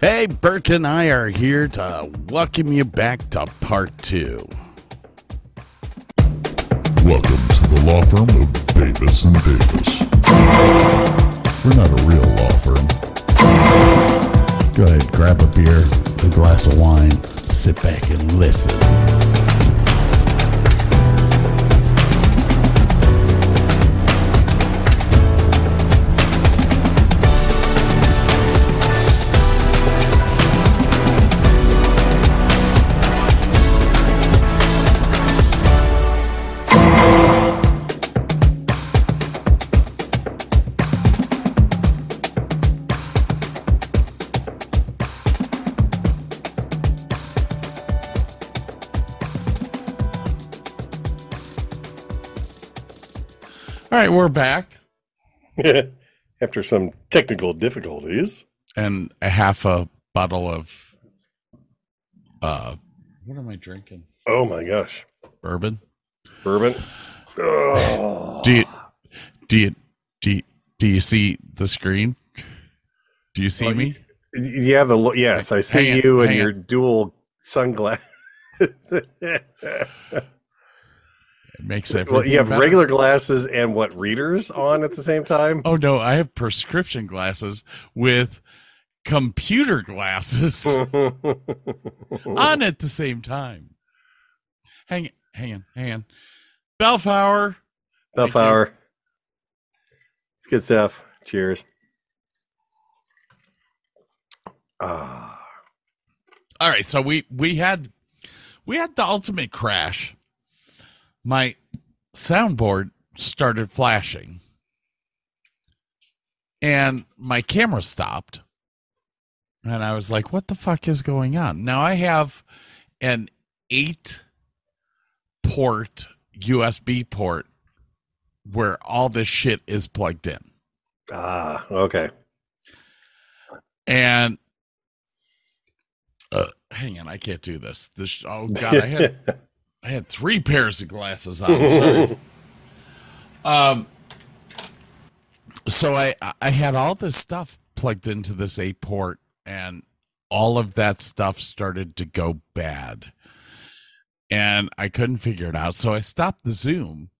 Hey, Burke and I are here to welcome you back to part two. Welcome to the law firm of Davis and Davis. We're not a real law firm. Go ahead, grab a beer, a glass of wine, sit back and listen. Right, we're back. After some technical difficulties. And a half a bottle of uh what am I drinking? Oh my gosh. Bourbon. Bourbon. Oh. Do you do you do you, do you see the screen? Do you see me? Yeah, the yes, I see Hang you and your dual sunglasses. It makes everything well, you have better. regular glasses and what readers on at the same time? Oh no, I have prescription glasses with computer glasses on at the same time. Hang hang on, hang on. Bellflower. Bellflower. It's good stuff. Cheers. Ah, All right, so we we had we had the ultimate crash. My soundboard started flashing. And my camera stopped. And I was like, what the fuck is going on? Now I have an 8 port USB port where all this shit is plugged in. ah, okay. And uh, hang on, I can't do this. This oh god, I had I had three pairs of glasses on. Sorry. um, so I I had all this stuff plugged into this A port, and all of that stuff started to go bad, and I couldn't figure it out. So I stopped the Zoom,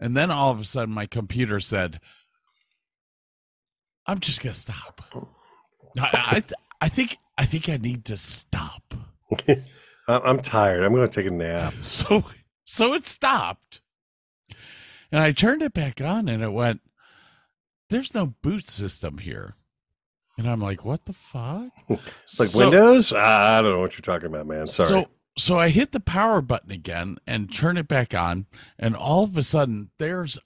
and then all of a sudden my computer said, "I'm just gonna stop." I I, th- I think I think I need to stop. I'm tired. I'm going to take a nap. So so it stopped. And I turned it back on and it went, There's no boot system here. And I'm like, what the fuck? It's like So- Windows? I don't know what you're talking about, man. Sorry. So so I hit the power button again and turn it back on, and all of a sudden there's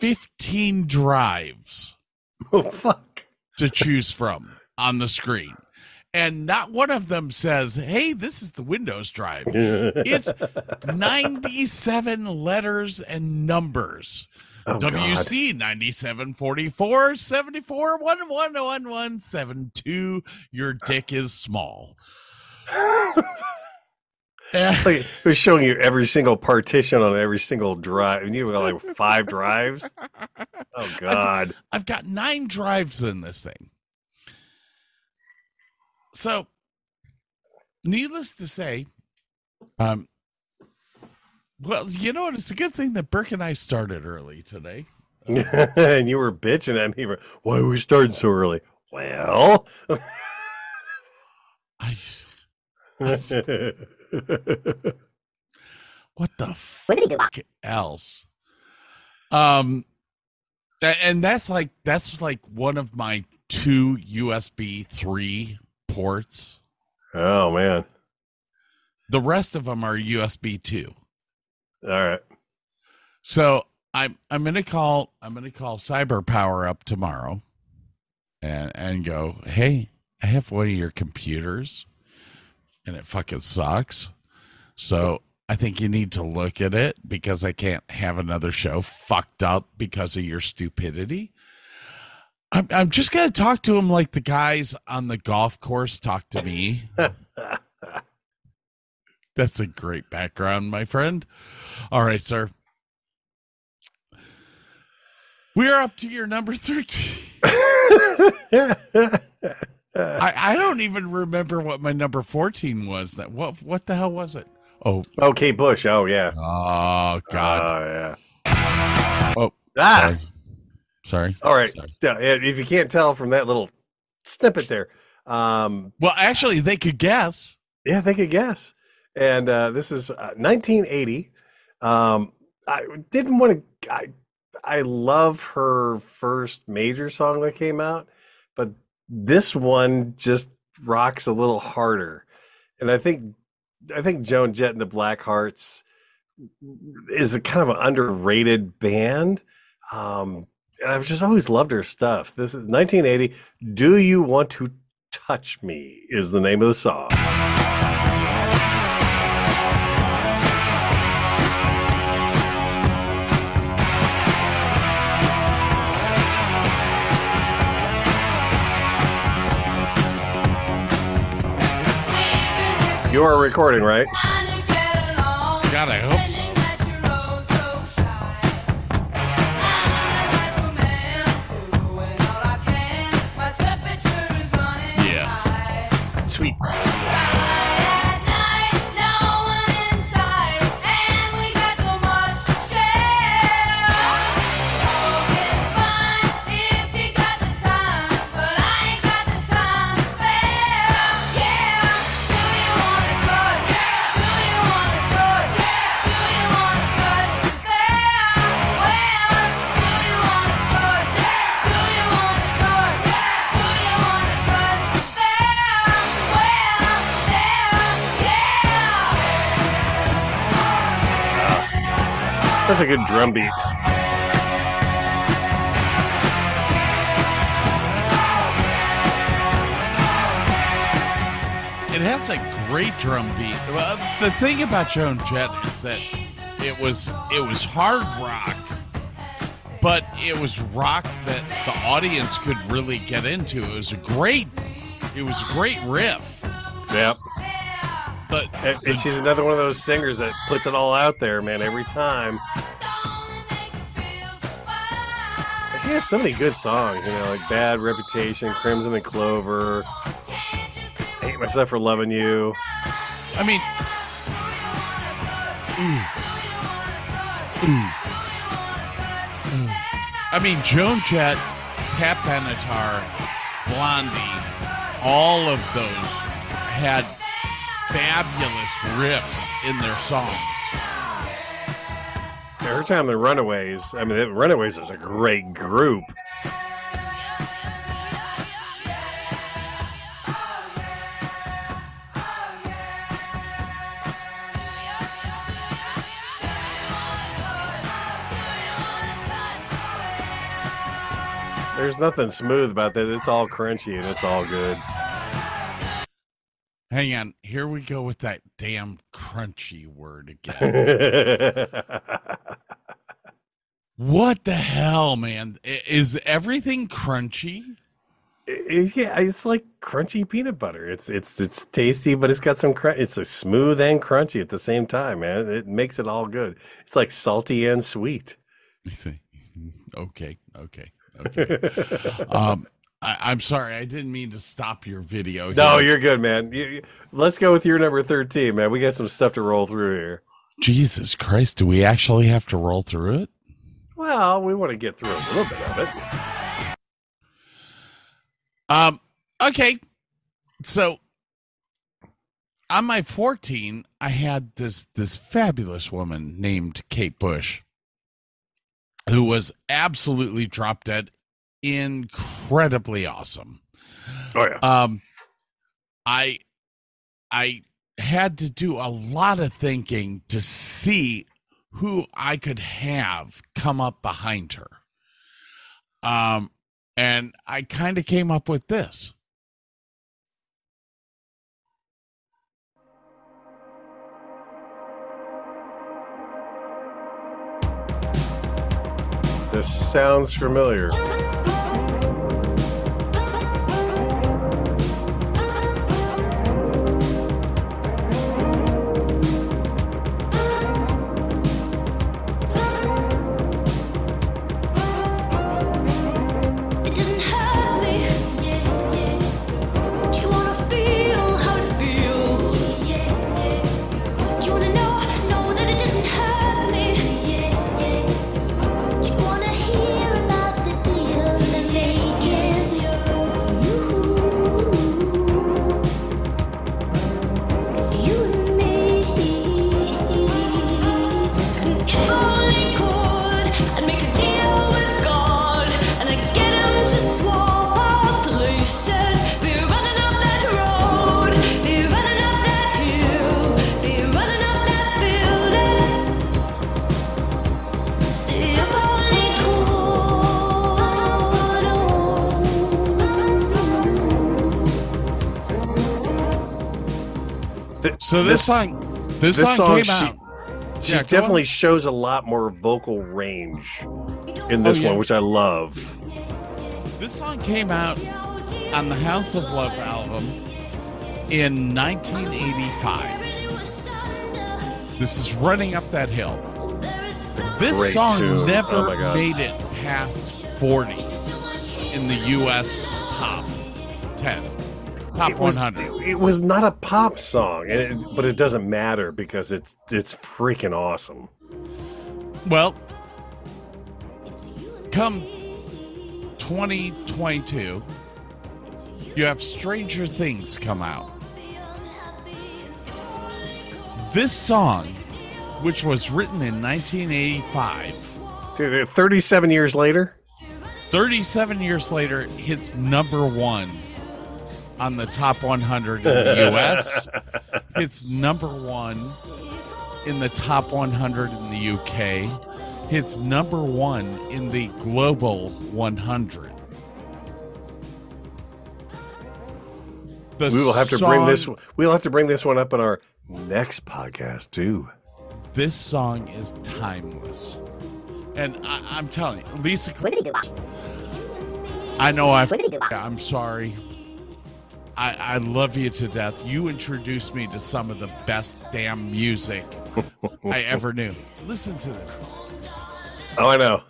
15 drives oh, fuck. to choose from on the screen. And not one of them says, Hey, this is the Windows drive. It's 97 letters and numbers. Oh, God. WC 9744 74 1111 72. Your dick is small. Like, it was showing you every single partition on every single drive. You got like five drives. Oh God! I've got nine drives in this thing. So, needless to say, um, well, you know what? It's a good thing that Burke and I started early today. and you were bitching at me. for, Why are we starting so early? Well, I, what the fuck else? Um, a- and that's like that's like one of my two USB three ports. oh man! The rest of them are USB two. All right. So I'm I'm gonna call I'm gonna call Cyber Power up tomorrow, and and go, hey, I have one of your computers, and it fucking sucks. So I think you need to look at it because I can't have another show fucked up because of your stupidity. I'm I'm just gonna talk to him like the guys on the golf course talk to me. That's a great background, my friend. All right, sir. We're up to your number 13. I I, I don't even remember what my number 14 was. That what what the hell was it? Oh, Oh, Kate Bush. Oh yeah. oh God. Oh yeah. oh, Ah. sorry. Sorry. All right. Sorry. If you can't tell from that little snippet there, um, Well, actually, they could guess. yeah, they could guess. And uh, this is uh, 1980. Um, I didn't want to. I I love her first major song that came out, but this one just rocks a little harder. And I think I think Joan Jett and the Blackhearts is a kind of an underrated band. Um, and I've just always loved her stuff. This is 1980. Do you want to touch me? Is the name of the song. You are recording, right? God, I hope Sweet. Such a good drum beat. It has a great drum beat. Well, the thing about Joan Jett is that it was it was hard rock, but it was rock that the audience could really get into. It was a great it was a great riff. Yep. But And, and she's another one of those singers that puts it all out there, man, every time. She has so many good songs, you know, like Bad Reputation, Crimson and Clover, Hate Myself for Loving You. I mean, mm. Mm. Mm. I mean, Joan Jett, Pat Benatar, Blondie, all of those had fabulous riffs in their songs. Every time the Runaways, I mean, the Runaways is a great group. There's nothing smooth about that. It's all crunchy and it's all good. Hang on, here we go with that damn crunchy word again. what the hell, man? Is everything crunchy? yeah, it's like crunchy peanut butter. It's it's it's tasty, but it's got some crunch. It's a smooth and crunchy at the same time, man. It makes it all good. It's like salty and sweet. Okay, okay, okay. um, I, I'm sorry, I didn't mean to stop your video. No, you're good, man. You, you- let's go with your number thirteen, man. We got some stuff to roll through here. Jesus Christ, do we actually have to roll through it? Well, we want to get through a little bit of it. Um, okay. So on my 14, I had this this fabulous woman named Kate Bush who was absolutely drop dead incredibly awesome. Oh yeah. Um I I had to do a lot of thinking to see who I could have come up behind her. Um and I kind of came up with this. This sounds familiar. So this, song, this, this song, came she- out. She Yeah, definitely on. shows a lot more vocal range in this Oh, yeah. one, which I love. This song came out on the Hounds of Love album in 1985. This is running up that hill. This song tune. Oh never God. made it past 40 in the U.S. top 10, top It was, 100. it was not a pop song, and it, but it doesn't matter because it's it's freaking awesome. Well, come 2022, you have Stranger Things come out. This song, which was written in 1985, Dude, 37 years later, 37 years later, hits number one on the top 100 in the US. it's number one in the top 100 in the UK. It's number one in the global 100. The we will have to bring this. We'll have to bring this one up in our next podcast too. This song is timeless. And I, I'm telling you, Lisa, I know I've. I'm sorry. I, I love you to death. You introduced me to some of the best damn music I ever knew. Listen to this. Oh, I know.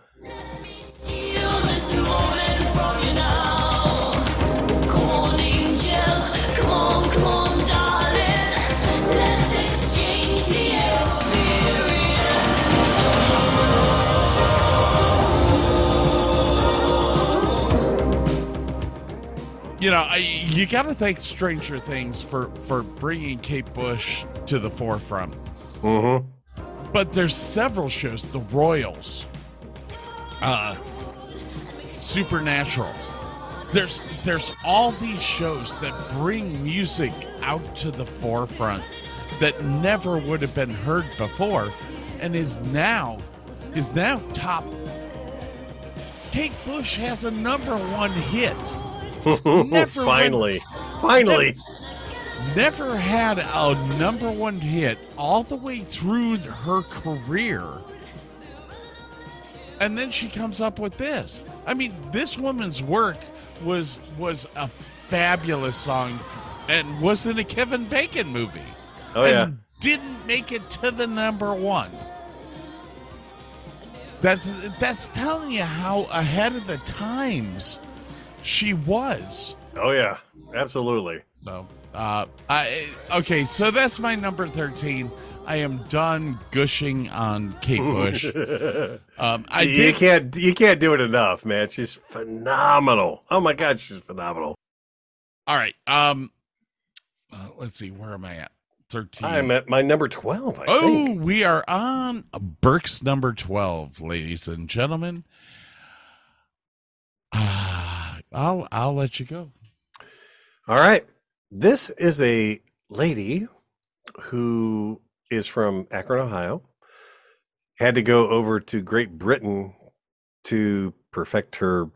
You know, I, you got to thank Stranger Things for for bringing Kate Bush to the forefront. Mm-hmm. But there's several shows, The Royals, uh, Supernatural. There's there's all these shows that bring music out to the forefront that never would have been heard before, and is now is now top. Kate Bush has a number one hit. Never finally, finally. never had a number one hit all the way through her career. And then she comes up with this. I mean, this woman's work was was a fabulous song and was in a Kevin Bacon movie. Oh and yeah. didn't make it to the number one. That's that's telling you how ahead of the times she was. Oh yeah. Absolutely. No. Uh, I okay. So that's my number thirteen. I am done gushing on Kate Bush. um, I you did. can't you can't do it enough, man. She's phenomenal. Oh my god, she's phenomenal. All right. Um, uh, let's see. Where am I at? Thirteen. I'm at my number twelve. I oh, think. we are on Burke's number twelve, ladies and gentlemen. Ah, I'll I'll let you go. All right. This is a lady who is from Akron, Ohio. Had to go over to Great Britain to perfect her,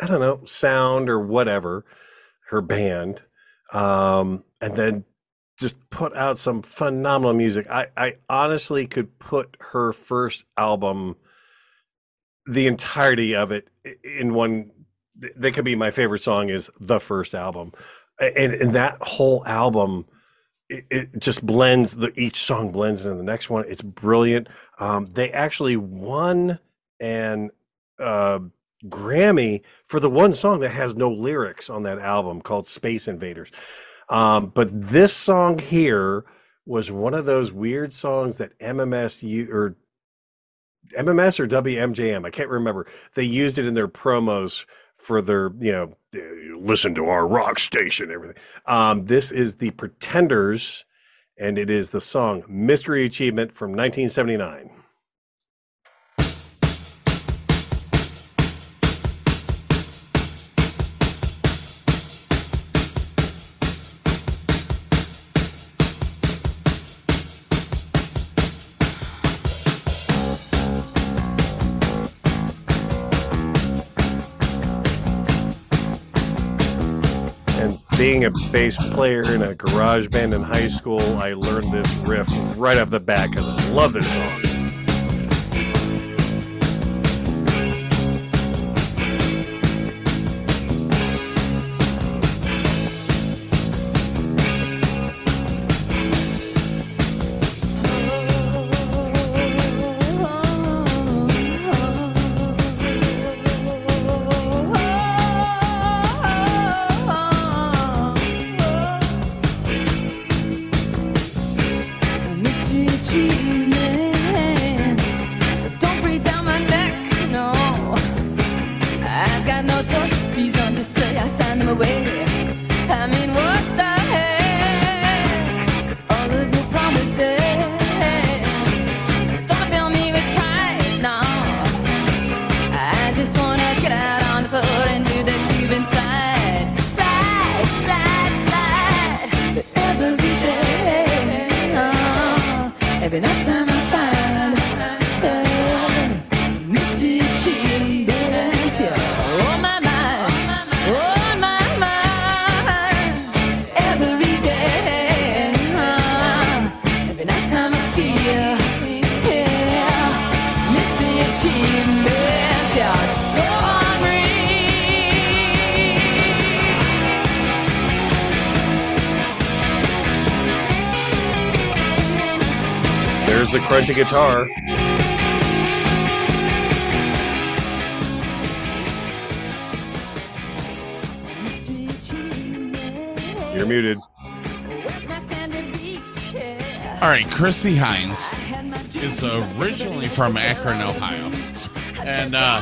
I don't know, sound or whatever, her band. Um, and then just put out some phenomenal music. I, I honestly could put her first album, the entirety of it, in one. That could be my favorite song. Is the first album, and and that whole album, it, it just blends. The each song blends into the next one. It's brilliant. Um, they actually won an uh, Grammy for the one song that has no lyrics on that album called Space Invaders. Um, but this song here was one of those weird songs that MMS u- or MMS or WMJM, I can't remember. They used it in their promos for their, you know, listen to our rock station, everything. Um, this is the Pretenders, and it is the song Mystery Achievement from 1979. Being a bass player in a garage band in high school, I learned this riff right off the bat because I love this song. Guitar. You're muted. All right, Chrissie Hynde is originally from Akron, Ohio. And uh,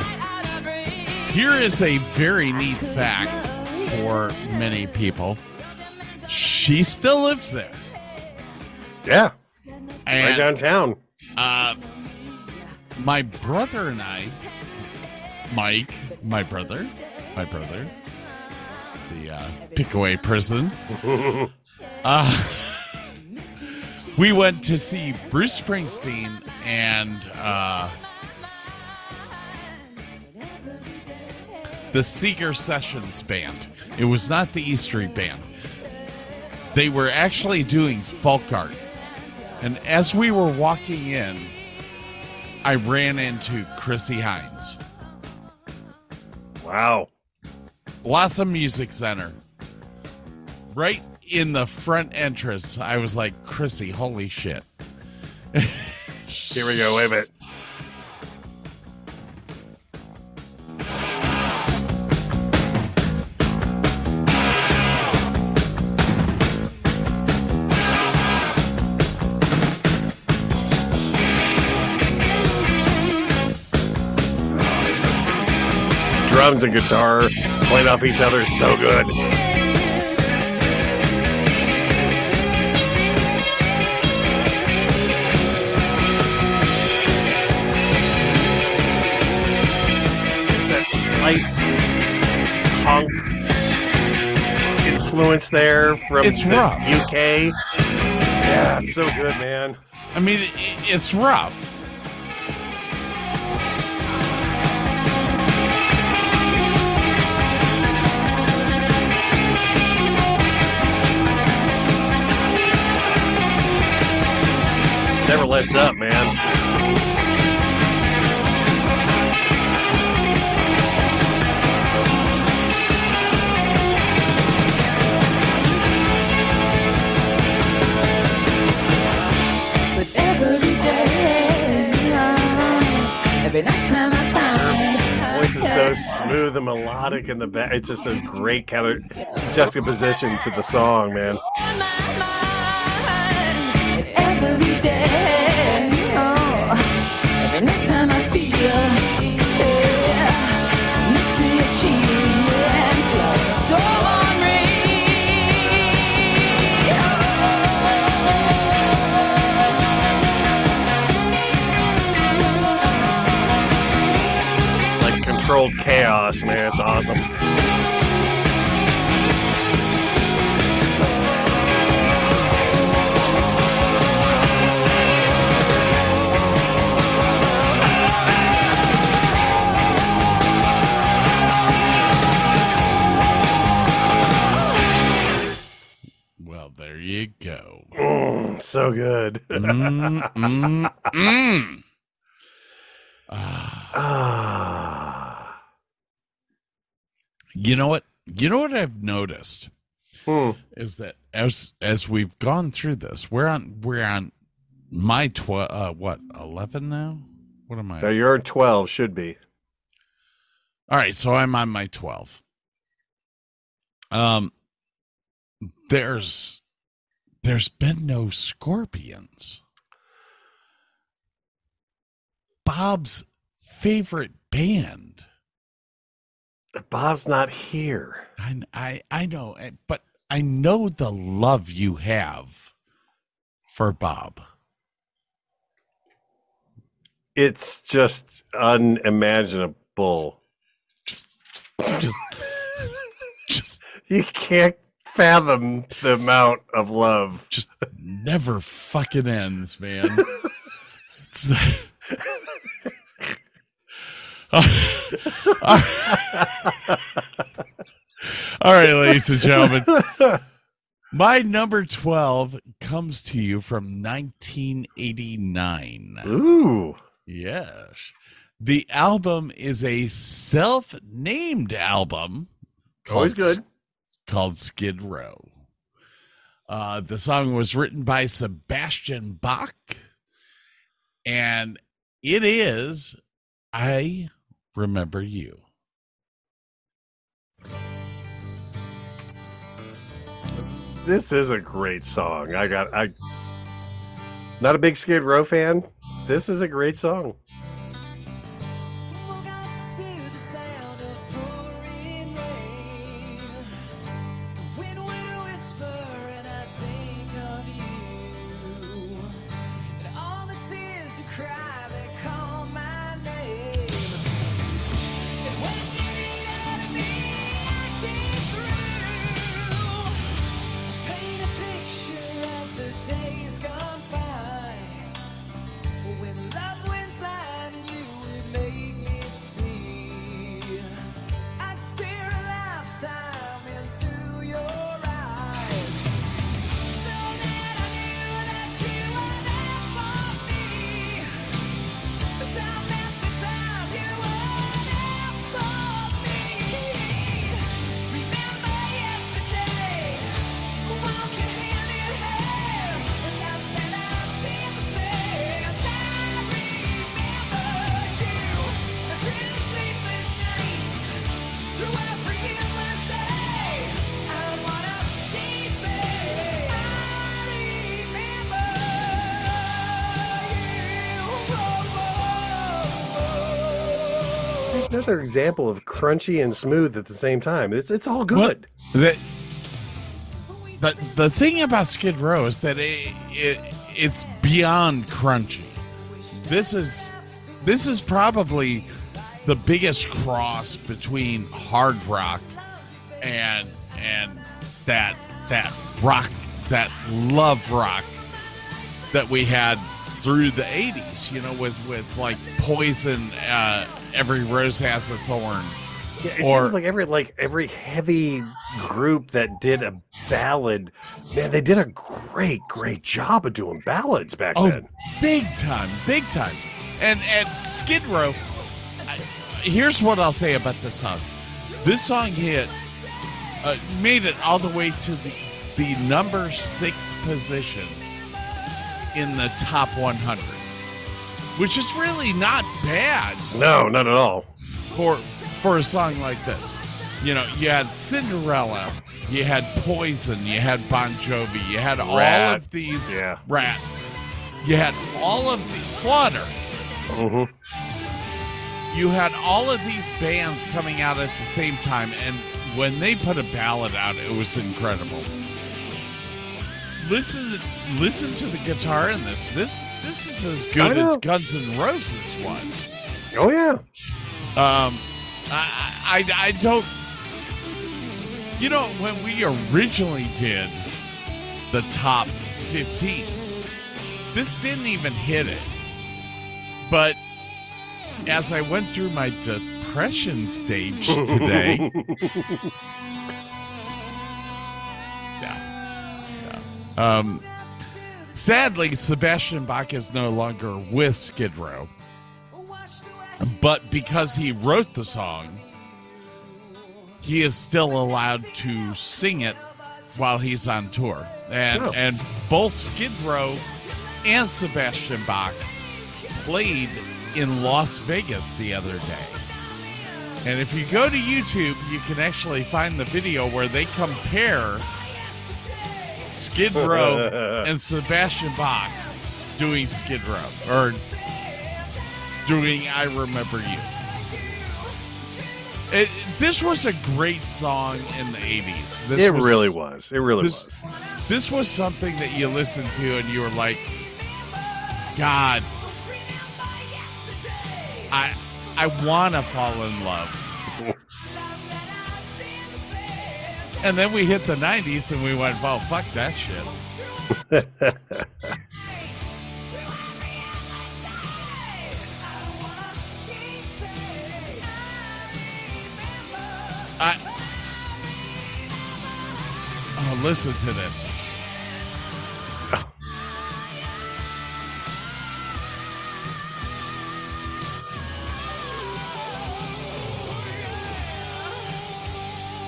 here is a very neat fact for many people. She still lives there. Yeah, right downtown. My brother and I, Mike, my brother, my brother, the uh, Pickaway prison, uh, we went to see Bruce Springsteen and uh, the Seeger Sessions band. It was not the E Street band. They were actually doing folk art. And as we were walking in, I ran into Chrissie Hynde. Wow. Blossom Music Center. Right in the front entrance, I was like, Chrissy, holy shit. Here we go. Wait a minute. Drums and guitar playing off each other is so good. There's that slight punk influence there from It's the rough. UK. Yeah, it's so good, man. I mean, it's rough. Never lets up, man. But every day, every night time I find Voice is so smooth and melodic in the back. It's just a great kind of juxtaposition to the song, man. Controlled chaos, man. It's awesome. Well, there you go. Mm, so good. Mm, mm, ah. You know what? You know what I've noticed Hmm. is that as as we've gone through this, we're on we're on my twelve. Uh, what eleven now? What am I? So you're 12, should be. All right, so I'm on my 12. Um there's there's been no scorpions. Bob's favorite band. Bob's not here. I I I know, eh, but I know the love you have for Bob. It's just unimaginable. Just just You can't fathom the amount of love. just never fucking ends, man. All right, ladies and gentlemen. My number 12 comes to you from 1989. Ooh. Yes. The album is a self named album Always good. called Skid Row. Uh, the song was written by Sebastian Bach, and it is I Remember You. This is a great song. I got I not a big Skid Row fan. This is a great song. Another example of crunchy and smooth at the same time. It's it's all good. The, the, the thing about Skid Row is that it, it it's beyond crunchy. This is this is probably the biggest cross between hard rock and and that that rock that love rock that we had through the 80s you know with with like poison uh every rose has a thorn Yeah, it Or- seems like every like every heavy group that did a ballad, man, they did a great, great job of doing ballads back Oh, then. big time, big time. And and Skid Row. I, here's what I'll say about this song. This song hit, uh, made it all the way to the the number six position in the top 100, which is really not bad No, not at all. for for a song like this. You know, you had Cinderella, you had Poison, you had Bon Jovi, you had all Ratt. of these Yeah. Ratt. You had all of these Slaughter. hmm You had all of these bands coming out at the same time, and when they put a ballad out, it was incredible. Listen, listen to the guitar in this. This this is as good as. Guns N' Roses was. Oh yeah. Um, I, I, I don't. You know, when we originally did the top 15, this didn't even hit it. But as I went through my depression stage today, yeah, yeah. Um, sadly, Sebastian Bach is no longer with Skid Row, but because he wrote the song, he is still allowed to sing it while he's on tour. And Oh. and both Skid Row and Sebastian Bach played in Las Vegas the other day. And if you go to YouTube, you can actually find the video where they compare Skid Row and Sebastian Bach doing Skid Row or doing I Remember You. It, this was a great song in the 80s. This it was, really was. It really this, was. this was something that you listened to and you were like, God, I I want to fall in love. And then we hit the 90s and we went, well, fuck that shit. I, oh, listen to this.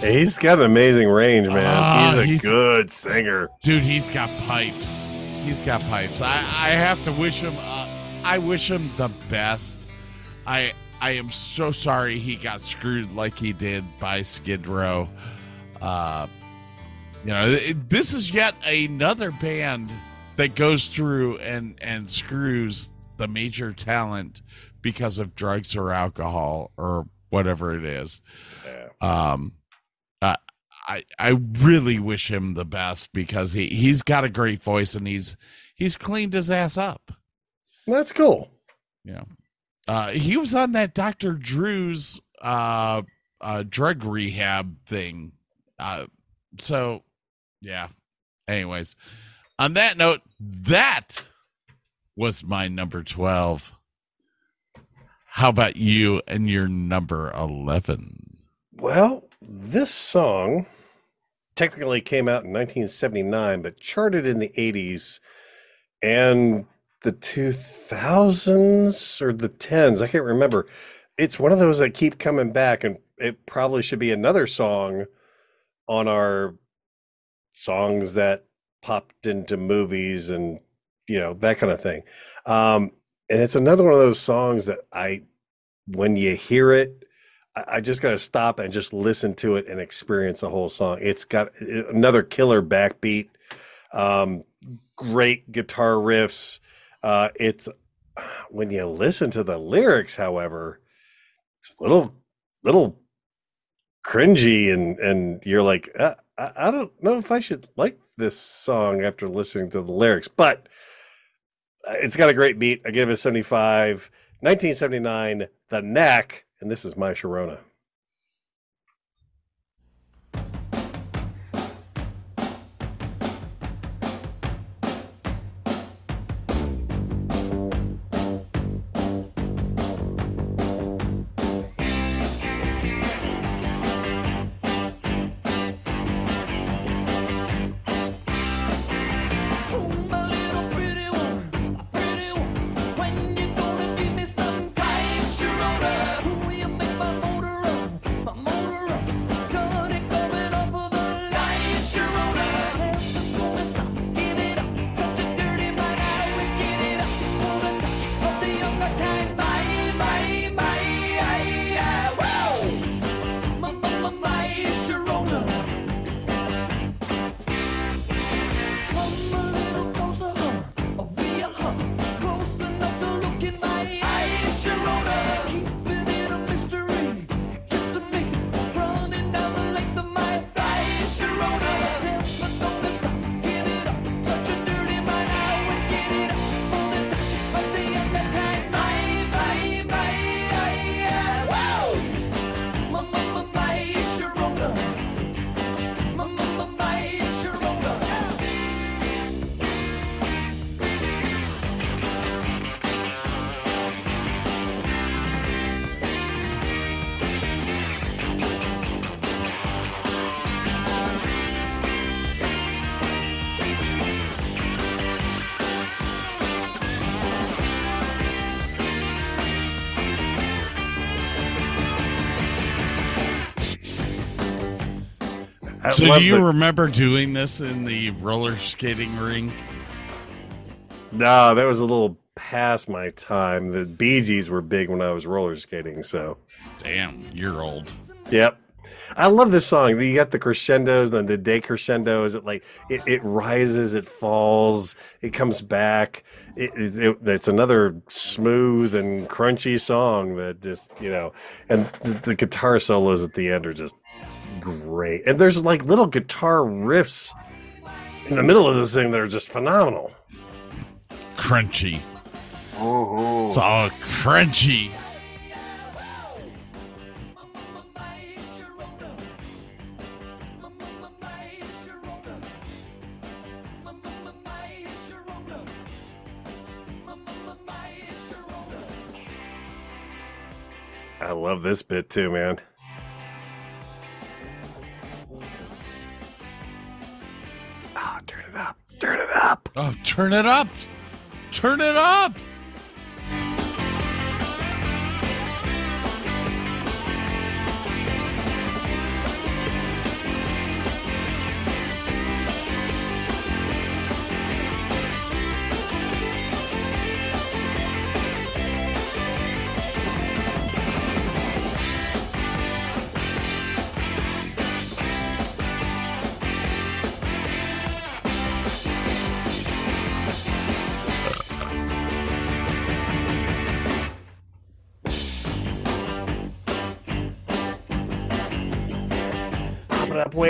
He's got an amazing range, man. Ah, he's a he's- good singer. Dude, he's got pipes. He's got pipes. I, I have to wish him. Uh, I wish him the best. I I am so sorry he got screwed like he did by Skid Row. Uh, you know, this is yet another band that goes through and and screws the major talent because of drugs or alcohol or whatever it is. Yeah. Um, uh, I I really wish him the best because he he's got a great voice and he's he's cleaned his ass up. That's cool. Yeah. uh, he was on that Dr. Drew's uh, uh, drug rehab thing. Uh, so, yeah. Anyways, on that note, that was my number 12. How about you and your number 11? Well, this song technically came out in 1979, but charted in the 80s and the 2000s or the 10s. I can't remember. It's one of those that keep coming back, and it probably should be another song on our songs that popped into movies and you know that kind of thing. Um, and it's another one of those songs that I, when you hear it, I just got to stop and just listen to it and experience the whole song. It's got another killer backbeat, um, great guitar riffs. Uh, it's when you listen to the lyrics, however, it's a little, little cringy, and and you're like, uh, I, I don't know if I should like this song after listening to the lyrics, but uh, it's got a great beat. I give it a 75. 1979, The Knack, and this is My Sharona. So do you remember doing this in the roller skating rink? No, that was a little past my time. The Bee Gees were big when I was roller skating, so Damn, you're old. yep. I love this song. You got the crescendos, then the decrescendos. It like it, it rises, it falls, it comes back. It, it, it- it's another smooth and crunchy song that just you know, and the, the guitar solos at the end are just great. And there's like little guitar riffs in the middle of this thing that are just phenomenal. Crunchy. Oh. It's all crunchy. I love this bit too, man. Oh, turn it up. Turn it up.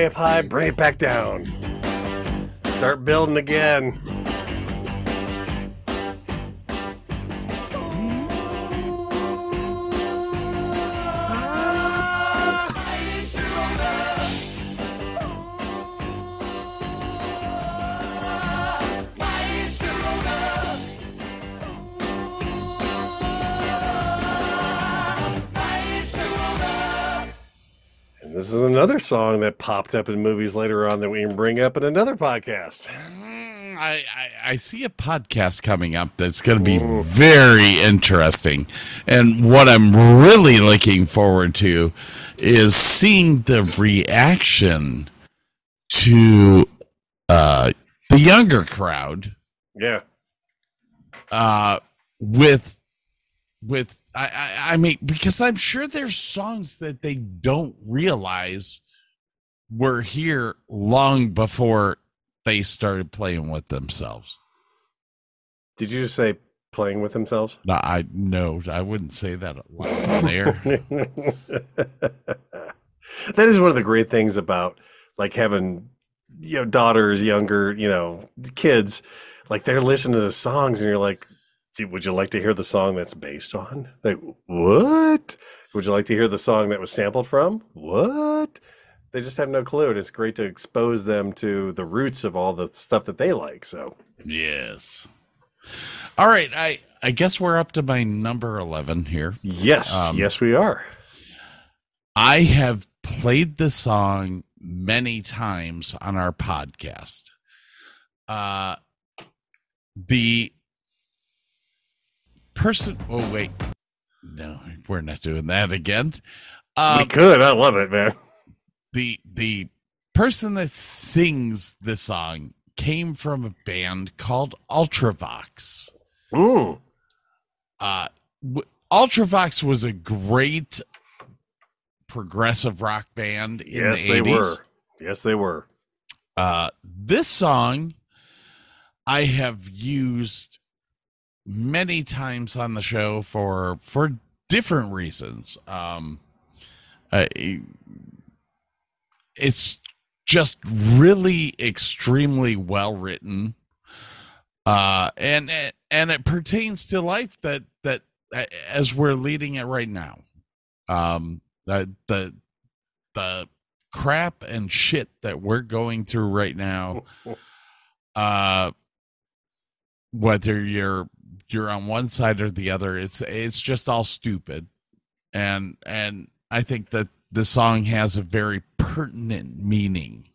Way up high, bring it back down. Start building again. Another song that popped up in movies later on that we can bring up in another podcast. Mm, I, I, I see a podcast coming up that's going to be very interesting. And what I'm really looking forward to is seeing the reaction to uh, the younger crowd Yeah. uh, with with I, I I mean because I'm sure there's songs that they don't realize were here long before they started playing with themselves. Did you just say playing with themselves? No, I no, I wouldn't say that there. that is one of the great things about like having you know daughters younger you know kids like they're listening to the songs and you're like "Gee, would you like to hear the song that's based on like what would you like to hear the song that was sampled from what they just have no clue and it's great to expose them to the roots of all the stuff that they like so yes. All right, I I guess we're up to my number 11 here. yes Um, yes we are I have played the song many times on our podcast. Uh the person oh wait. No, we're not doing that again. we Um could i love it man the the person that sings the song came from a band called Ultravox. mm. Uh, w- Ultravox was a great progressive rock band in yes the they were yes they were Uh, this song I have used many times on the show for for different reasons. Um, uh, it's just really extremely well written, uh, and and it pertains to life that that as we're leading it right now. Um, the the the crap and shit that we're going through right now uh whether you're you're on one side or the other it's it's just all stupid. And and i think that the song has a very pertinent meaning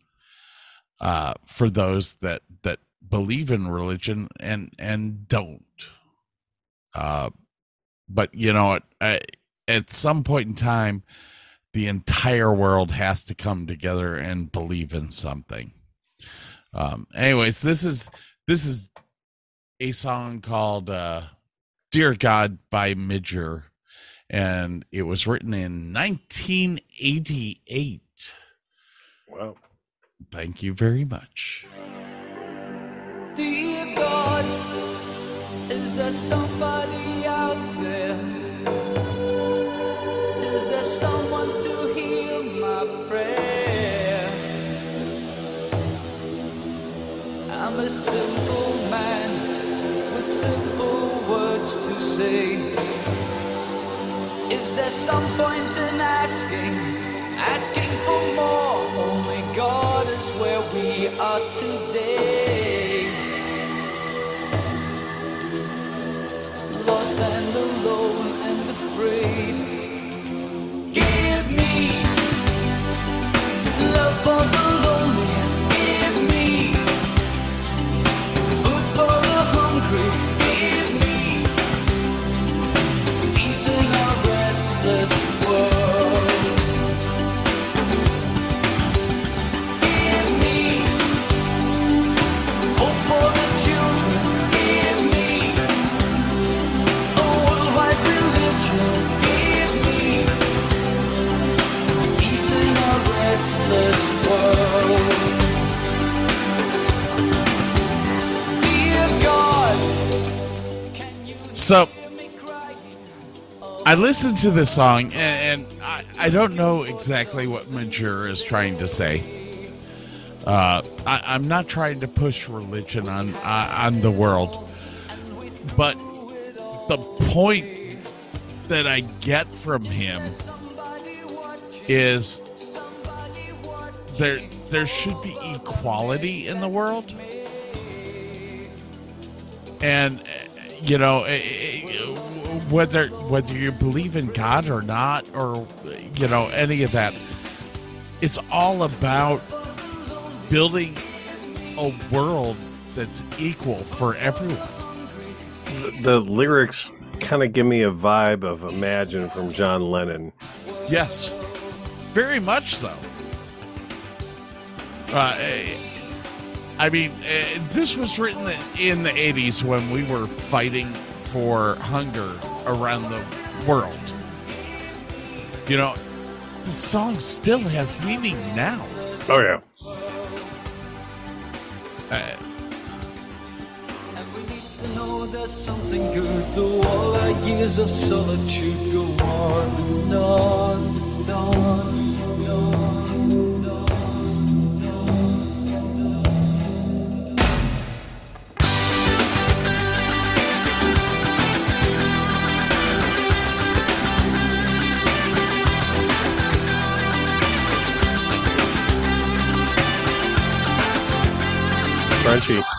uh for those that that believe in religion and and don't. Uh but you know at, at some point in time the entire world has to come together and believe in something. Um, anyways, this is this is a song called uh, "Dear God" by Midge Ure, and it was written in 1988. Wow. Thank you very much. Dear God, is there somebody out there? Is there someone to hear my prayer? I'm a simple simple words to say. Is there some point in asking, asking for more? Only God is where we are today. Lost and alone and afraid. So? I listened to this song, and, and I, I don't know exactly what Midge Ure is trying to say. Uh, I, I'm not trying to push religion on uh, on the world, but the point that I get from him is there there should be equality in the world, and you know eh, eh, whether whether you believe in God or not, or you know any of that, it's all about building a world that's equal for everyone. The, the lyrics kind of give me a vibe of Imagine from John Lennon. Yes, very much so. Uh, I mean, eh, this was written in the 80s when we were fighting for hunger around the world. You know, the song still has meaning now. Oh, yeah. Uh, And we need to know there's something good, though all our years of solitude go on and on and on Crunchy.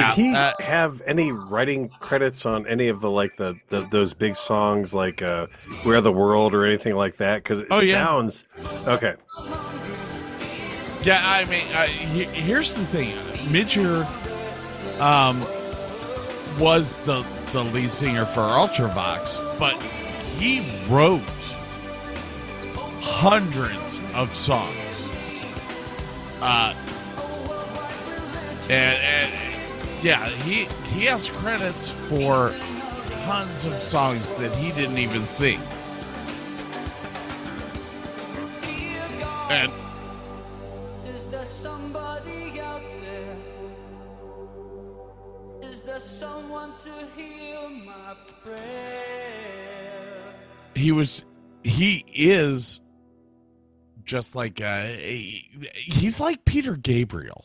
Yeah. Did he uh, have any writing credits on any of the like the, the those big songs like uh "We Are the World" or anything like that? Because it Oh, yeah. sounds okay. Yeah, I mean, uh, he, here's the thing: Midge Ure, um, was the the lead singer for Ultravox, but he wrote hundreds of songs. Uh, and, and yeah, he he has credits for tons of songs that he didn't even sing. And Is there somebody out there? Is there someone to hear my prayer? he was he is just like uh he's like peter gabriel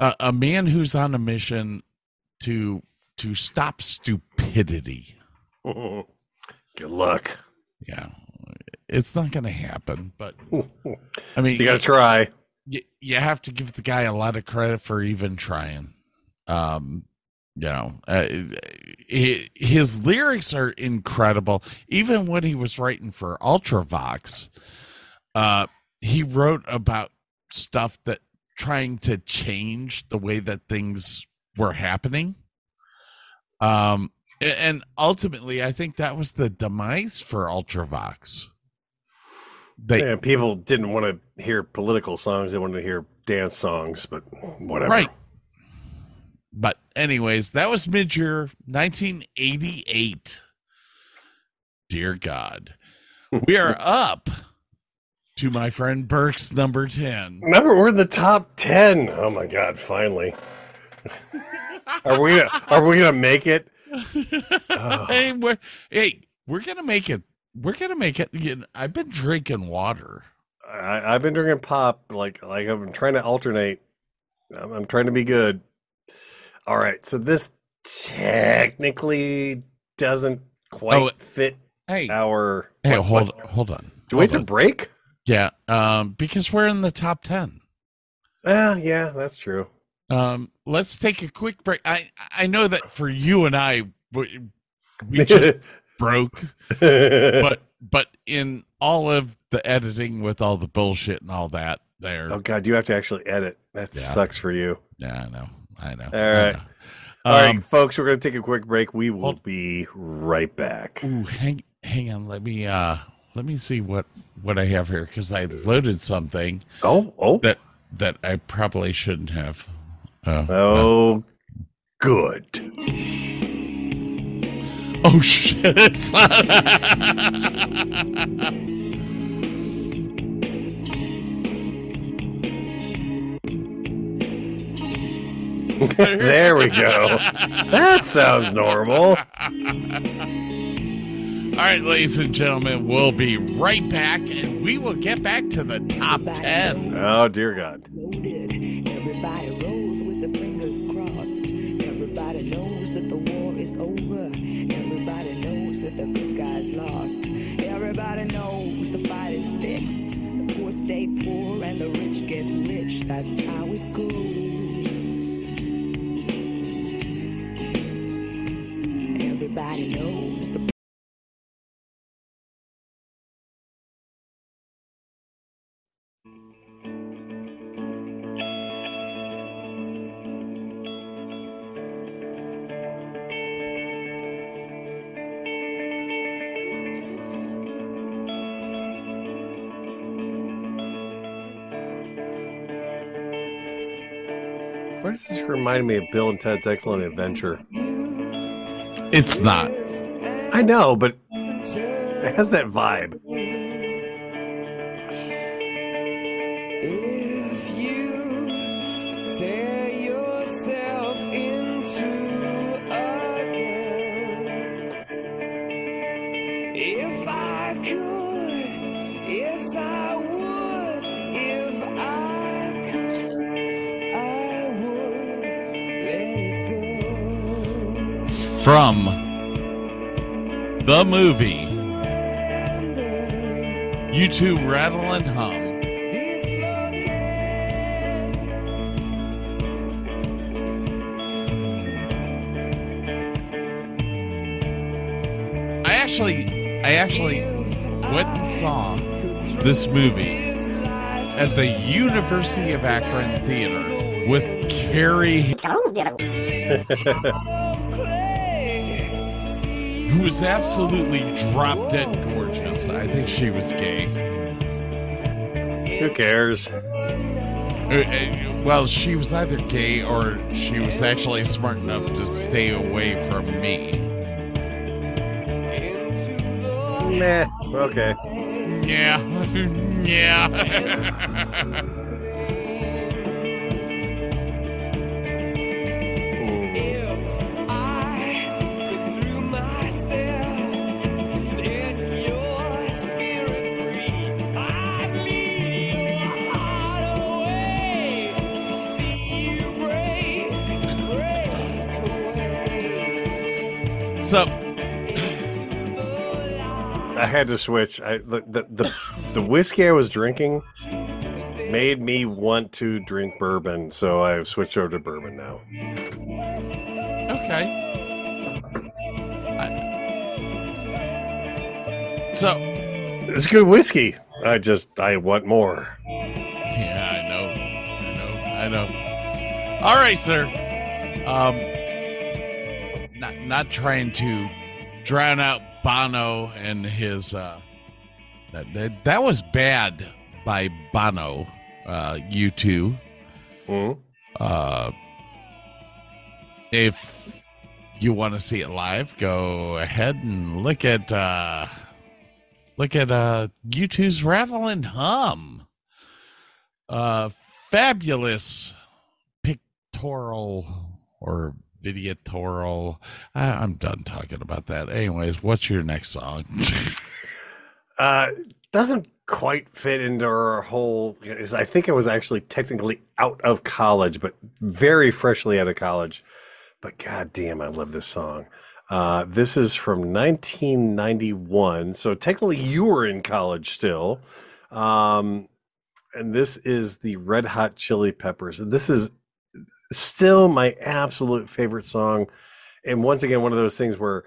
a, a man who's on a mission to to stop stupidity Good luck. yeah it's not gonna happen but i mean You got to try. you, you have to give the guy a lot of credit for even trying um you know uh, hi- his lyrics are incredible even when he was writing for ultravox uh he wrote about stuff that trying to change the way that things were happening um and ultimately i think that was the demise for ultravox they Yeah, people didn't want to hear political songs; they wanted to hear dance songs. But whatever. Right. But anyways, that was Midge Ure 1988. Dear God. We are up to my friend Burke's number 10. Remember, we're in the top ten. Oh my god! Finally. are we? Gonna, are we gonna make it? Oh, Hey, we're, hey, we're to make it. We're to make it. I've been drinking water. I, I've been drinking pop. Like, like I've been trying to alternate. I'm, I'm trying to be good. All right. So this technically doesn't quite Oh, fit Hey, our. hey, what- hold what- hold on. Do we have Hold to break? Yeah, um because we're in the top 10. Ah, yeah, that's true. Um, let's take a quick break. I I know that for you and I, we, we just broke, but but in all of the editing with all the bullshit and all that, there. oh god, you have to actually edit. That Yeah. sucks for you. Yeah, I know, I know. All right. I know. All right, Um, folks, we're gonna take a quick break. We will hold- be right back. ooh, hang hang on. Let me uh let me see what what I have here because I loaded something Oh, oh, that that I probably shouldn't have. Uh, oh, good. Oh shit! It's there we go. That sounds normal. All right, ladies and gentlemen, we'll be right back, and we will get back to the top ten. Oh dear God. loaded. Everybody rolls with the fingers crossed. Everybody knows that the war is over. Everybody knows that the good guys lost. Everybody knows the fight is fixed. The poor stay poor and the rich get rich. That's how it goes. This remind me of Bill and Ted's Excellent Adventure? It's not. I know, but it has that vibe. From the movie, U2 rattle and hum. I actually, I actually went and saw this movie at the University of Akron Theater with Carrie, who was absolutely drop dead gorgeous. I think she was gay. Who cares? Uh, uh, Well, she was either gay or she was actually smart enough to stay away from me. Nah. Okay. Yeah. yeah. away. So I had to switch. I the the the, the whiskey I was drinking made me want to drink bourbon, so I've switched over to bourbon now. okay. I- so It's good whiskey. I just I want more. Yeah, I know. I know. I know. All right, sir. Um not trying to drown out Bono and his uh that that, that was bad by Bono, uh U2. Hmm? Uh if you want to see it live, go ahead and look at uh look at uh U2's Rattle and Hum uh fabulous pictorial or videotoral I, i'm done talking about that anyways what's your next song Uh, doesn't quite fit into our whole. Is I think I was actually technically out of college, but very freshly out of college. But god damn, I love this song. Uh, this is from 1991, so technically you were in college still. Um, and this is the Red Hot Chili Peppers. And this is still my absolute favorite song. And once again, one of those things where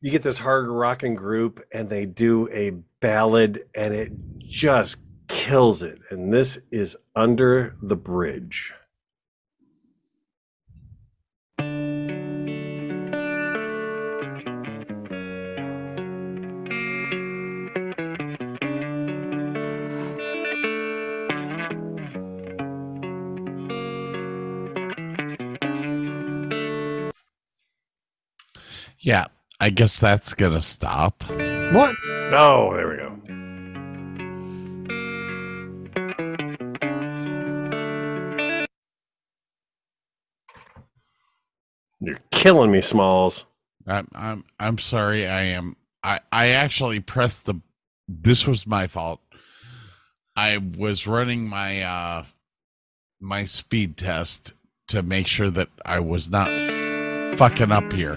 you get this hard rocking group and they do a ballad and it just kills it. And this is Under the Bridge. Yeah i guess that's gonna stop What? Oh, there we go. You're killing me, Smalls. i'm i'm i'm sorry i am i i actually pressed the this was my fault i was running my uh my speed test to make sure that i was not f- fucking up here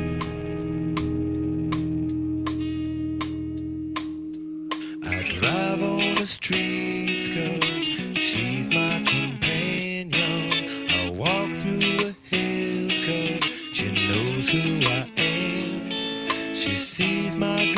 The streets cause she's my companion. I walk through the hills cause she knows who I am. She sees my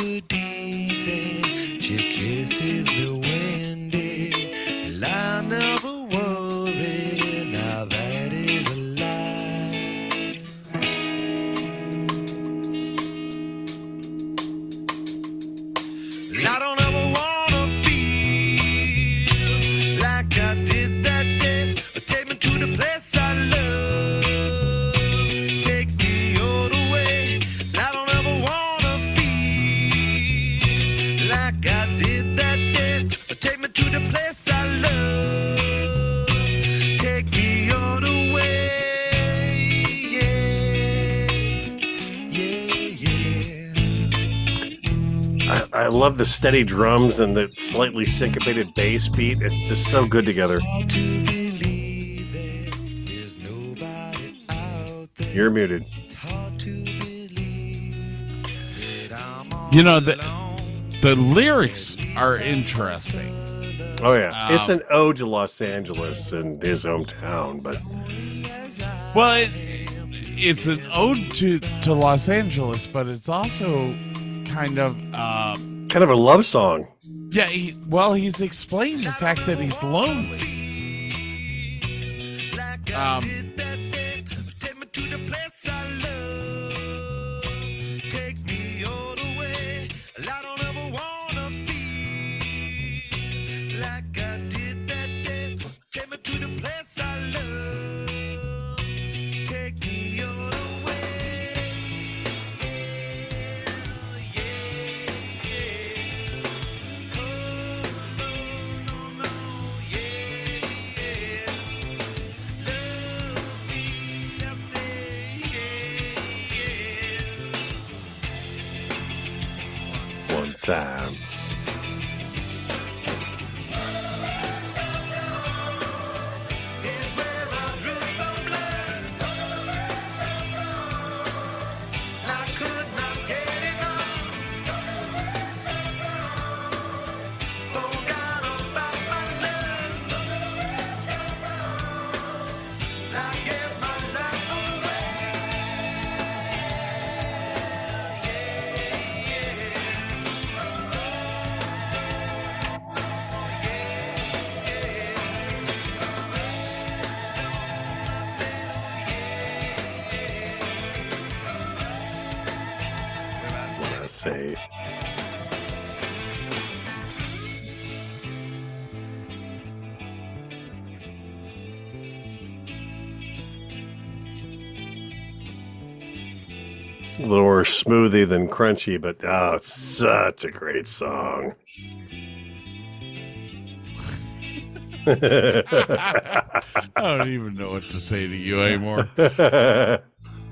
love the steady drums and the slightly syncopated bass beat. It's just so good together. Hard to believe that there's nobody out there. You're muted. It's hard to believe that I'm all You know, the- the lyrics are interesting Oh yeah, it's Um, an ode to Los Angeles and his hometown. But Well, it, it's an ode to to Los Angeles, but it's also kind of uh, kind of a love song. Yeah, he, well, he's explained the fact that he's lonely. Um, smoothie than crunchy, but oh, it's such a great song. I don't even know what to say to you anymore. A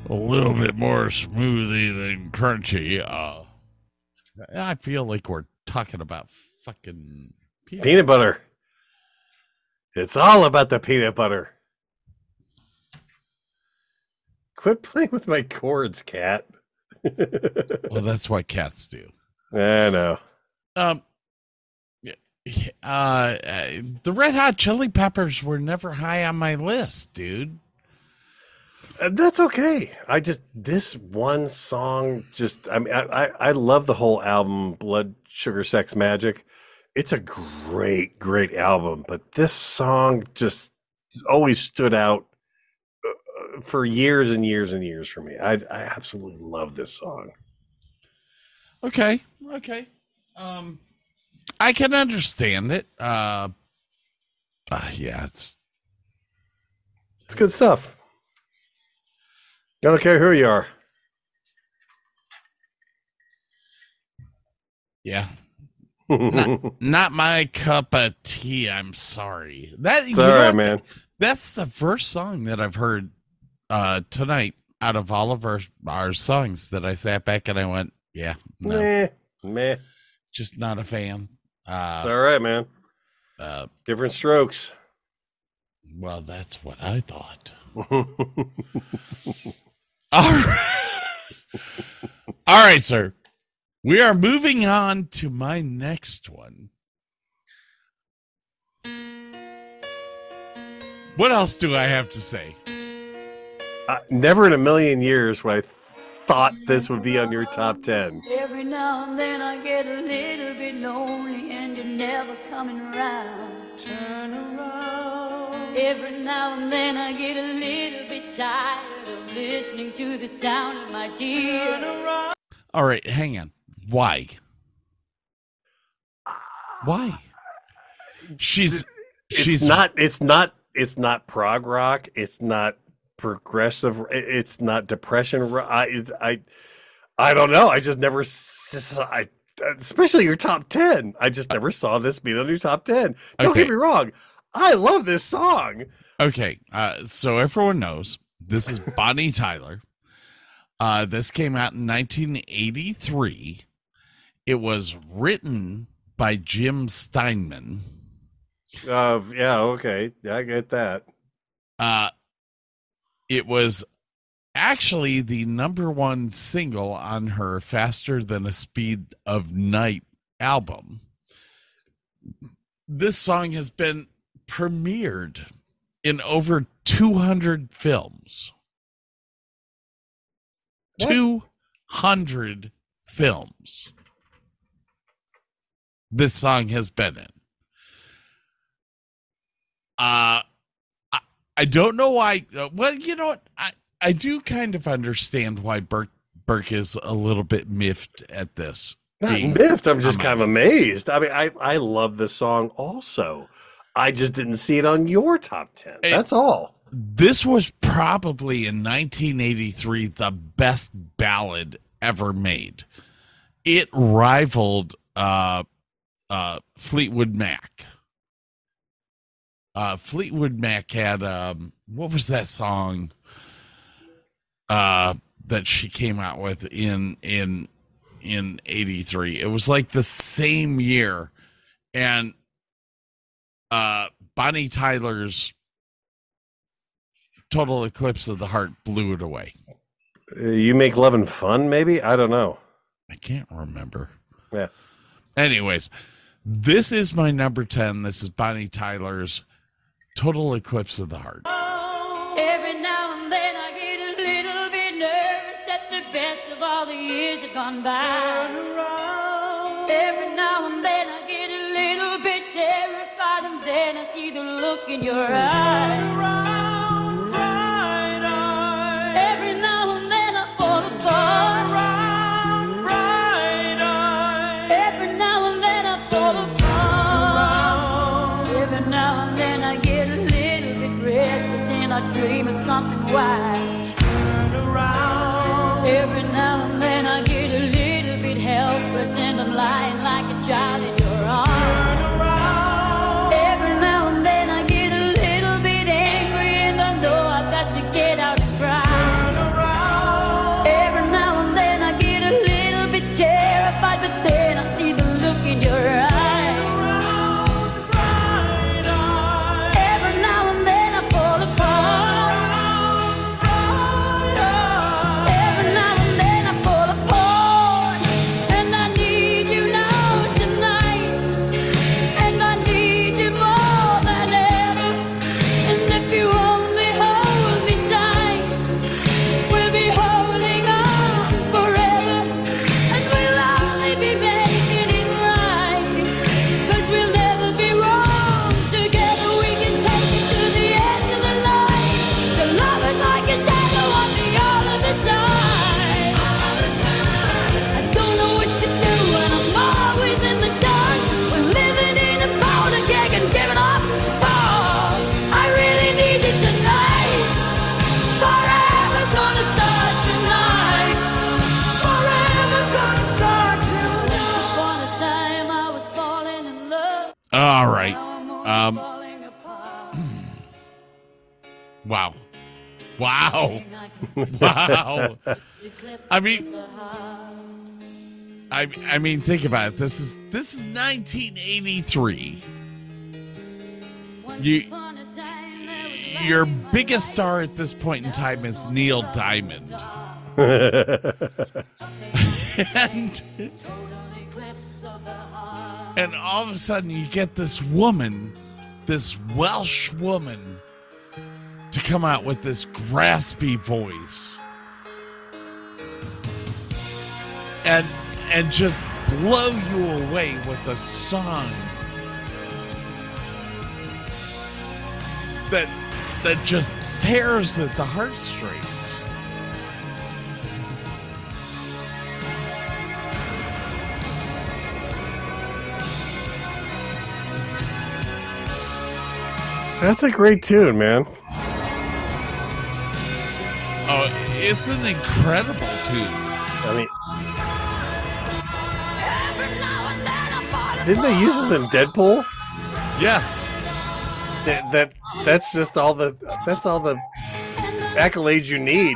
little bit more smoothie than crunchy. Uh, I feel like we're talking about fucking peanut. peanut butter. It's all about the peanut butter. Quit playing with my chords, cat. Well, that's what cats do. I know. Um, uh, the Red Hot Chili Peppers were never high on my list, dude. Uh, That's okay. I just this one song just I mean I, I I love the whole album Blood Sugar Sex Magik. It's a great great album, but this song just always stood out for years and years and years for me. I I absolutely love this song. Okay, okay. Um, I can understand it. Uh, uh yeah, it's It's good stuff. I don't care who you are. yeah, not my cup of tea. I'm sorry. That It's you know right, man. That's the first song that I've heard uh tonight out of all of our our songs that I sat back and I went, yeah, no, Meh, meh. just not a fan. It's Uh, all right, man. uh, Different strokes. well, that's what I thought. All right. All right, sir. We are moving on to my next one. What else do I have to say? Never in a million years would I thought this would be on your top 10. Every now and then I get a little bit lonely and you're never coming around. Turn around. Every now and then I get a little bit tired of listening to the sound of my tears. All right, hang on. Why? Why? She's It's she's not it's not it's not prog rock, it's not progressive, it's not depression. I it's, I I don't know. I just never I especially your top 10. I just never saw this being on your top 10. Don't Okay. get me wrong. I love this song. Okay, uh, so everyone knows this is Bonnie Tyler. Uh, this came out in 1983. It was written by Jim Steinman. Uh yeah, okay. Yeah, I get that. Uh, it was actually the number one single on her Faster Than a Speed of Night album. This song has been premiered in over 200 films. What? 200 films. this song has been in. Uh, I, don't know why. uh, Well, you know what? I, I do kind of understand why Burke, Burke is a little bit miffed at this. Not being miffed. I'm just kind of amazed. I mean, I, I love this song also. I just didn't see it on your top 10. Hey. That's all. this was probably in 1983 the best ballad ever made. It rivaled uh, uh, Fleetwood Mac. Uh, Fleetwood Mac had um, what was that song uh, that she came out with in in in '83? It was like the same year, and uh, Bonnie Tyler's total eclipse of the heart blew it away. Uh, You make love and fun, maybe? I don't know. I can't remember. Yeah. Anyways, this is my number 10. This is Bonnie Tyler's Total Eclipse of the Heart. Every now and then I get a little bit nervous that the best of all the years have gone by. Every now and then I get a little bit terrified, and then I see the look in your eyes. Lying Wow. I can Wow. eclipse I mean. I, I mean, think about it. This is this is 1983. You- upon a time there was Your light in my biggest star at this point in time is Neil Diamond, and Total eclipse of the heart. and all of a sudden you get this woman, this Welsh woman, to come out with this graspy voice, and and just blow you away with a song that that just tears at the heartstrings. That's a great tune, man. Oh, it's an incredible tune. I mean, Every now and then I fall didn't they use this in Deadpool? Yes. That, that that's just all the that's all the accolades you need.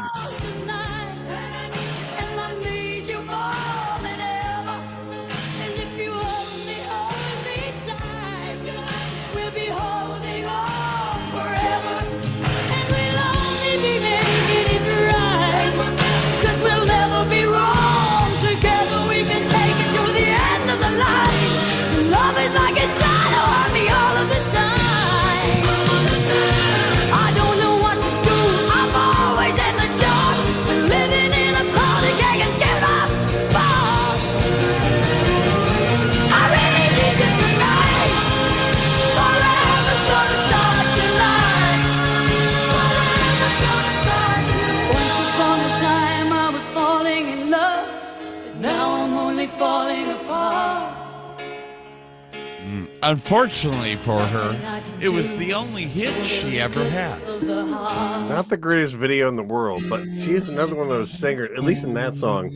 Unfortunately for her, it was the only hit she ever had. Of the heart. Not the greatest video in the world, but she's another one of those singers, at least in that song.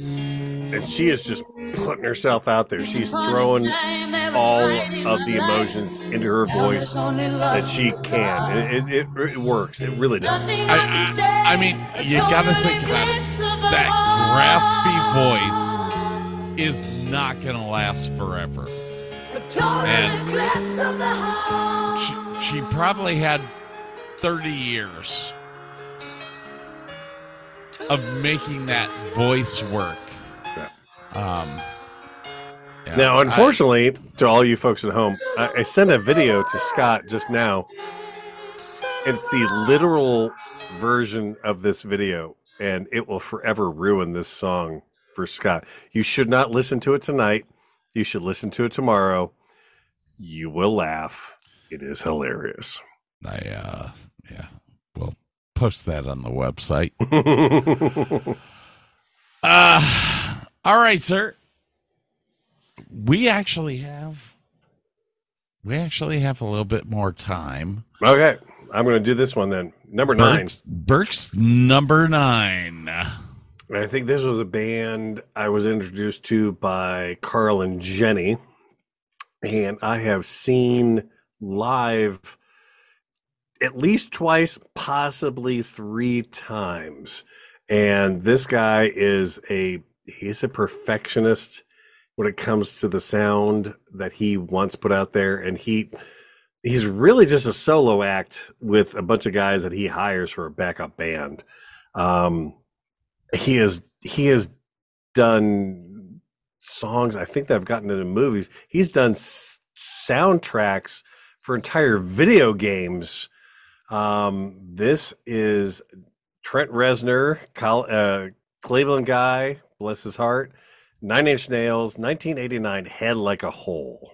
And she is just putting herself out there. She's throwing all of the emotions into her voice that she can. And it, it, it works. It really does. I, I, I mean, you gotta think about it. That raspy voice is not gonna last forever. And she, she probably had 30 years of making that voice work. Um, yeah, Now, I- unfortunately, to all you folks at home, I, I sent a video to Scott just now. It's the literal version of this video, and it will forever ruin this song for Scott. You should not listen to it tonight. You should listen to it tomorrow. You will laugh. It is hilarious. I, uh, yeah, we'll post that on the website. Uh, all right, sir. We actually have, we actually have a little bit more time. okay, I'm going to do this one then. Number nine. Burke's, Burke's number nine. And I think this was a band I was introduced to by Carl and Jenny. And I have seen live at least twice, possibly three times. And this guy is a he's a perfectionist when it comes to the sound that he once put out there. And he he's really just a solo act with a bunch of guys that he hires for a backup band. Um, he has he has done songs i think that have gotten into movies he's done s- soundtracks for entire video games. Um this is trent reznor Col- uh, cleveland guy bless his heart. Nine inch nails 1989 head like a hole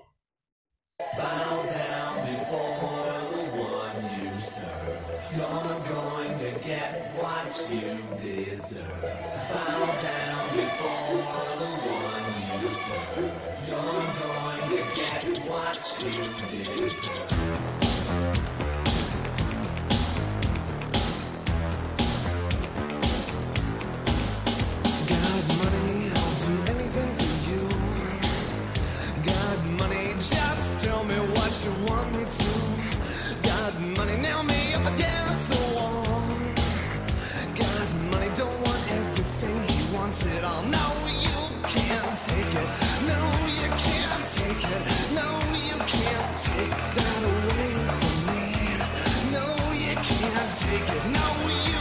take it. No, you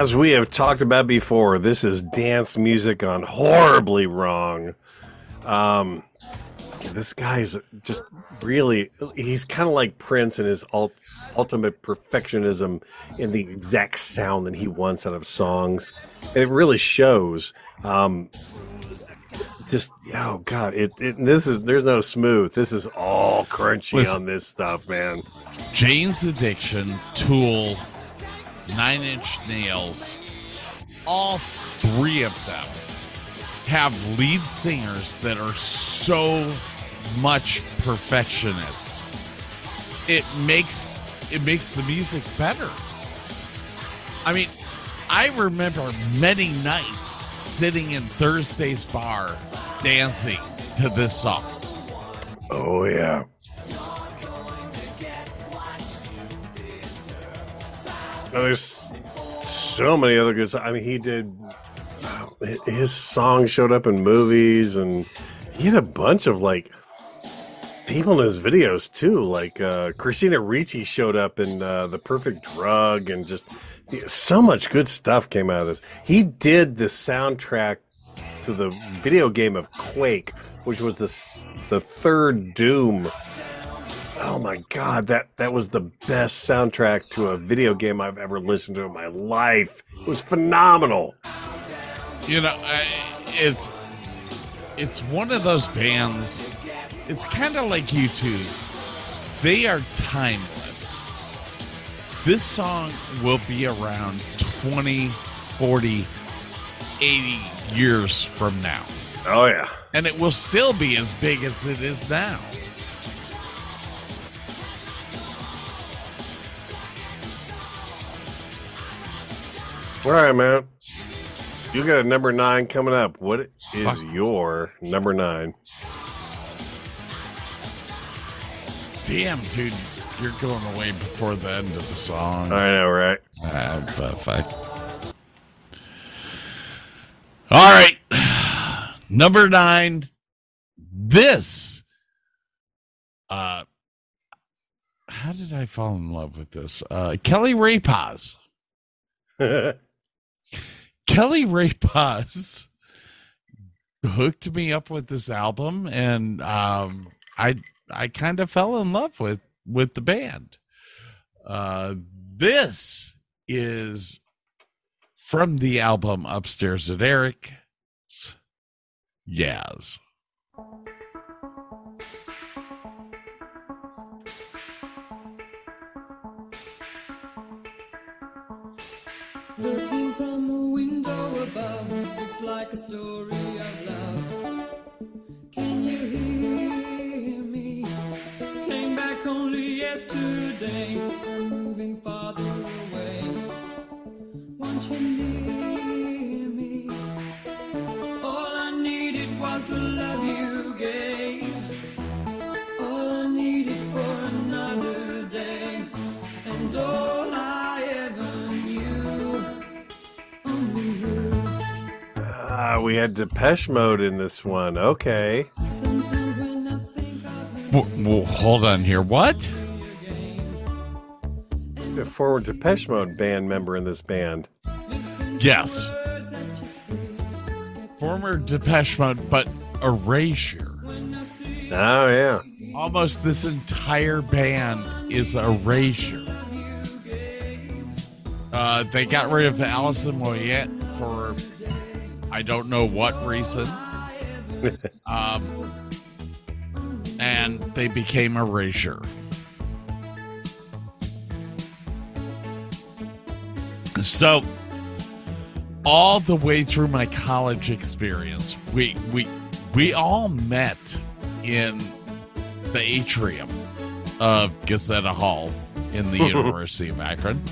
as we have talked about before, this is dance music on horribly wrong. Um, this is just really, he's kind of like Prince in his ult- ultimate perfectionism in the exact sound that he wants out of songs. It really shows. Um, just oh god, it, it this is there's no smooth. This is all crunchy Listen. on this stuff, man. Jane's Addiction, Tool, Nine Inch Nails, all three of them have lead singers that are so much perfectionists. It makes it makes the music better. I mean, I remember many nights sitting in Thursday's bar dancing to this song. Oh yeah. There's so many other good. I mean, he did. His songs showed up in movies, and he had a bunch of like people in his videos too. Like uh, Christina Ricci showed up in uh, The Perfect Drug, and just so much good stuff came out of this. He did the soundtrack to the video game of Quake, which was the the third Doom. Oh my god, that that was the best soundtrack to a video game I've ever listened to in my life. It was phenomenal. You know, I, it's it's one of those bands. It's kind of like U2. They are timeless. This song will be around 20, 40, 80 years from now. Oh yeah. And it will still be as big as it is now. All right, man. You got a number nine coming up. What is Fuck. your number nine? Damn, dude, you're going away before the end of the song. I know, right? Fu- fuck. All right. Number nine. This. Uh, how did I fall in love with this? Uh, Kelly Ray Paz. Kelly Ray Paz hooked me up with this album, and um, I I kind of fell in love with with the band. Uh, this is from the album Upstairs at Eric's. Yaz. Looking from a window above, it's like a story of love. Can you hear me? Came back only yesterday, moving farther away. Want you near We had Depeche Mode in this one. Okay. Sometimes when I think of him W- w- hold on here. What? A former Depeche Mode band member in this band. Yes. words that you say, let's get Former Depeche Mode, but Erasure. Oh, yeah. Almost this entire band is Erasure. Uh, they got rid of Alison Moyet for I don't know what reason. um, and they became Erasure. So, all the way through my college experience, we we we all met in the atrium of Gazetta Hall in the University of Akron.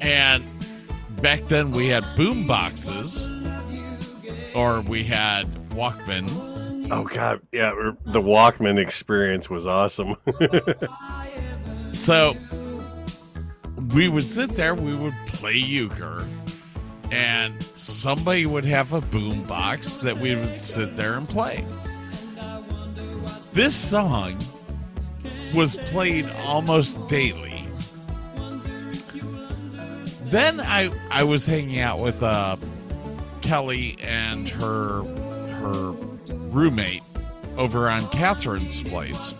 And back then we had boom boxes or we had Walkman. Oh, God. Yeah, er, the Walkman experience was awesome. So we would sit there, we would play euchre, and somebody would have a boom box that we would sit there and play. This song was played almost daily. Then I I was hanging out with uh, Kelly and her her roommate over on Catherine's place.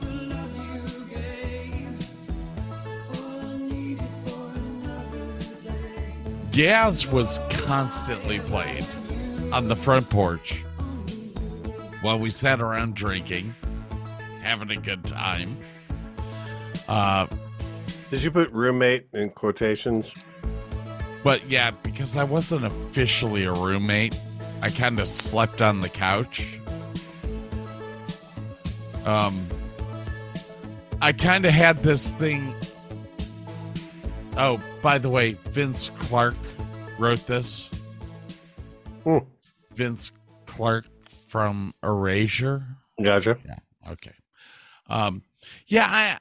Yaz was constantly played on the front porch while we sat around drinking, having a good time. Uh, Did you put roommate in quotations? But yeah, because I wasn't officially a roommate, I kind of slept on the couch. Um, I kind of had this thing. Oh, by the way, Vince Clarke wrote this. Hmm. Vince Clarke from Erasure. Gotcha. Yeah. Okay. Um, yeah, I.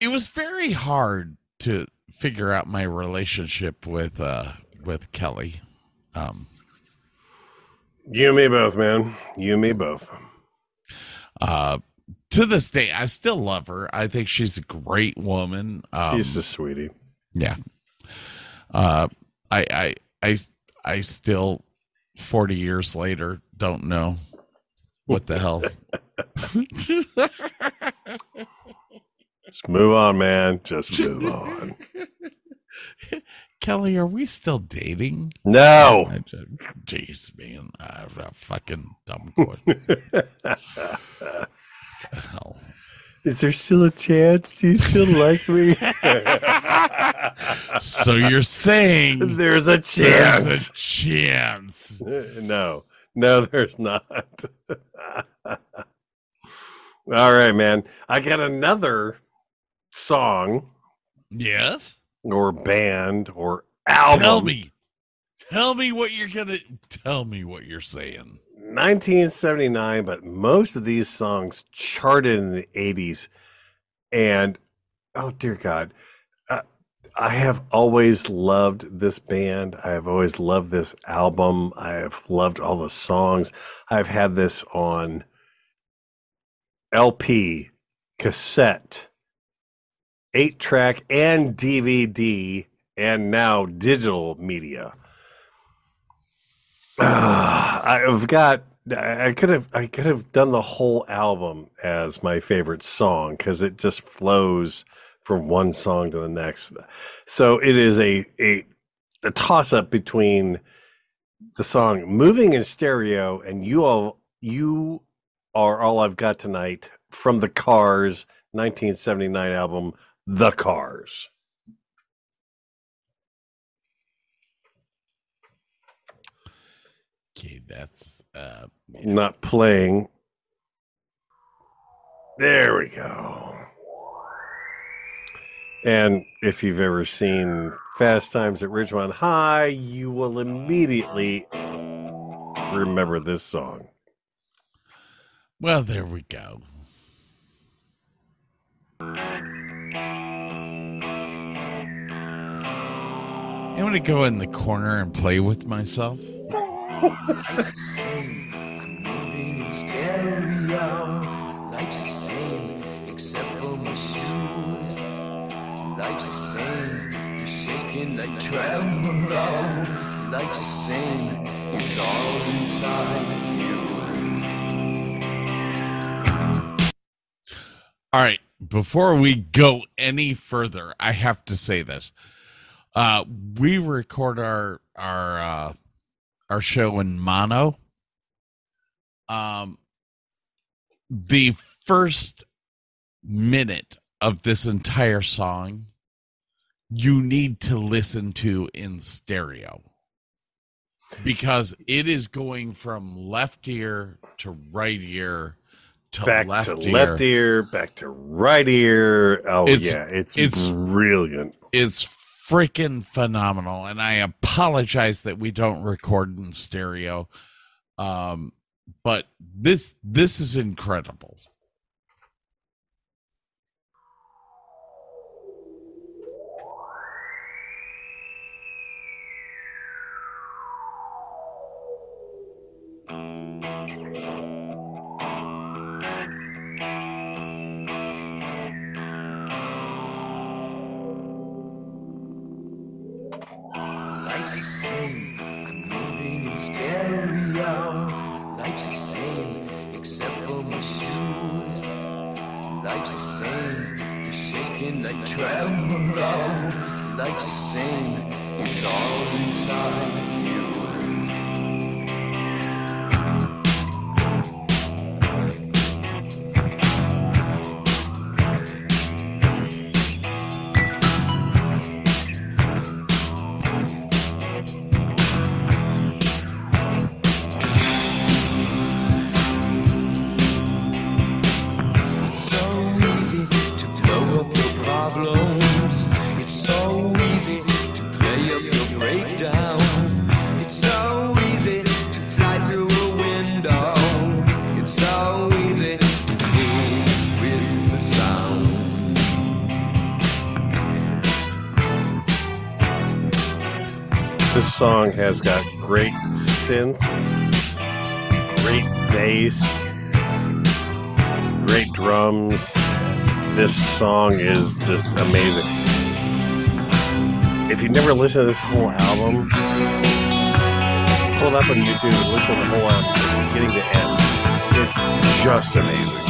It was very hard to figure out my relationship with uh with Kelly. Um, You and me both, man. You and me both. Uh, to this day, I still love her. I think she's a great woman. Um, She's a sweetie. yeah. Uh, I, I, I, I still, 40 years later, don't know what the hell. Just move on, man. Just move on. Kelly, are we still dating? No. Just, jeez, man, I have a fucking dumb question. hell. Is there still a chance? Do you still like me? So you're saying There's a chance? there's a chance? no, no, there's not. All right, man. I got another song Yes. or band or album. Tell me. Tell me what you're gonna tell me what you're saying. 1979, but most of these songs charted in the 80s. And oh, dear God, uh, I have always loved this band. I have always loved this album. I have loved all the songs. I've had this on LP, cassette, eight track, and DVD, and now digital media. Ah, I've got. I I could have. I could have done the whole album as my favorite song because it just flows from one song to the next. So it is a a, a toss up between the song "Moving in Stereo" and "You All You Are All I've Got Tonight" from the Cars 1979 album "The Cars." Okay, that's uh not playing. There we go. And if you've ever seen Fast Times at Ridgemont High, you will immediately remember this song. well, there we go. I'm gonna go in the corner and play with myself. Life's the same. I'm moving in stereo. Life's the same, except for my shoes. Life's the same. You're shaking like tremolo. Life's the same. It's all inside you. All right, before we go any further, I have to say this. Uh we record our our uh our show in mono. Um the first minute of this entire song you need to listen to in stereo because it is going from left ear to right ear to Back left to ear. left ear, back to right ear. Oh It's- yeah, it's it's- brilliant. It's freaking phenomenal and I apologize that we don't record in stereo. Um but this this is incredible. Life's the same. I'm moving in stereo. Life's the same, except for my shoes. Life's the same. You're shaking like tremolo. Life's the same. It's all inside has got great synth, great bass, great drums. This song is just amazing. If you never listened to this whole album, pull it up on YouTube and listen to the whole album, beginning to end. It's just amazing.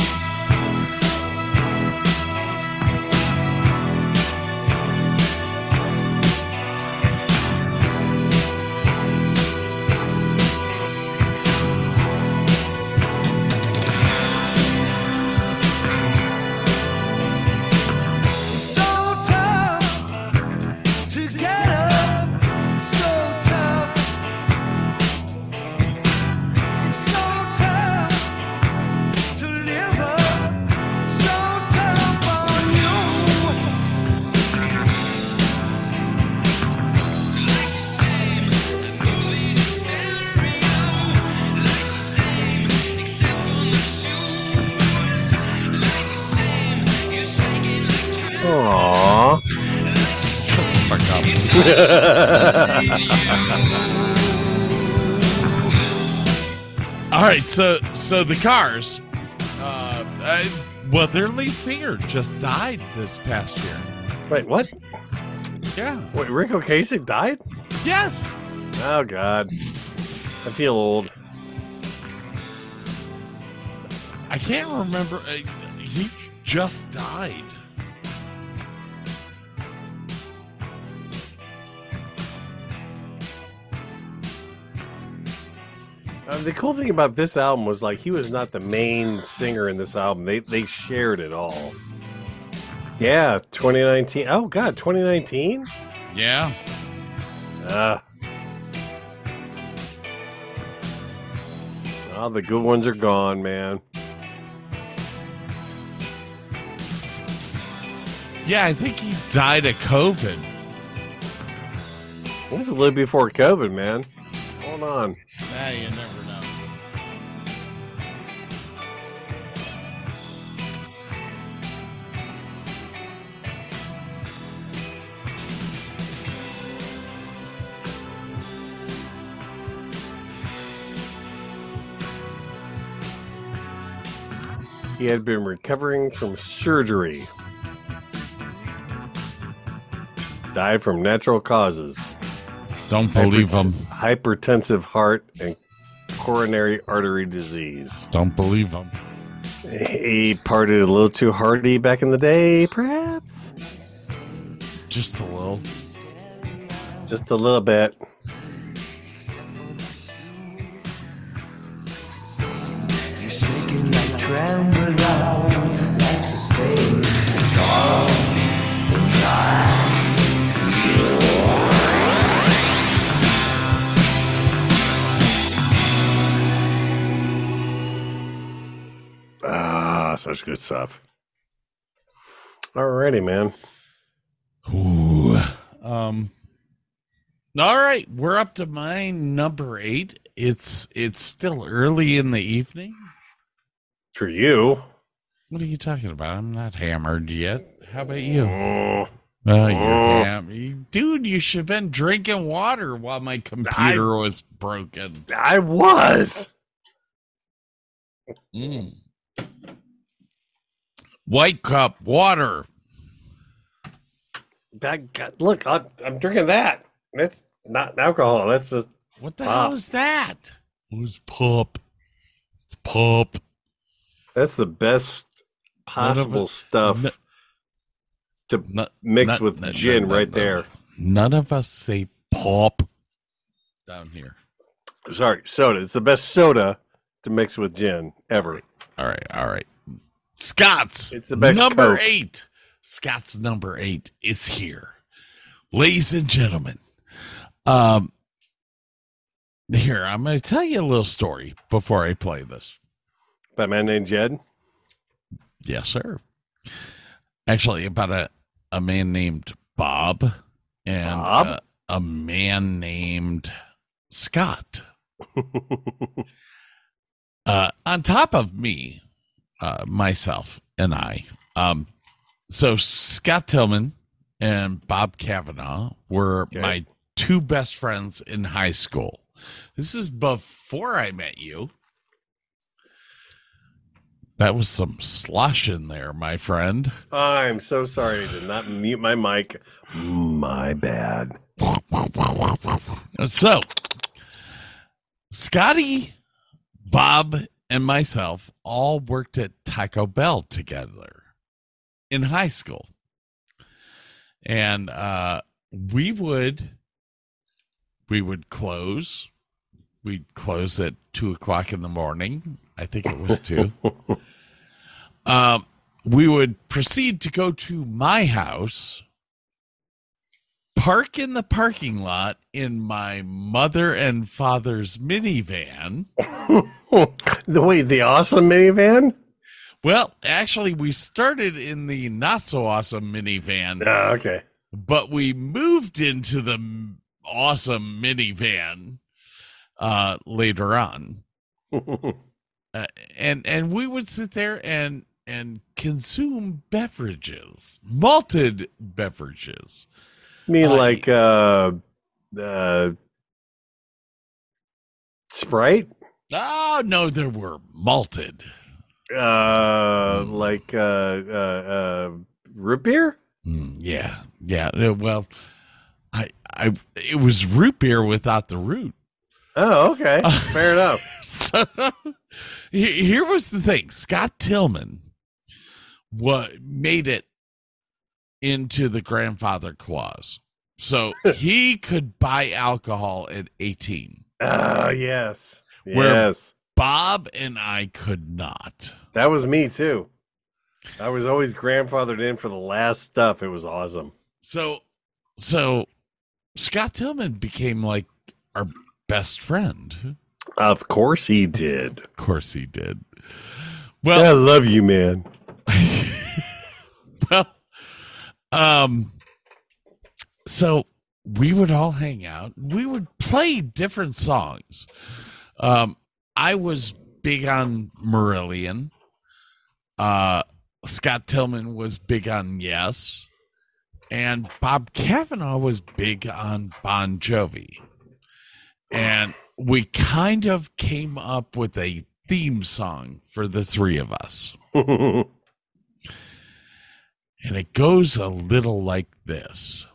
So so the Cars, uh, uh, well, their lead singer just died this past year. Wait, what? Yeah. Wait, Ric Ocasek died? Yes. Oh, God. I feel old. I can't remember. Uh, he just died. The cool thing about this album was like he was not the main singer in this album. They they shared it all. Yeah, 2019. Oh God, 2019. Yeah. Ah. All the good ones are gone, man. Yeah, I think he died of COVID. This was a little before COVID, man. Hold on. Nah, you never He had been recovering from surgery. Died from natural causes. Don't believe Hypert- him. Hypertensive heart and coronary artery disease. Don't believe him. He partied a little too hardy back in the day, perhaps. Just a little. Just a little bit. Shaking like trembling. Life's the same. It's all inside. Ah, such good stuff. Alrighty, man. Ooh. Um. All right, we're up to my number eight. It's it's still early in the evening. For you. What are you talking about? I'm not hammered yet. How about you? Mm, Oh, you're Oh. ham- dude. You should have been drinking water while my computer was broken. I was. Mm. White cup water. That, God, look, I, I'm drinking that. That's not alcohol. That's just What the Pop. hell is that? It was pop. It's pop. That's the best possible it- stuff n- to Not, mix not- with not- gin right there. None of us say pop down here. Sorry, soda. It's the best soda to mix with gin ever. All right, all right. Scott's It's the best number Coke. eight. Scott's number eight is here, ladies and gentlemen. Um, here I'm going to tell you a little story before I play this. By a man named Jed. Yes, sir. Actually, about a a man named Bob and Bob? uh, a man named Scott. uh, on top of me, uh, myself, and I. Um, so Scott Tillman and Bob Kavanaugh were Okay. my two best friends in high school. This is before I met you. That was some slosh in there, my friend. I'm so sorry I did not mute my mic. My bad. So, Scotty, Bob, and myself all worked at Taco Bell together in high school. And uh, we would we would close. We'd close at two o'clock in the morning. I think it was two. um, we would proceed to go to my house park in the parking lot in my mother and father's minivan. The wait, the awesome minivan? Well, actually, we started in the not so awesome minivan, Ah, okay. but we moved into the awesome minivan uh, later on, uh, and and we would sit there and and consume beverages, malted beverages. I mean, like uh, uh, Sprite? Oh no, there were malted. Uh, like uh, uh, uh, root beer? Mm, yeah, yeah. Well, I, I, it was root beer without the root. Oh, okay. Fair enough. So here was the thing: Scott Tillman, what made it into the grandfather clause, so he could buy alcohol at eighteen. Oh, yes. Yes. Bob and I could not. That was me too. I was always grandfathered in for the last stuff. It was awesome. So, so Scott Tillman became like our best friend. Of course he did. Of course, he did. Well, I love you, man. well, um, so we would all hang out. We would play different songs. Um, I was big on Marillion. Uh, Scott Tillman was big on Yes, and Bob Kavanaugh was big on Bon Jovi. And we kind of came up with a theme song for the three of us. And it goes a little like this.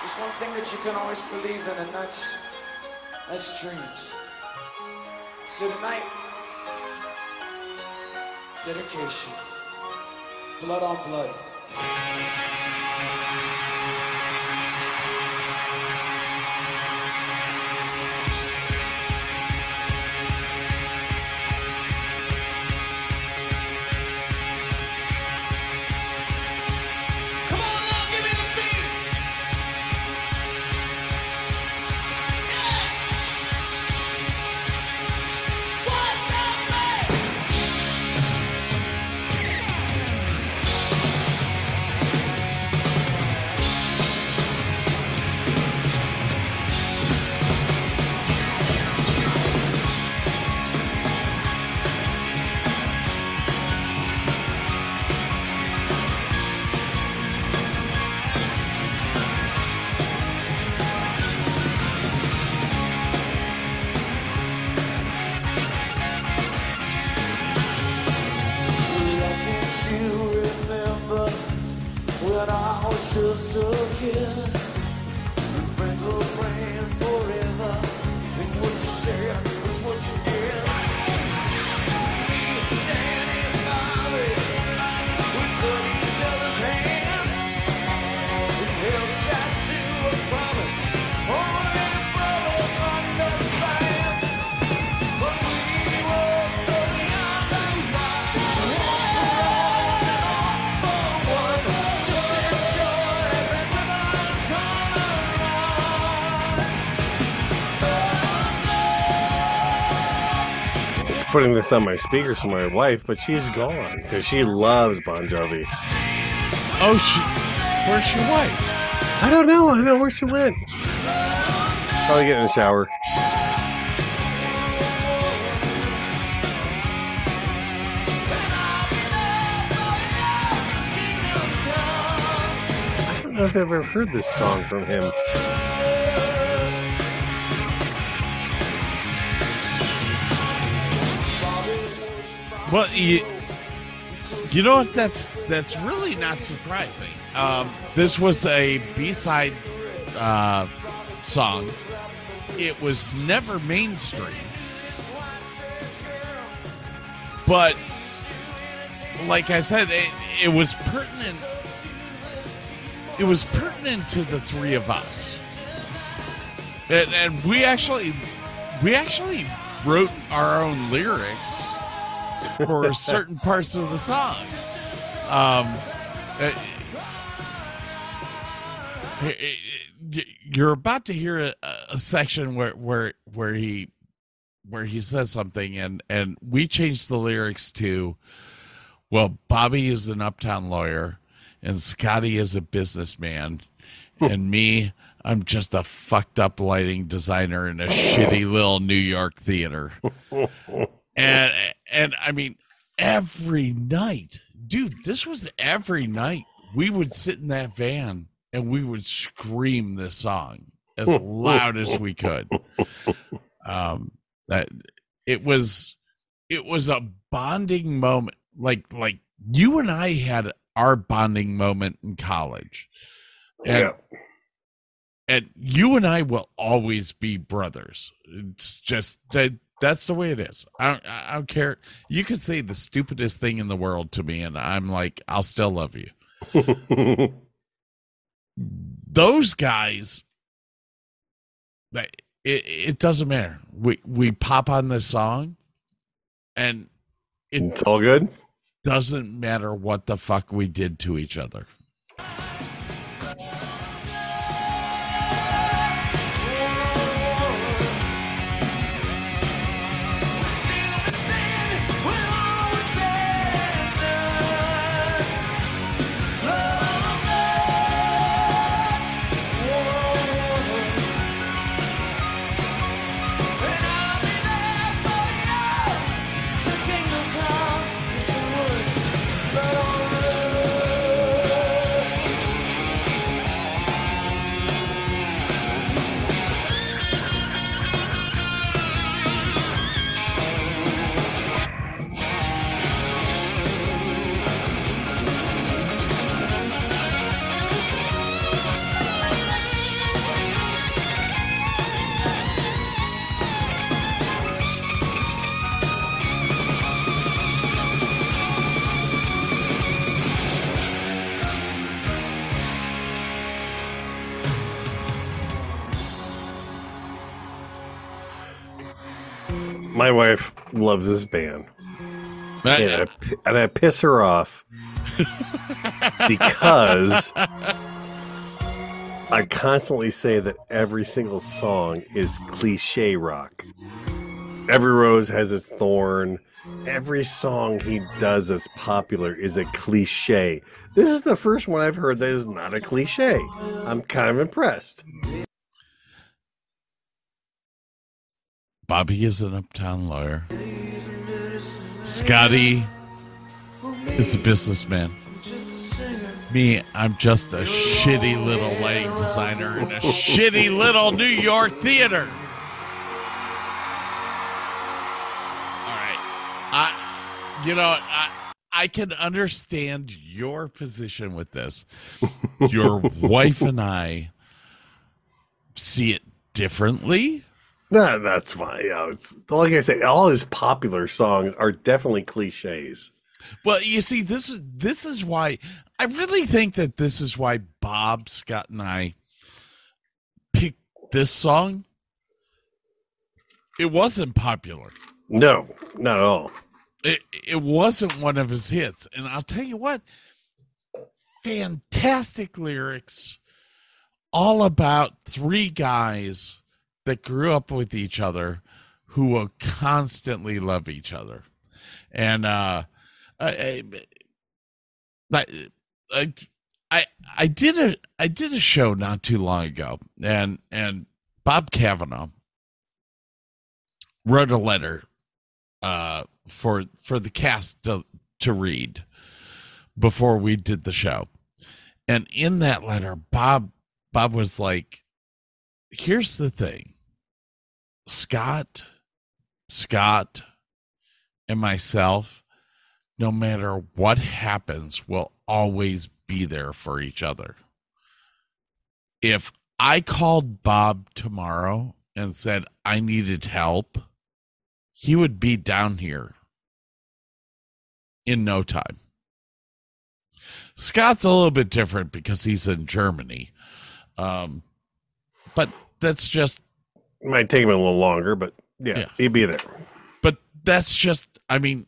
There's one thing that you can always believe in, and that's that's dreams. So tonight, dedication, blood on blood. I was just a kid? Putting this on my speakers for my wife, but she's gone because she loves Bon Jovi. Oh, she, where's your wife? I don't know. I don't know where she went. Probably get in the shower. I don't know if I've ever heard this song from him. Well, you, you know what? That's that's really not surprising. Um, this was a B side uh, song. It was never mainstream, but like I said, it, it was pertinent. It was pertinent to the three of us, and, and we actually we actually wrote our own lyrics for certain parts of the song. Um, uh, you're about to hear a, a section where where where he where he says something, and and we changed the lyrics to, well, Bobby is an uptown lawyer, and Scotty is a businessman, and me. I'm just a fucked up lighting designer in a shitty little New York theater and and I mean every night, dude. This was every night. We would sit in that van and we would scream this song as loud as we could. Um, that it was it was a bonding moment. Like like you and I had our bonding moment in college, and Yeah. and you and I will always be brothers. It's just that that's the way it is. I don't, I don't care. You could say the stupidest thing in the world to me, and I'm like, I'll still love you. Those guys, that it, it doesn't matter. We we pop on this song, and it it's all good. doesn't matter what the fuck we did to each other. Wife loves this band, and I, and I piss her off because I constantly say that every single song is cliche rock. Every rose has its thorn. Every song he does that's popular is a cliche. This is the first one I've heard that is not a cliche. I'm kind of impressed. Bobby is an uptown lawyer. Scotty is a businessman. Me, I'm just a shitty little lighting designer in a shitty little New York theater. All right. I you know, I I can understand your position with this. Your wife and I see it differently. Nah, that's fine. It's like I say, all his popular songs are definitely cliches. Well, you see, this is this is why I really think that this is why Bob Scott and I picked this song. It wasn't popular. No, not at all. It it wasn't one of his hits, and I'll tell you what, fantastic lyrics, all about three guys that grew up with each other who will constantly love each other, and uh, I, I, I, I, I did a I did a show not too long ago, and and Bob Kavanaugh wrote a letter uh, for for the cast to to read before we did the show, and in that letter, Bob Bob was like, "Here's the thing, Scott, Scott, and myself." no matter what happens, will always be there for each other. If I called Bob tomorrow and said I needed help, he would be down here in no time. Scott's a little bit different because he's in Germany. Um, but that's just Might take him a little longer, but yeah, Yeah. he'd be there. but that's just i mean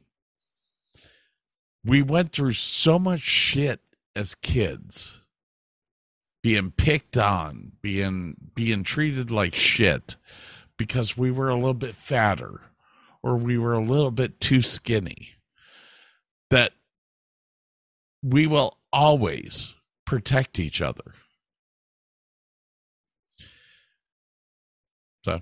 we went through so much shit as kids being picked on being being treated like shit because we were a little bit fatter or we were a little bit too skinny that we will always protect each other so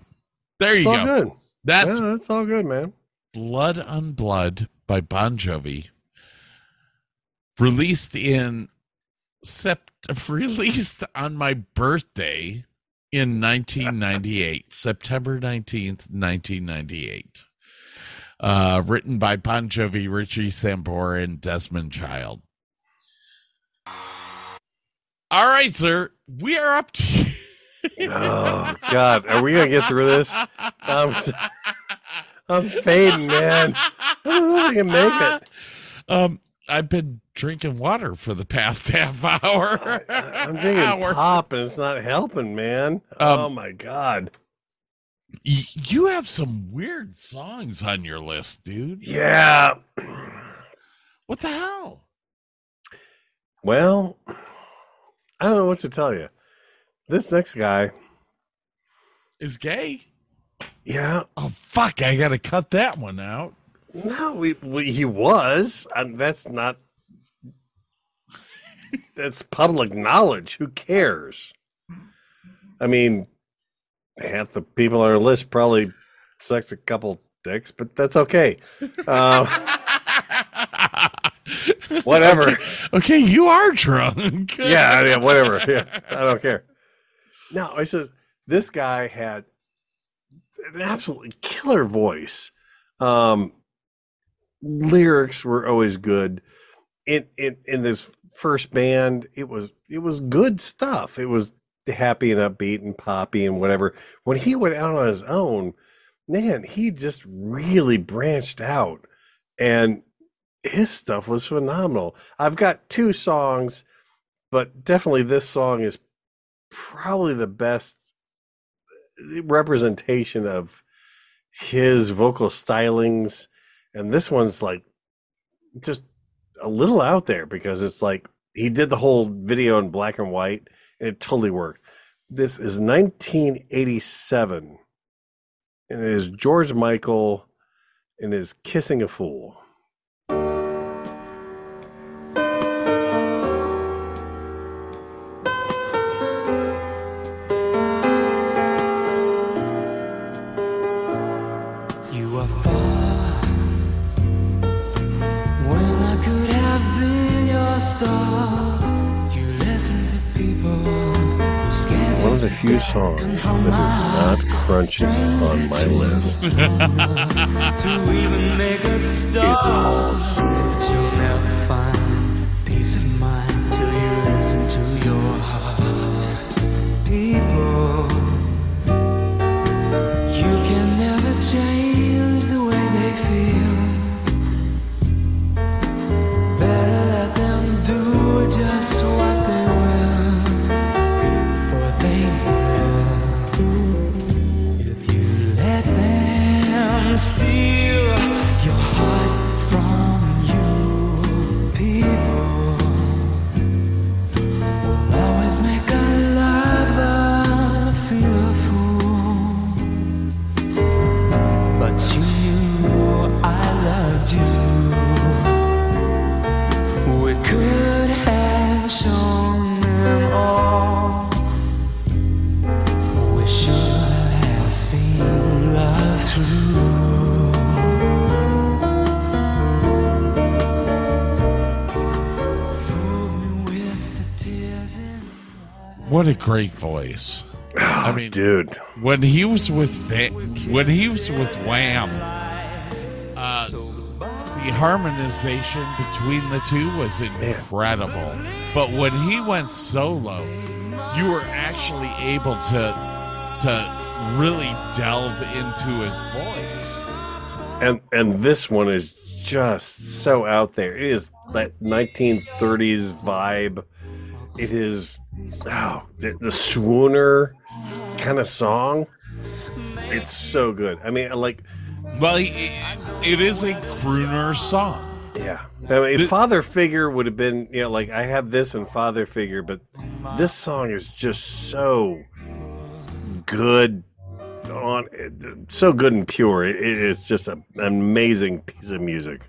there you It's all go good. that's yeah, that's all good, man. Blood on Blood by Bon Jovi, released in sept released on my birthday in 1998, September 19th, 1998. Uh, written by Bon Jovi, Richie Sambora, and Desmond Child. All right, sir, we are up to. Oh God, are we gonna get through this? I'm, s- I'm fading, man. I don't know if I can make it. Um, I've been drinking water for the past half hour. I'm drinking Hour. pop, and it's not helping, man. oh Um, my God. Y- You have some weird songs on your list, dude. Yeah. What the hell? Well, I don't know what to tell you. This next guy, Is gay? yeah, Oh fuck! I gotta cut that one out. no, we, we he was, and that's not. That's public knowledge. Who cares? I mean, half the people on our list probably sucked a couple dicks, but that's okay. Uh, whatever. Okay, okay, you are drunk. yeah, yeah, whatever. Yeah, I don't care. No, I says this guy had an absolutely killer voice. Um, lyrics were always good. In in in this first band, it was it was good stuff. It was happy and upbeat and poppy and whatever. When he went out on his own, man, he just really branched out, and his stuff was phenomenal. I've got two songs but definitely this song is probably the best eh, eh, representation of his vocal stylings. And this one's like just a little out there because it's like he did the whole video in black and white and it totally worked. This is 1987 and it is george michael and is kissing a fool few songs that is not crunching on my list to even make a start. It's all smooth. What a great voice. I mean, dude when he was with when he was with Wham, uh, the harmonization between the two was incredible. But when he went solo, you were actually able to to really delve into his voice. and and this one is just so out there. It is that 1930s vibe. It is oh, the, the swooner kind of song. It's so good. I mean, like, Well, he- it is a crooner song. yeah. I mean, Father Figure would have been, you know, like I had this and Father Figure, but this song is just so good on so good and pure. It, it is just a, an amazing piece of music.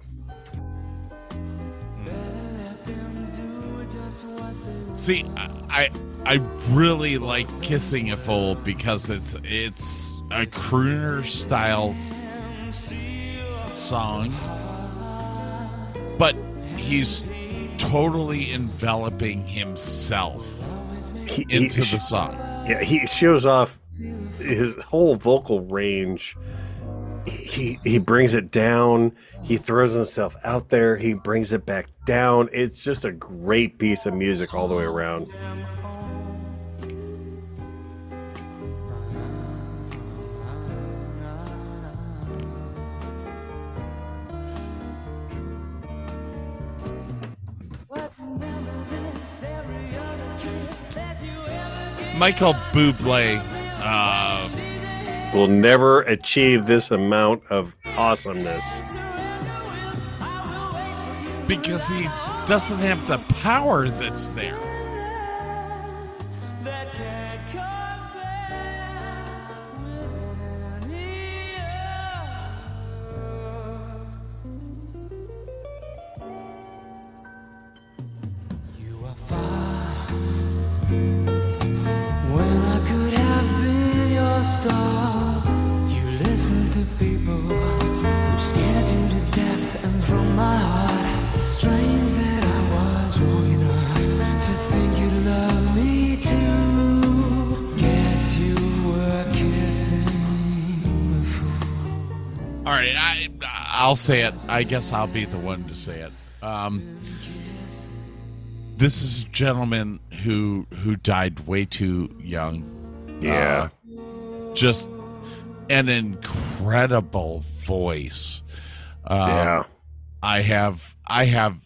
See, I I really like kissing a fool because it's it's a crooner style song, but he's totally enveloping himself He- he- into the song. Yeah, he shows off his whole vocal range. He he brings it down. He throws himself out there. He brings it back down. It's just a great piece of music all the way around. Michael Bublé, uh, Will never achieve this amount of awesomeness. because he doesn't have the power that's there. Right, I I'll say it. I guess I'll be the one to say it. Um, this is a gentleman who who died way too young. Yeah. Uh, just an incredible voice. Uh, yeah. I have I have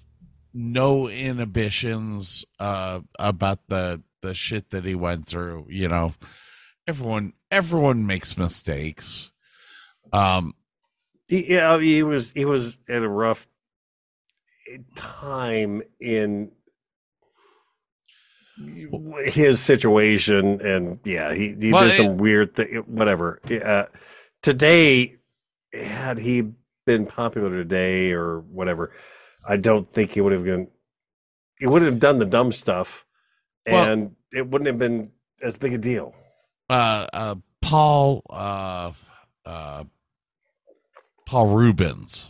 no inhibitions uh, about the the shit that he went through. You know, everyone everyone makes mistakes. Um, He, yeah, he was he was at a rough time in his situation, and yeah, he, he Well, did it- some weird thing. Whatever. Uh, today, had he been popular today or whatever, I don't think he would have been. He wouldn't have done the dumb stuff, Well- and it wouldn't have been as big a deal. uh, uh, Paul uh, uh, Paul Reubens.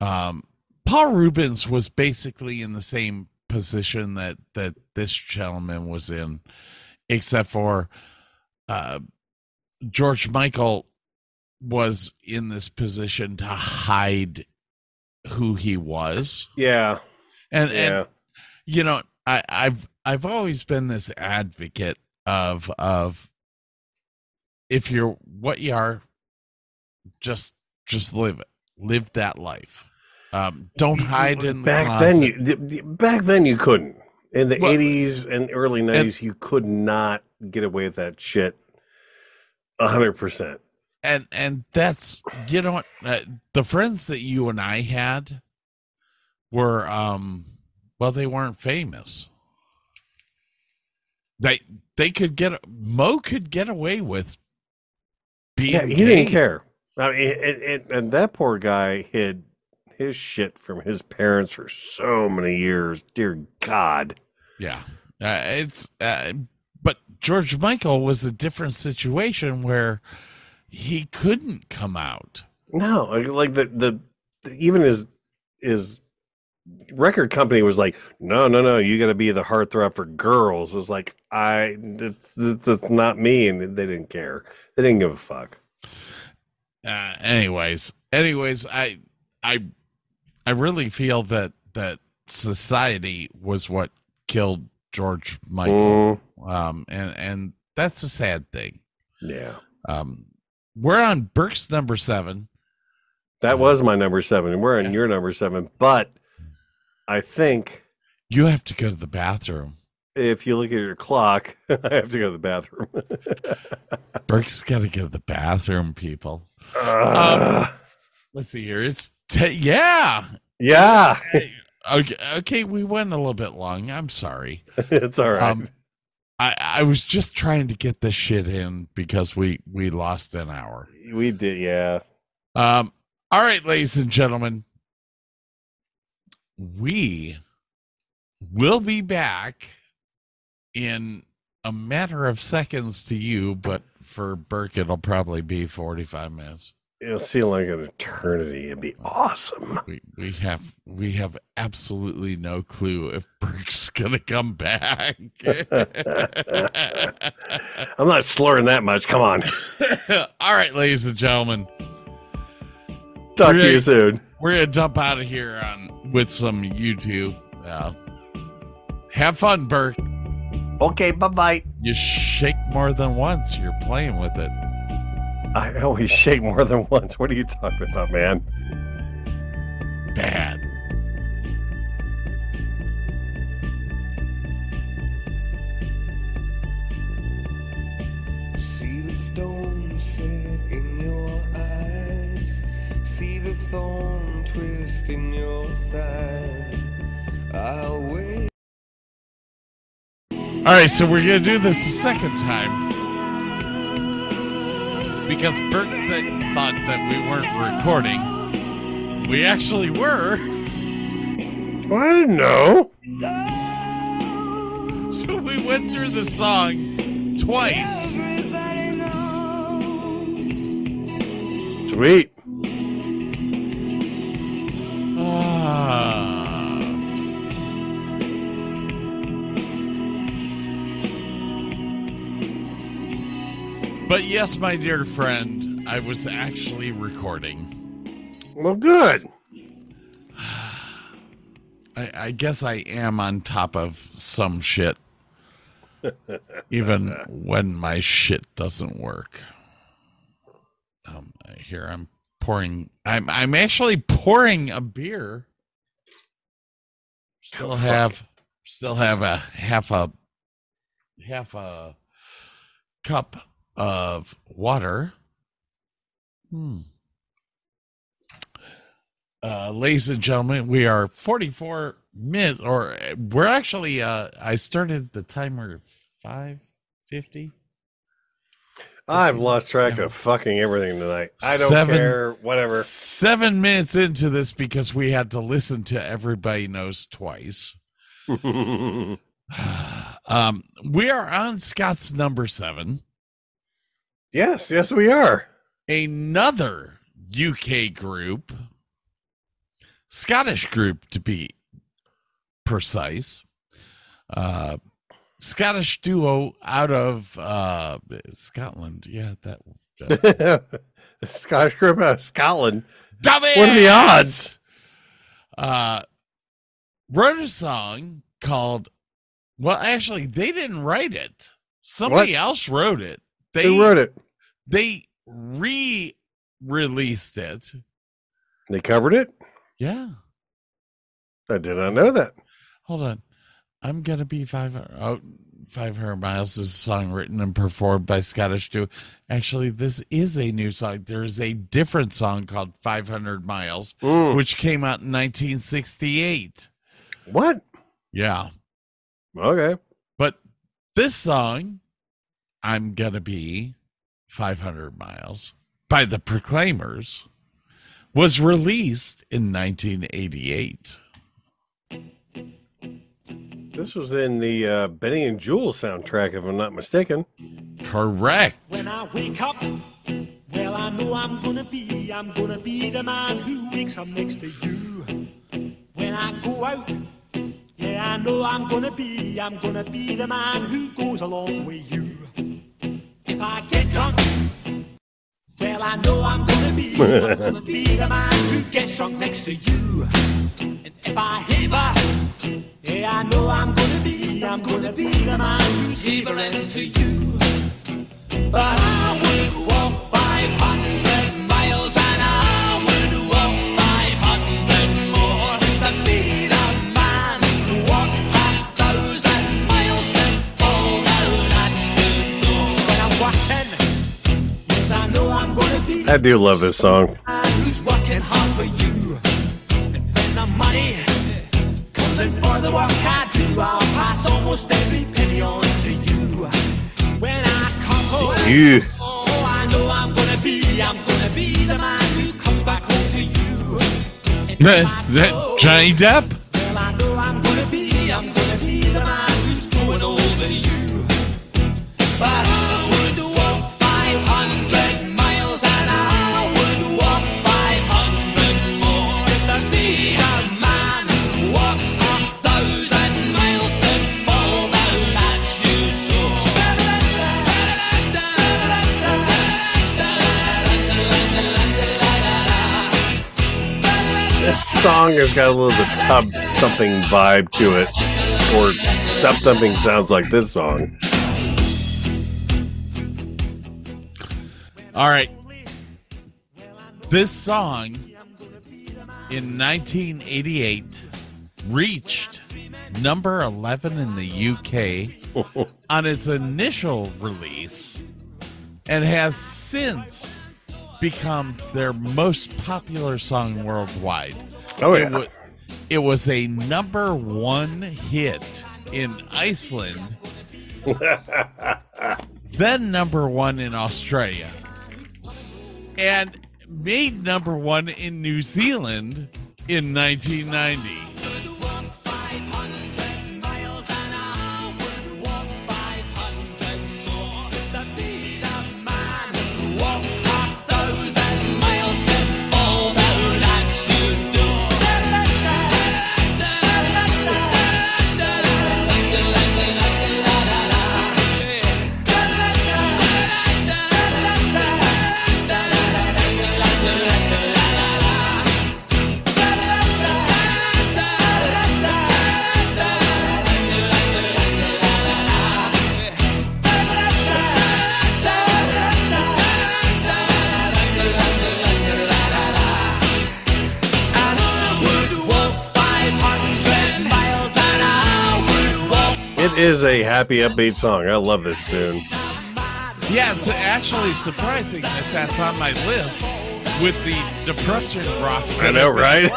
Um, Paul Reubens was basically in the same position that that this gentleman was in, except for uh, George Michael was in this position to hide who he was, Yeah, and yeah. and you know I, I've I've always been this advocate of of if you're what you are, just just live it, live that life. Um, don't hide in the back closet. then you back then you couldn't in the Well, 80s and early 90s you could not get away with that shit 100% and and that's you know what uh, the friends that you and I had were um well they weren't famous. They they could get Mo could get away with being yeah he gay. didn't care I mean, it, it, and that poor guy hid his shit from his parents for so many years dear god. Yeah, uh, it's uh, but George Michael was a different situation where he couldn't come out. no like, the, the the even his his record company was like no no no you got to be the heartthrob for girls. It's like i that's, that's not me and they didn't care. They didn't give a fuck Uh, anyways, anyways, I I I really feel that that society was what killed George Michael. Um and and that's a sad thing. Yeah. Um we're on Burke's number 7. That was my number seven, and we're on your number seven. But I think You have to go to the bathroom. If you look at your clock, I have to go to the bathroom. Burke's got to go to the bathroom, people. Ugh. Let's see here. It's te- yeah. yeah, Okay, okay, we went a little bit long. I'm sorry. it's all right. Um, I I was just trying to get this shit in because we we lost an hour. we did, yeah. Um. All right, ladies and gentlemen, we will be back in a matter of seconds to you, but for Burke, it'll probably be forty-five minutes. It'll seem like an eternity. It'd be awesome. We we have we have absolutely no clue if Burke's gonna come back. I'm not slurring that much. Come on. All right, ladies and gentlemen, Talk to Really? you soon. we're gonna jump out of here on with some YouTube. Uh, have fun, Burke. Okay, bye bye. You shake more than once. You're playing with it. I always shake more than once. What are you talking about, man? Bad. See the stone set in your eyes. See the thorn twist in your side. I'll wait. All right, so we're gonna do this a second time because Bert th- thought that we weren't recording. We actually were. I didn't know. So we went through the song twice. Sweet. Ah. But yes, my dear friend, I was actually recording. Well, good. I, I guess I am on top of some shit, even when my shit doesn't work. Um, here I'm pouring. I'm I'm actually pouring a beer. Still have, still have a half a half a cup of water. Hmm. Uh, ladies and gentlemen, we are 44 minutes, or we're actually, uh, I started the timer 550. I've lost track of fucking everything tonight. I don't Seven- care. Whatever. Seven minutes into this because we had to listen to Everybody Knows twice. Um, we are on Scott's number seven, yes, yes, we are. another UK group, Scottish group to be precise. Uh, Scottish duo out of uh, Scotland. Yeah, that. Uh, Scottish group out of Scotland. Dumbass! What are the odds? Uh, wrote a song called. Well, actually, they didn't write it. Somebody What? else wrote it. They Who wrote it? They re-released it. They covered it. Yeah. I did not know that. Hold on. I'm gonna be five. Oh, 500 miles is a song written and performed by Scottish duo. Actually, this is a new song. There is a different song called 500 Miles, Mm. which came out in 1968. What? Yeah. Okay. But this song, I'm Gonna Be 500 Miles by the Proclaimers, was released in 1988. This was in the uh, Benny and Jules soundtrack, if I'm not mistaken. Correct. When I wake up, well, I know I'm gonna be, I'm gonna be the man who wakes up next to you. When I go out, yeah, I know I'm gonna be, I'm gonna be the man who goes along with you. If I get drunk, well, I know I'm gonna be, I'm gonna be the man who gets drunk next to you. And if I heaver, yeah, I know I'm gonna be, I'm gonna be the man who's heavering to you. But I would walk 500 back home to you. And if That, I that go, Johnny Depp? Song has got a little bit tub something vibe to it, or Tubthumping sounds like this song. All right. This song in 1988 reached number 11 in the UK on its initial release and has since become their most popular song worldwide. Oh, It yeah. it was a number one hit in Iceland, then number one in Australia, and made number one in New Zealand in 1990. Is a happy, upbeat song. I love this tune. Yeah, it's actually surprising that that's on my list with the depression rock. I know, right?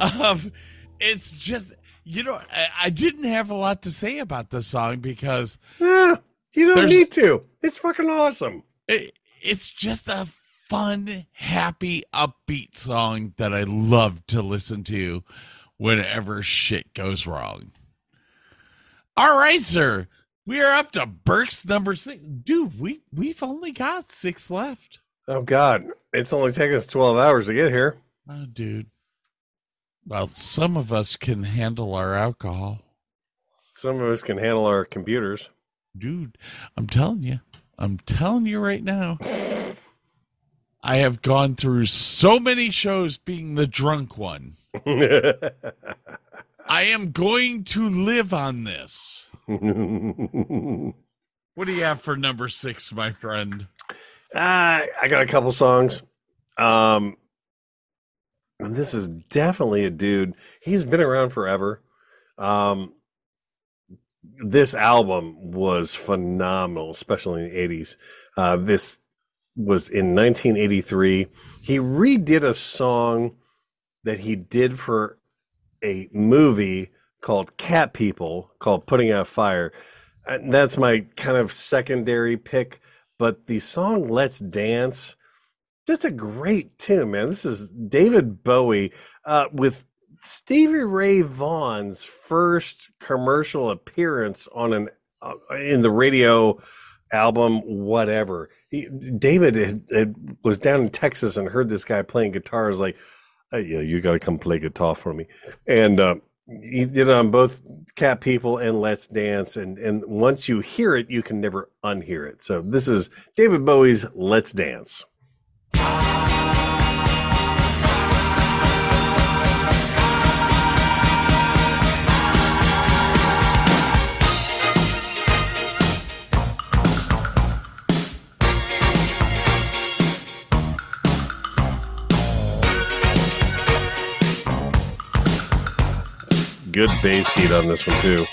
um, it's just you know I, I didn't have a lot to say about this song because yeah, you don't need to. It's fucking awesome. it, it's just a fun, happy, upbeat song that I love to listen to whenever shit goes wrong. All right, sir. We are up to Burke's number six. Dude, we we've only got six left. Oh God, it's only taken us twelve hours to get here. Oh, dude. Well, some of us can handle our alcohol. Some of us can handle our computers. Dude, I'm telling you. I'm telling you right now. I have gone through so many shows being the drunk one. I am going to live on this. What do you have for number six, my friend? Ah, I got a couple songs. Um, and this is definitely a dude. He's been around forever. Um, this album was phenomenal, especially in the eighties. Uh, this was in 1983. He redid a song that he did for a movie called Cat People, called Putting Out Fire. And that's my kind of secondary pick. But the song Let's Dance, just a great tune, man. This is David Bowie uh, with Stevie Ray Vaughan's first commercial appearance on an uh, in the radio album, whatever. He, David had, had, was down in Texas and heard this guy playing guitar. Was like, "Hey, yeah, you got to come play guitar for me. And uh, He did it on both Cat People and Let's Dance, and and once you hear it, you can never unhear it. So this is David Bowie's Let's Dance. Good bass beat on this one too.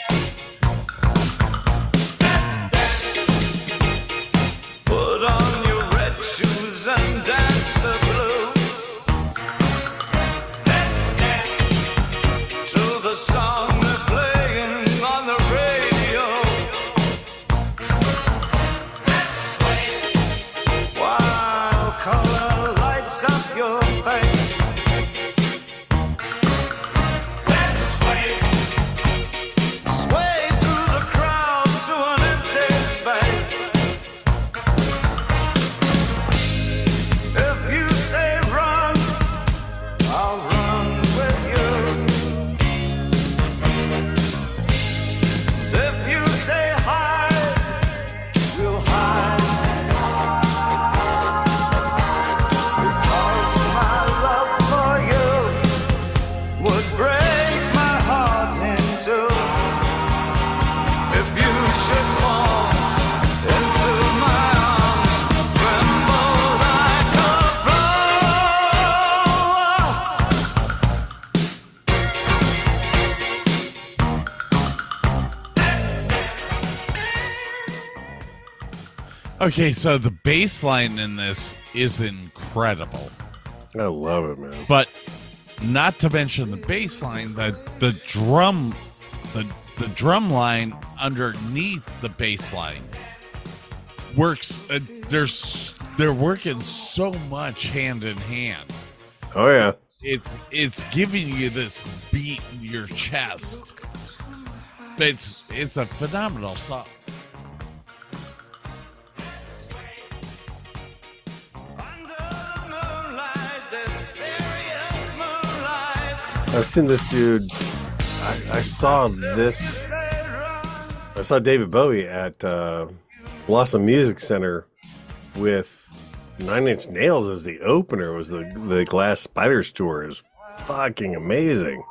Okay, so the bass line in this is incredible. I love it, man. But not to mention the bass line, the the drum the the drum line underneath the bass line works uh, there's they're working so much hand in hand. Oh yeah. It's it's giving you this beat in your chest. It's it's a phenomenal song. I've seen this dude. I, I saw this. I saw David Bowie at uh, Blossom Music Center with Nine Inch Nails as the opener. It was the the Glass Spiders tour. It was fucking amazing.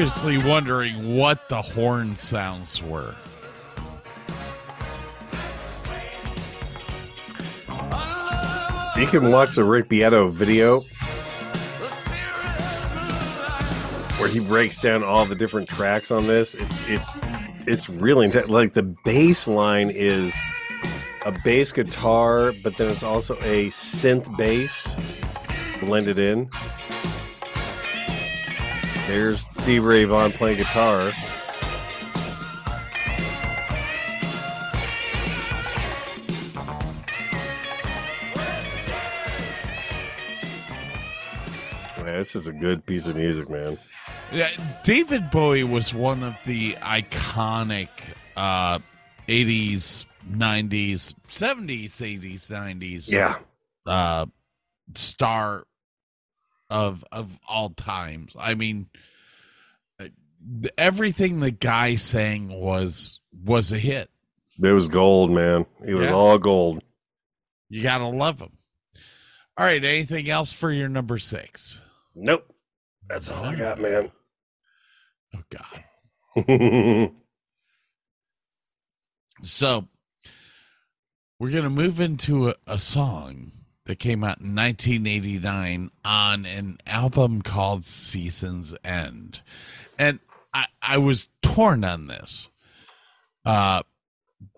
Seriously wondering what the horn sounds were. You can watch the Rick Beato video where he breaks down all the different tracks on this. It's it's it's really intense. Like the bass line is a bass guitar, but then it's also a synth bass blended in. There's Steve Ray Vaughan playing guitar. Man, this is a good piece of music, man. Yeah, David Bowie was one of the iconic uh, 80s, 90s, 70s, 80s, 90s Yeah. uh, star of of all times. I mean, uh, everything the guy sang was was a hit. It was gold, man. It was Yeah. all gold. You gotta love him. All right, anything else for your number six? Nope. That's all I got, man. Oh God. So we're gonna move into a, a song that came out in 1989 on an album called Seasons End, and I, I was torn on this, uh,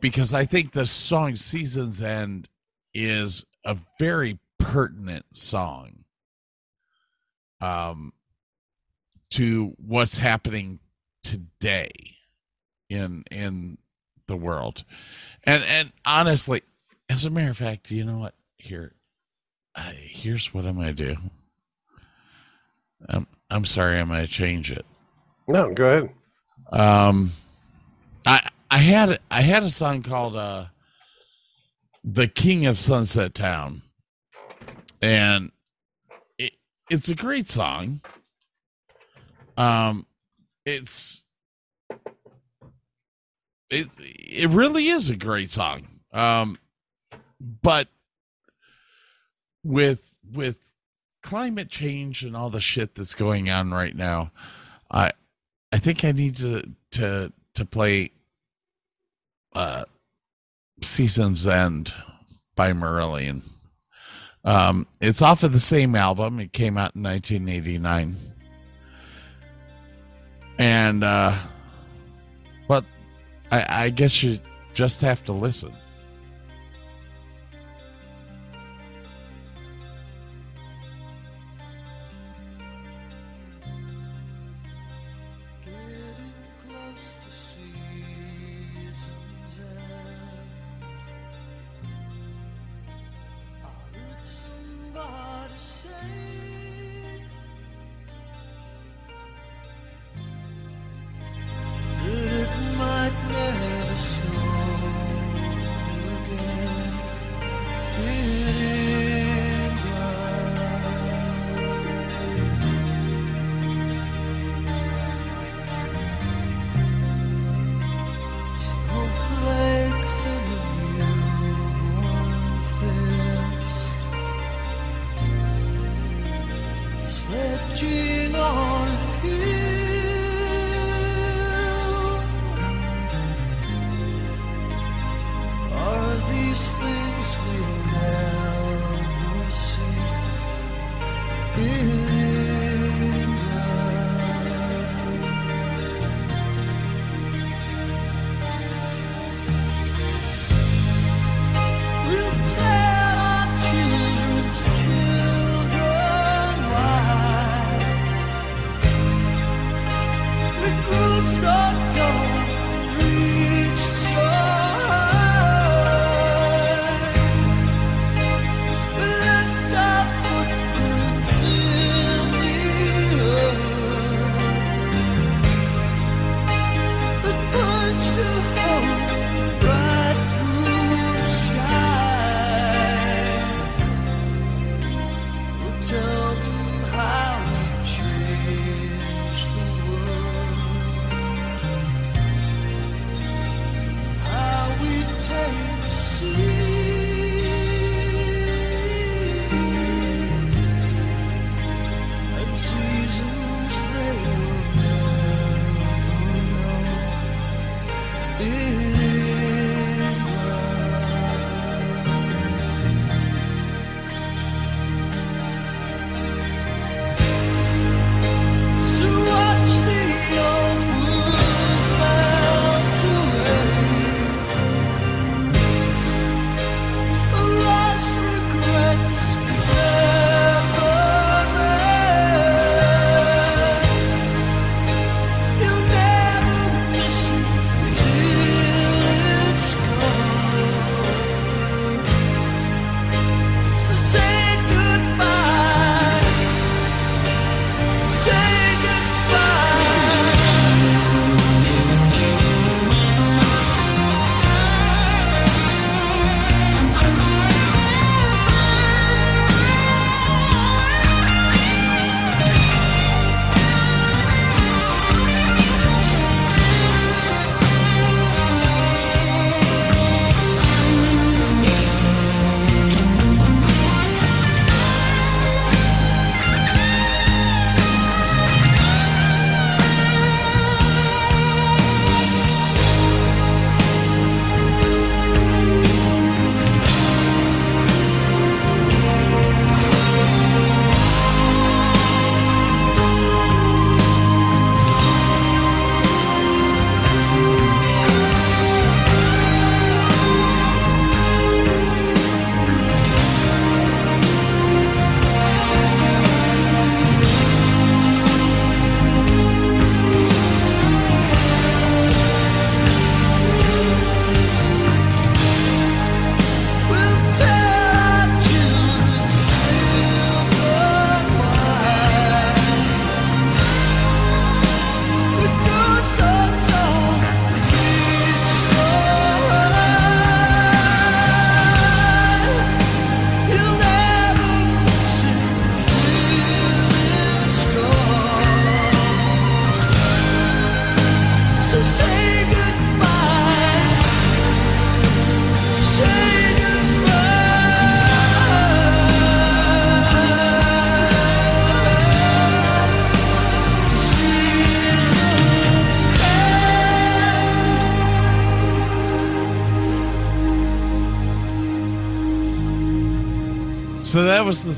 because I think the song Seasons End is a very pertinent song um to what's happening today in in the world. And and honestly as a matter of fact you know what? Here I, here's what i'm gonna do. I'm i'm sorry i'm gonna change it. No, go ahead. um i i had i had a song called uh the king of sunset town. And it, it's a great song. Um it's it it really is a great song. Um but with with climate change and all the shit that's going on right now i i think i need to to to play uh seasons end by marillion. Um it's off of the same album. It came out in 1989 and uh but i i guess you just have to listen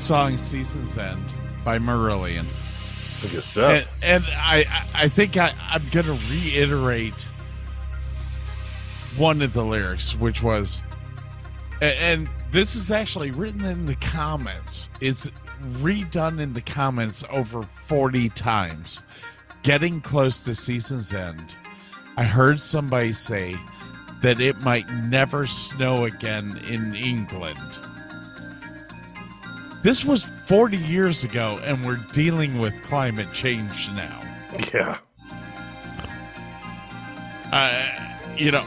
song "Season's End" by Marillion. It's good stuff. And, and I, I I think I, I'm going to reiterate one of the lyrics, which was, and this is actually written in the comments. It's redone in the comments over 40 times. Getting close to season's end, I heard somebody say that it might never snow again in England. This was 40 years ago, and we're dealing with climate change now. yeah. Uh, you know,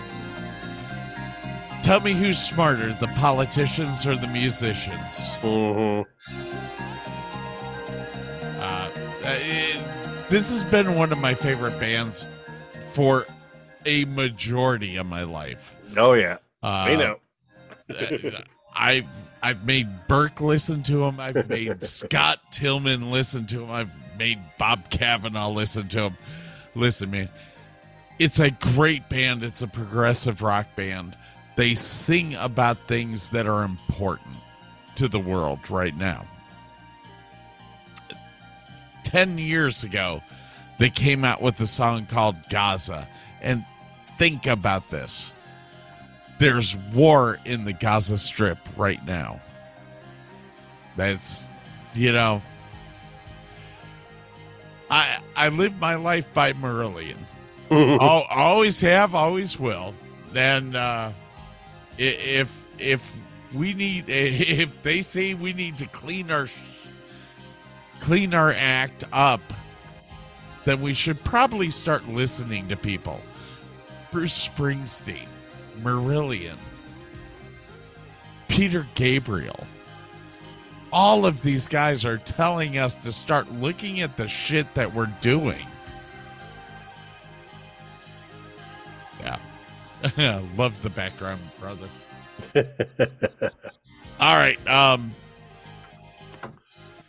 tell me who's smarter, the politicians or the musicians? hmm Uh, it- this has been one of my favorite bands for a majority of my life. Oh yeah. Uh, we know. I've I've made Burke listen to him. I've made Scott Tillman listen to him. I've made Bob Cavanaugh listen to him. Listen, man, it's a great band. It's a progressive rock band. They sing about things that are important to the world right now. Ten years ago, they came out with a song called Gaza, and think about this there's war in the Gaza Strip right now. That's, you know, I I live my life by Marillion. Al always have, always will. Then uh, if if we need, if they say we need to clean our clean our act up, then we should probably start listening to people. Bruce Springsteen, Marillion, Peter Gabriel. All of these guys are telling us to start looking at the shit that we're doing. Yeah. Love the background, brother. All right. Um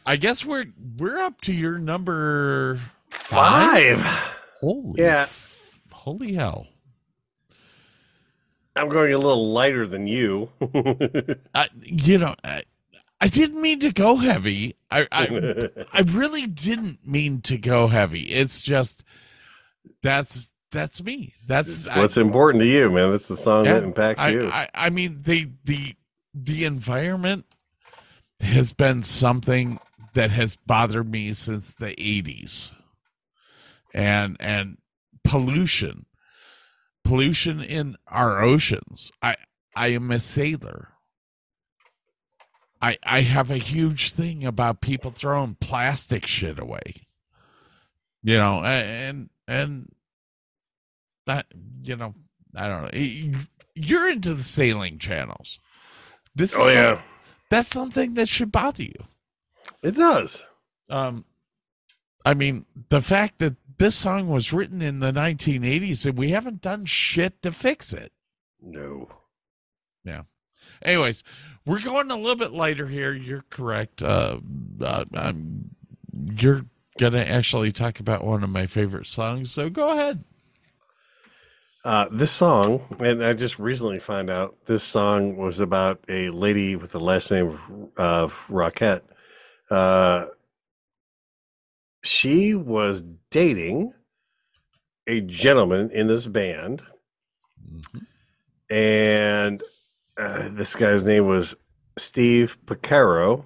I guess we're we're up to your number Five. Holy Yeah. f- holy hell. I'm going a little lighter than you. I, you know, I, I didn't mean to go heavy. I, I, I really didn't mean to go heavy. It's just that's that's me. That's I- What's important to you, man? That's the song yeah, that impacts I, you. I, I mean, the the the environment has been something that has bothered me since the '80s, and and pollution, pollution in our oceans. I I am a sailor. I I have a huge thing about people throwing plastic shit away. You know, and and that you know, I don't know. You're into the sailing channels. This oh is yeah, that's something that should bother you. it does. Um, I mean, the fact that this song was written in the 1980s and we haven't done shit to fix it. No. Yeah. Anyways, we're going a little bit lighter here. You're correct. Uh, uh, um, you're gonna actually talk about one of my favorite songs, so go ahead. Uh, this song, and I just recently found out this song was about a lady with the last name of Arquette. Uh, she was dating a gentleman in this band, and uh, this guy's name was Steve Porcaro.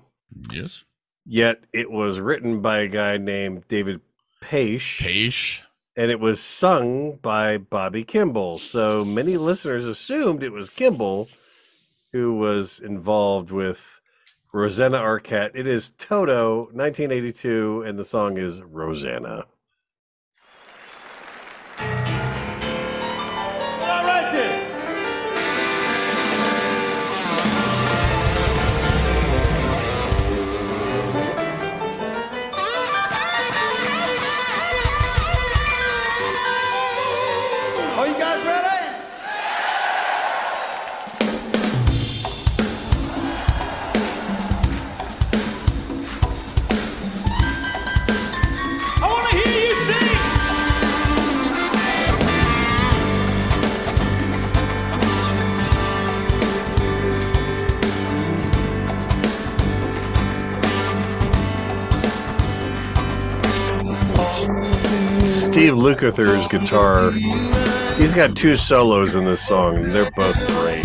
Yes. Yet it was written by a guy named David Paich Paich. and it was sung by Bobby Kimball. So many listeners assumed it was Kimball who was involved with Rosanna Arquette. It is Toto, 1982, and the song is Rosanna. Steve Lukather's guitar. He's got two solos in this song, and they're both great.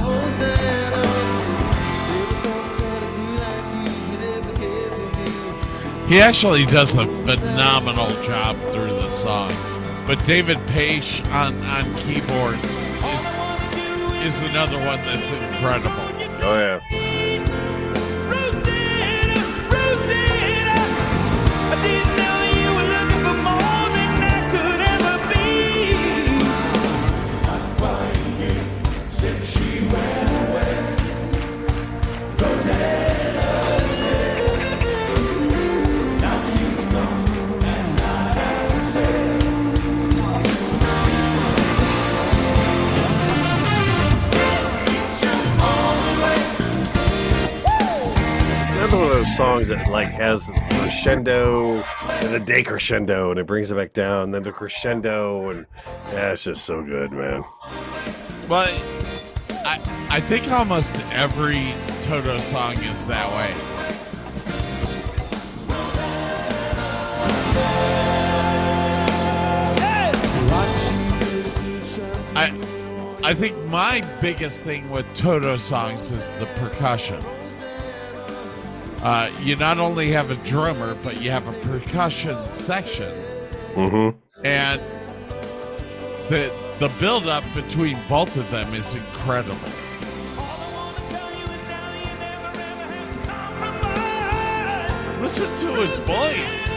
He actually does a phenomenal job through the song. But David Paich on, on keyboards is is another one that's incredible. Oh yeah. Those songs that like has the crescendo and the decrescendo, and it brings it back down, and then the crescendo, and yeah, it's just so good, man. But I I think almost every Toto song is that way. I I think my biggest thing with Toto songs is the percussion. Uh, you not only have a drummer, but you have a percussion section, Mm-hmm. and the the build up between both of them is incredible. Listen to his voice.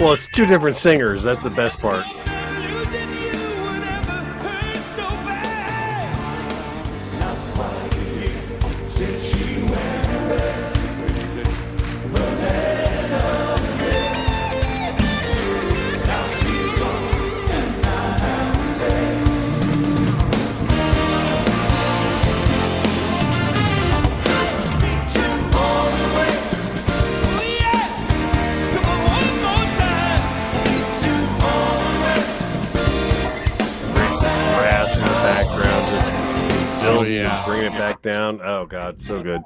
Well, it's two different singers. That's the best part. Down. Oh god, so good.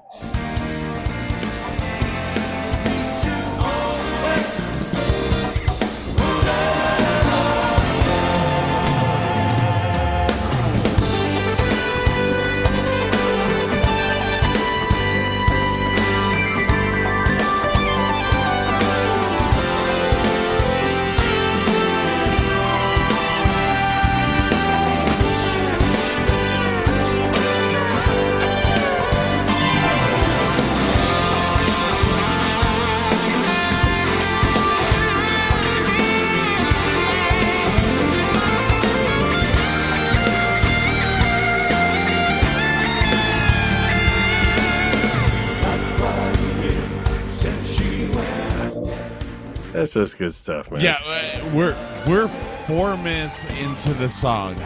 That's just good stuff, man. Yeah, uh, we're we're four minutes into the song,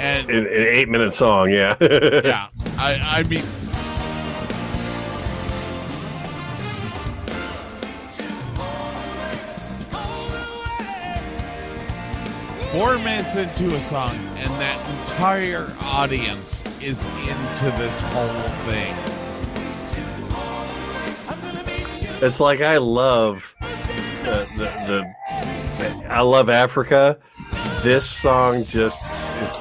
and An, an eight minute song, yeah. yeah, I I mean. Four minutes into a song, and that entire audience is into this whole thing. It's like I love the, the, the I love Africa. This song just is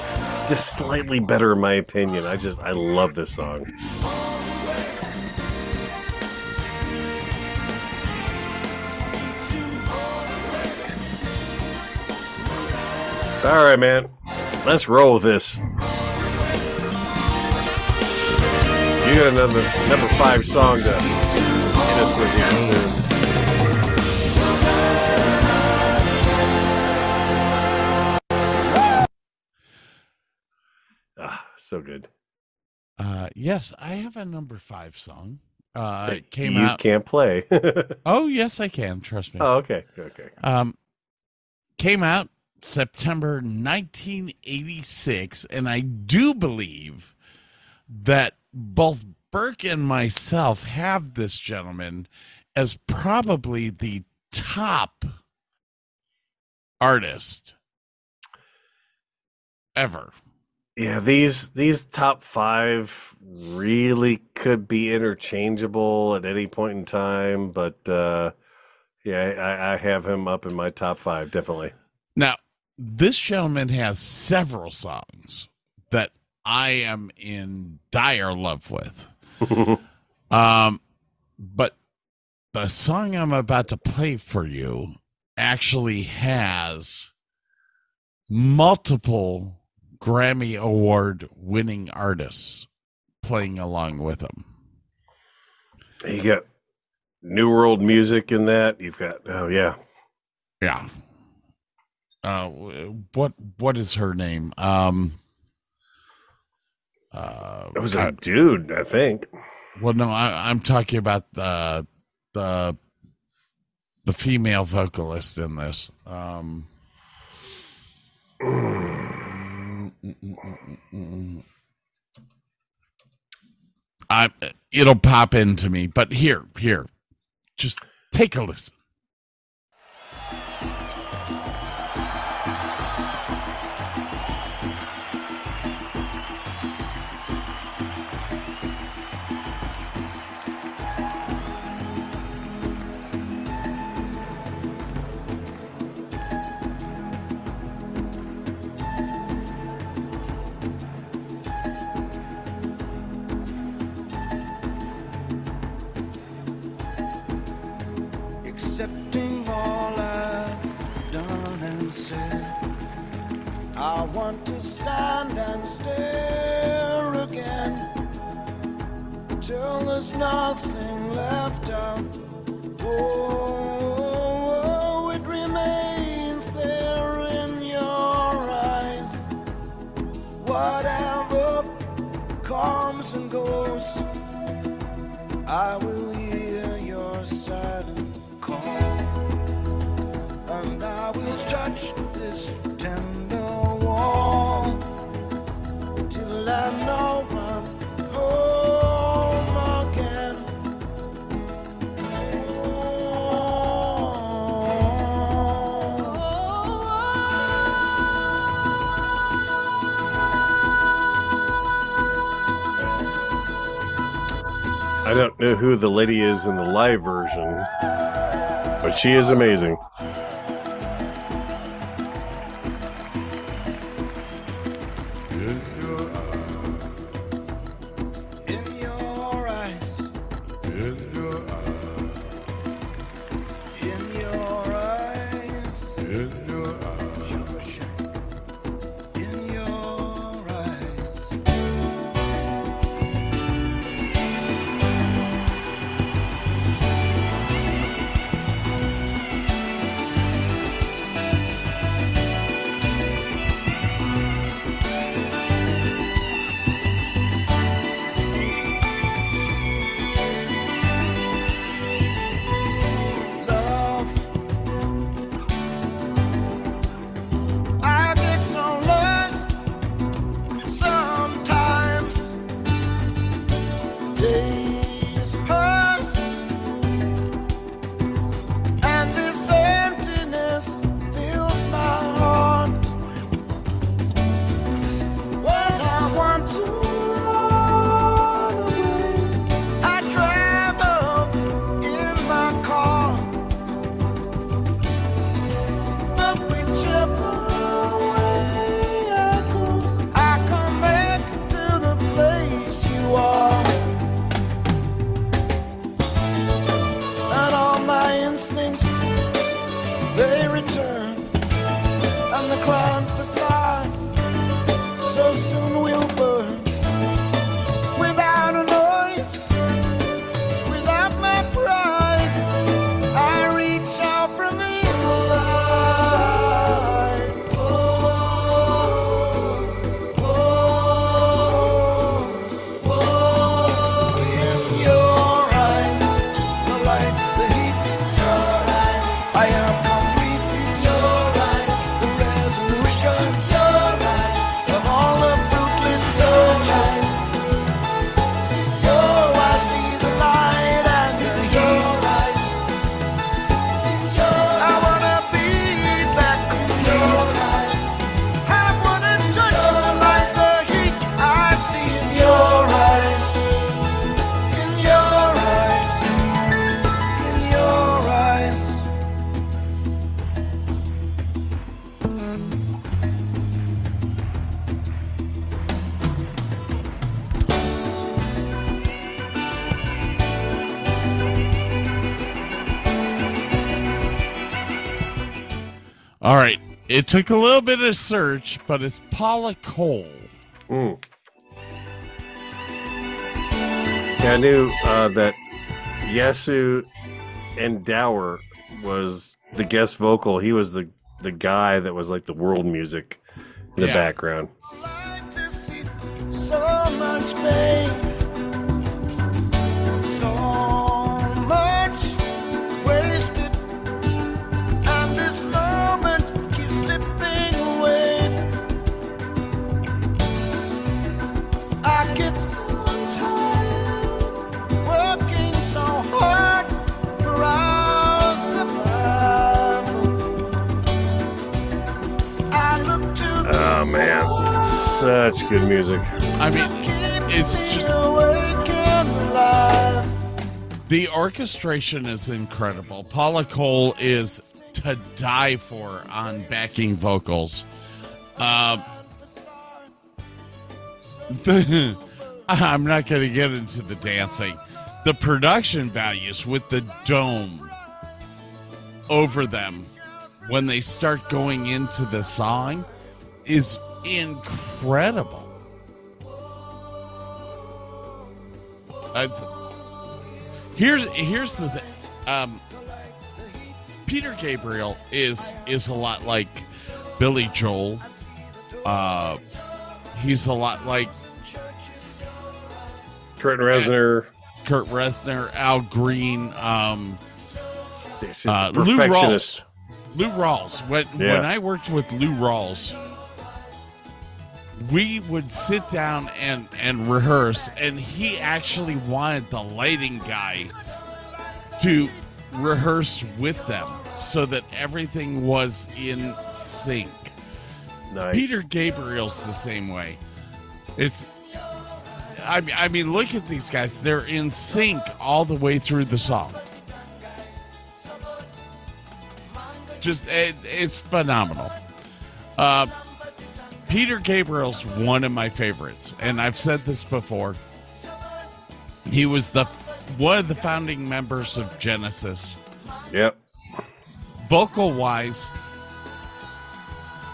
just slightly better in my opinion. I just I love this song. All right, man. Let's roll with this. You got another number five song to hit us with here soon. So good. Uh, yes, I have a number five song. Uh, it came out you out. can't play. Oh, yes, I can. Trust me. oh, okay, okay. Um, came out September 1986, and I do believe that both Burke and myself have this gentleman as probably the top artist ever. Yeah, these these top five really could be interchangeable at any point in time, but uh, yeah, I, I have him up in my top five definitely. Now, this gentleman has several songs that I am in dire love with. um, but the song I'm about to play for you actually has multiple Grammy Award winning artists playing along with him. You got New World music in that. You've got oh yeah, Yeah. Uh, what what is her name? Um. Uh, it was a I- dude. I think. well, no, I, I'm talking about the the the female vocalist in this. Um. I it'll pop into me, but here, here, just take a listen. Stand and stare again till there's nothing left out. Oh, it remains there in your eyes. Whatever comes and goes. I will hear your silent call, and I will touch this tender I don't know who the lady is in the live version, but she is amazing. It took a little bit of search, but it's Paula Cole. Mm. Yeah, I knew uh, that Yasu and Dower was the guest vocal. He was the the guy that was like the world music in the Yeah. background. Such good music. I mean, it's just the orchestration is incredible. Paula Cole is to die for on backing vocals. Uh, the- I'm not going to get into the dancing. The production values with the dome over them when they start going into the song is incredible. That's, here's here's the thing. Um, Peter Gabriel is is a lot like Billy Joel. Uh, he's a lot like Kurt Reznor, Kurt Reznor, Al Green, um, this is uh, Lou. Rawls. Lou Rawls. When Yeah. when I worked with Lou Rawls, we would sit down and and rehearse, and he actually wanted the lighting guy to rehearse with them so that everything was in sync. Nice. Peter Gabriel's the same way. It's, I mean, I mean, look at these guys; they're in sync all the way through the song. Just, it, it's phenomenal. Uh, Peter Gabriel's one of my favorites, and I've said this before. He was the one of the founding members of Genesis Yep. vocal wise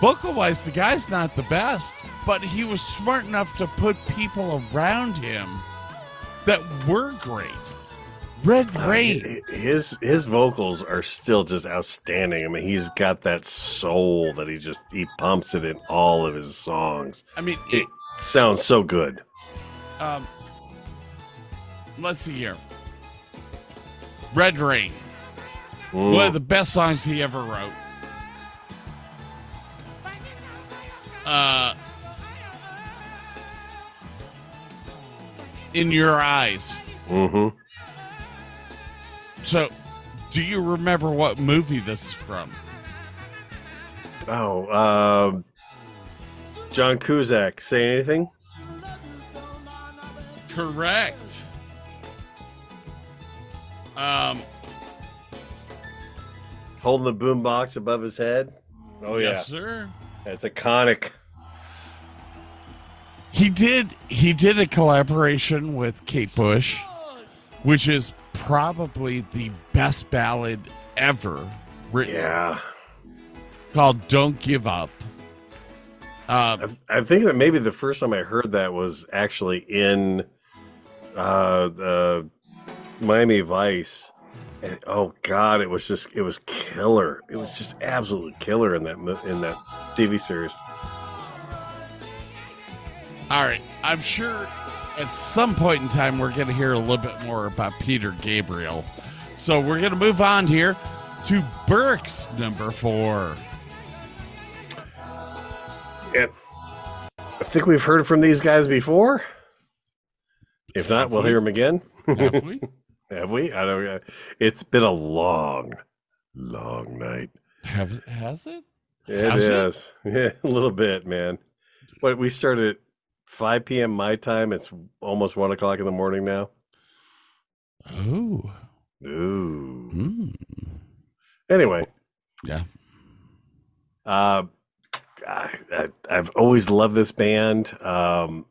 vocal wise the guy's not the best but he was smart enough to put people around him that were great red rain His his vocals are still just outstanding. I mean, he's got that soul that he just he pumps it in all of his songs. i mean It sounds so good. um let's see here red rain Mm. one of the best songs he ever wrote uh in your eyes Mm-hmm. So, do you remember what movie this is from? Oh, um, John Cusack. Say anything? Correct. Um, Holding the boombox above his head. Oh yeah, sir. that's iconic. He did. He did a collaboration with Kate Bush, which is probably the best ballad ever written. Yeah, Called "Don't Give Up." Uh, I, I think that maybe the first time I heard that was actually in uh, the Miami Vice. And oh god, it was just it was killer. It was just absolute killer in that in that TV series. all right, I'm sure at some point in time we're going to hear a little bit more about Peter Gabriel. So we're going to move on here to Burke's number four. And I think we've heard from these guys before. If not, Have we'll we? hear them again. Have we? Have we? I don't. know. It's been a long, long night. Have has it? It Has it? is. Yeah, a little bit, man. But we started at 5 p.m. my time. It's almost one o'clock in the morning now. Oh, Ooh. hmm. Anyway, yeah. uh, I, I've always loved this band. Um,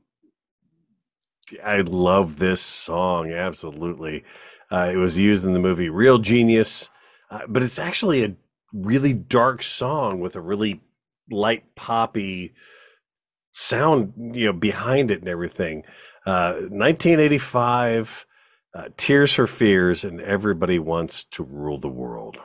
I love this song absolutely. Uh, it was used in the movie Real Genius, uh, but it's actually a really dark song with a really light poppy sound, you know, behind it and everything. Uh, 1985, uh, Tears for Fears, and Everybody Wants to Rule the World.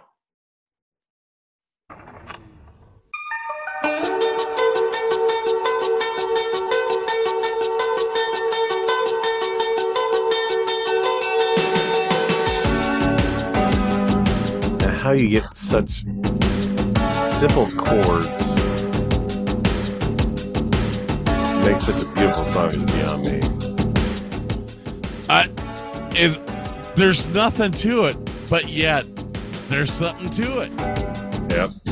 How you get such simple chords make such a beautiful song is beyond me. I, if there's nothing to it, but yet there's something to it. Yep.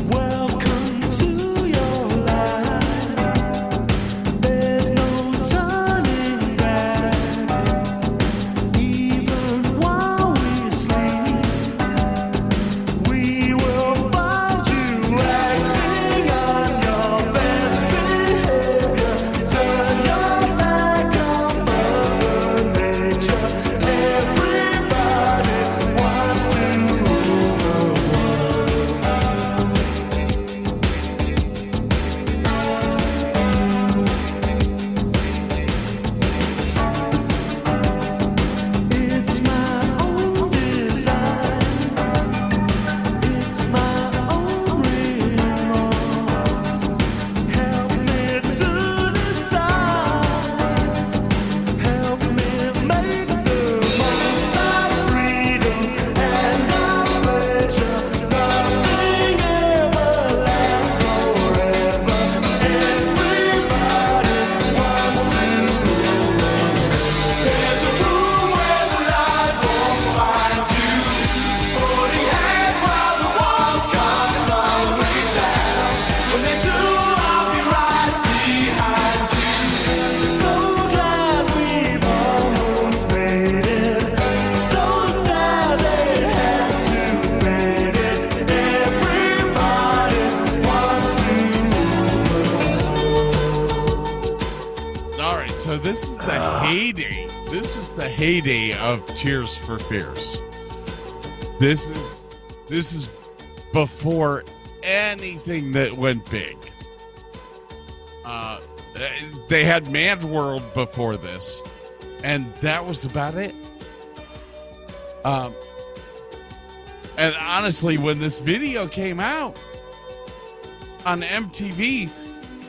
The heyday. This is the heyday of Tears for Fears. This is this is before anything that went big. Uh, they had Mad World before this, and that was about it. Um, and honestly, when this video came out on MTV,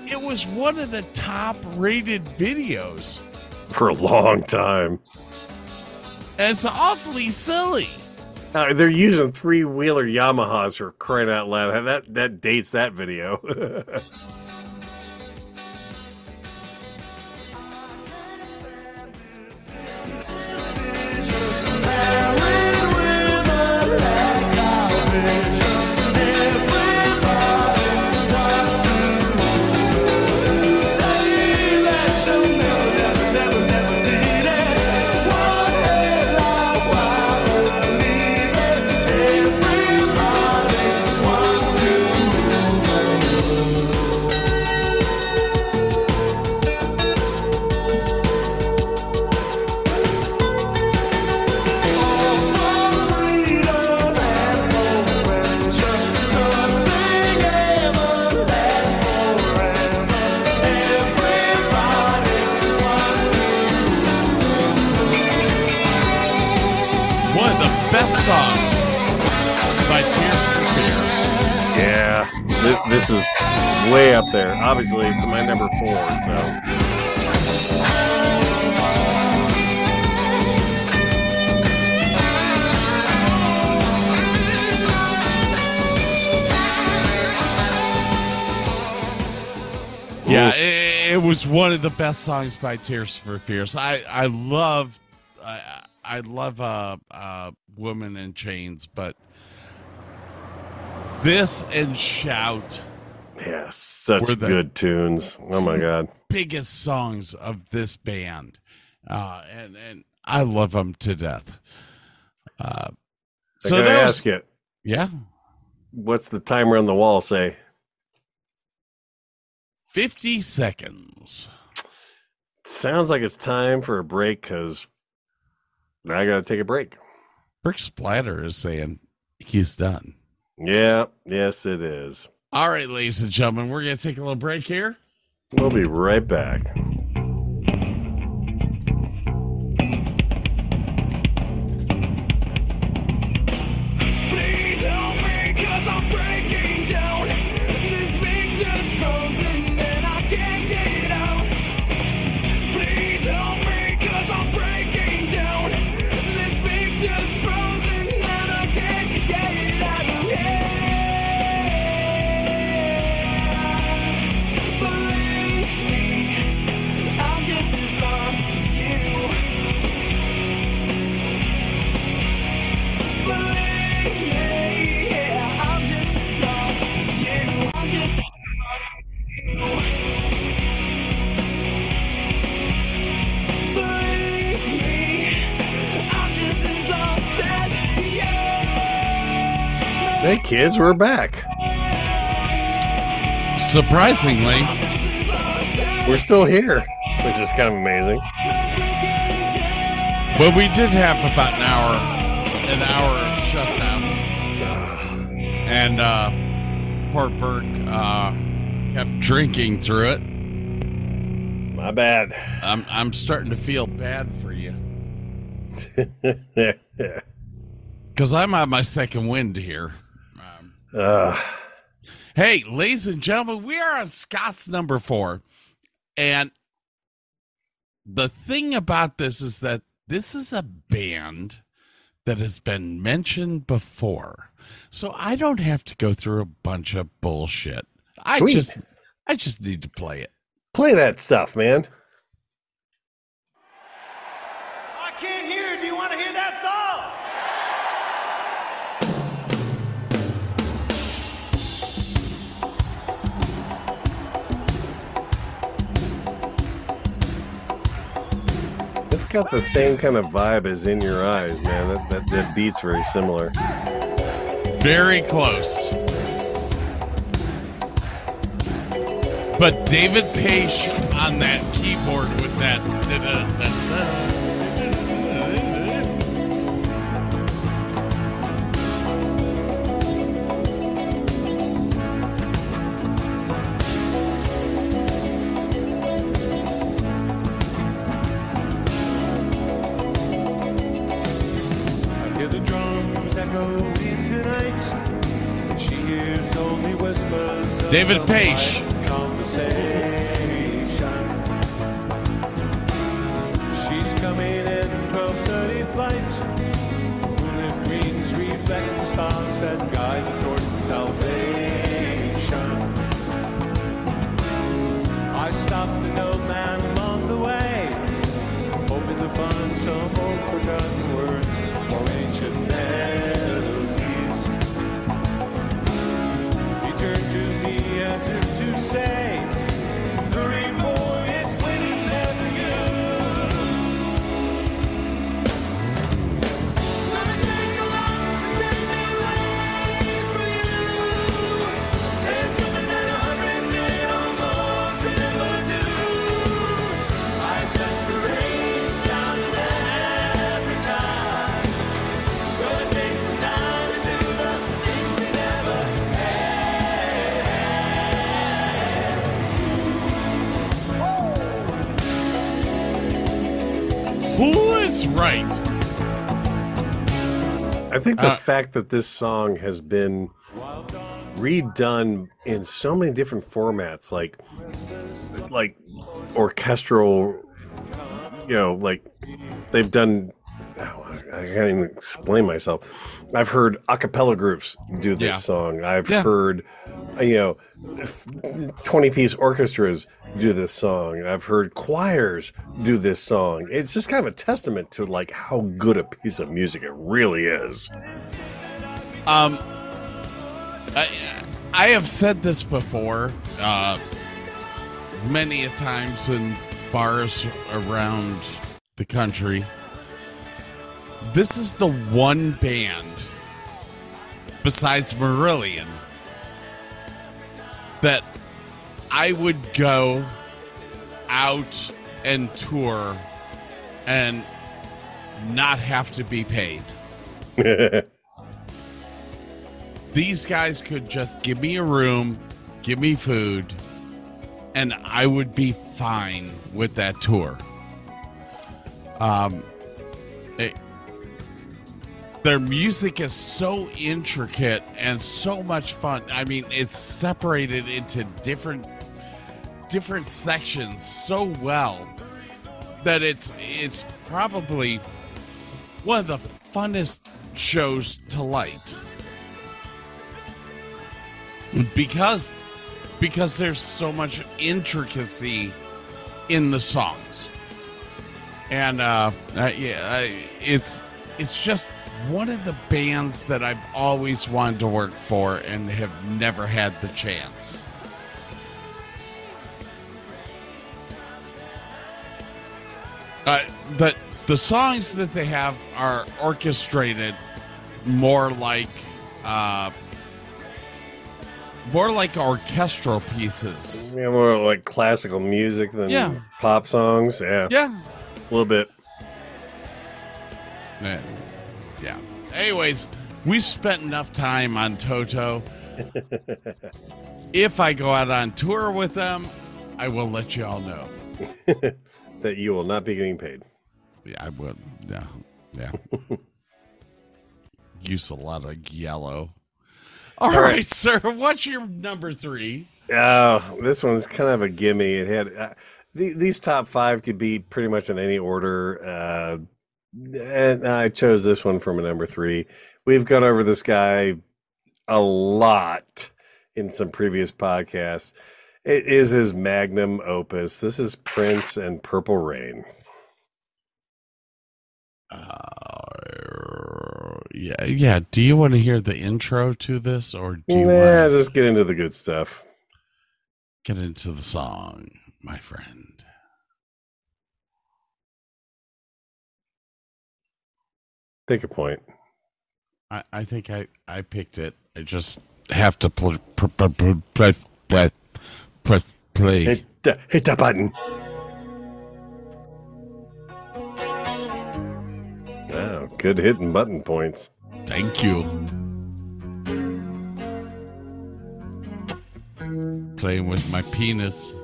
it was one of the top rated videos. For a long time. It's awfully silly. Uh, they're using three wheeler Yamahas for crying out loud. That that dates that video. way up there. Obviously, it's my number four. So Yeah, it, it was one of the best songs by Tears for Fears. I I love I I love uh uh Woman in Chains, but this and Shout yeah, such good tunes. Oh my god. biggest songs of this band, uh, and and I love them to death. Uh, so gotta ask it. yeah, What's the timer on the wall say? fifty seconds. Sounds like it's time for a break because I gotta take a break. Brick Splatter is saying he's done. Yeah, yes, it is. All right, ladies and gentlemen, we're going to take a little break here. We'll be right back. Hey, kids, we're back. Surprisingly, We're still here, which is kind of amazing. but we did have about an hour, an hour of shutdown, and uh, poor Burke uh, kept drinking through it. My bad. I'm I'm starting to feel bad for you because I'm on my second wind here. Uh, Hey, ladies and gentlemen, we are on Scott's number four. And the thing about this is that this is a band that has been mentioned before. So I don't have to go through a bunch of bullshit. I Sweet. just I just need to play it. play that stuff, man. I can't hear. Got the same kind of vibe as In Your Eyes, man. That, that, that beat's very similar. Very close. But David Paich on that keyboard with that da-da-da-da. David Paich. Think the Uh, fact that this song has been redone in so many different formats, like like orchestral, you know, like they've done. I can't even explain myself. I've heard a cappella groups do this Yeah. song. I've Yeah. heard, you know, twenty piece orchestras do this song. I've heard choirs do this song. It's just kind of a testament to like how good a piece of music it really is. Um, I, I have said this before, uh, many a times in bars around the country. This is the one band besides Marillion that I would go out and tour and not have to be paid. these guys could just give me a room, give me food, and I would be fine with that tour. Um, it- their music is so intricate and so much fun. I mean, it's separated into different different sections so well that it's it's probably one of the funnest shows to light because because there's so much intricacy in the songs and uh, uh yeah it's it's just one of the bands that I've always wanted to work for and have never had the chance uh, the the songs that they have are orchestrated more like uh, more like orchestral pieces. Yeah, more like classical music than Yeah. pop songs. Yeah, Yeah. a little bit. Yeah. Anyways, we spent enough time on Toto. if I go out on tour with them, I will let you all know. that you will not be getting paid. Yeah, I would. Yeah. Yeah. Use a lot of yellow. All right, sir. What's your number three? Oh, this one's kind of a gimme. It had uh, the, these top five could be pretty much in any order, uh, and I chose this one from a number three. We've gone over this guy a lot in some previous podcasts. It is his magnum opus. This is Prince and Purple Rain. Uh, yeah, yeah. Do you want to hear the intro to this, or do you Yeah, want to just get into the good stuff. get into the song, my friend? Take a point. I, I think I, I picked it. I just have to pl- pl- pl- pl- pl- pl- pl- play. Hit the, hit the button. Wow, good hitting button points. Thank you. Playing with my penis.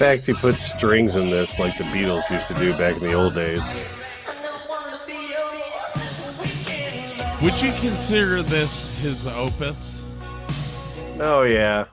Fact he puts strings in this like the Beatles used to do back in the old days. Would you consider this his opus? Oh, yeah.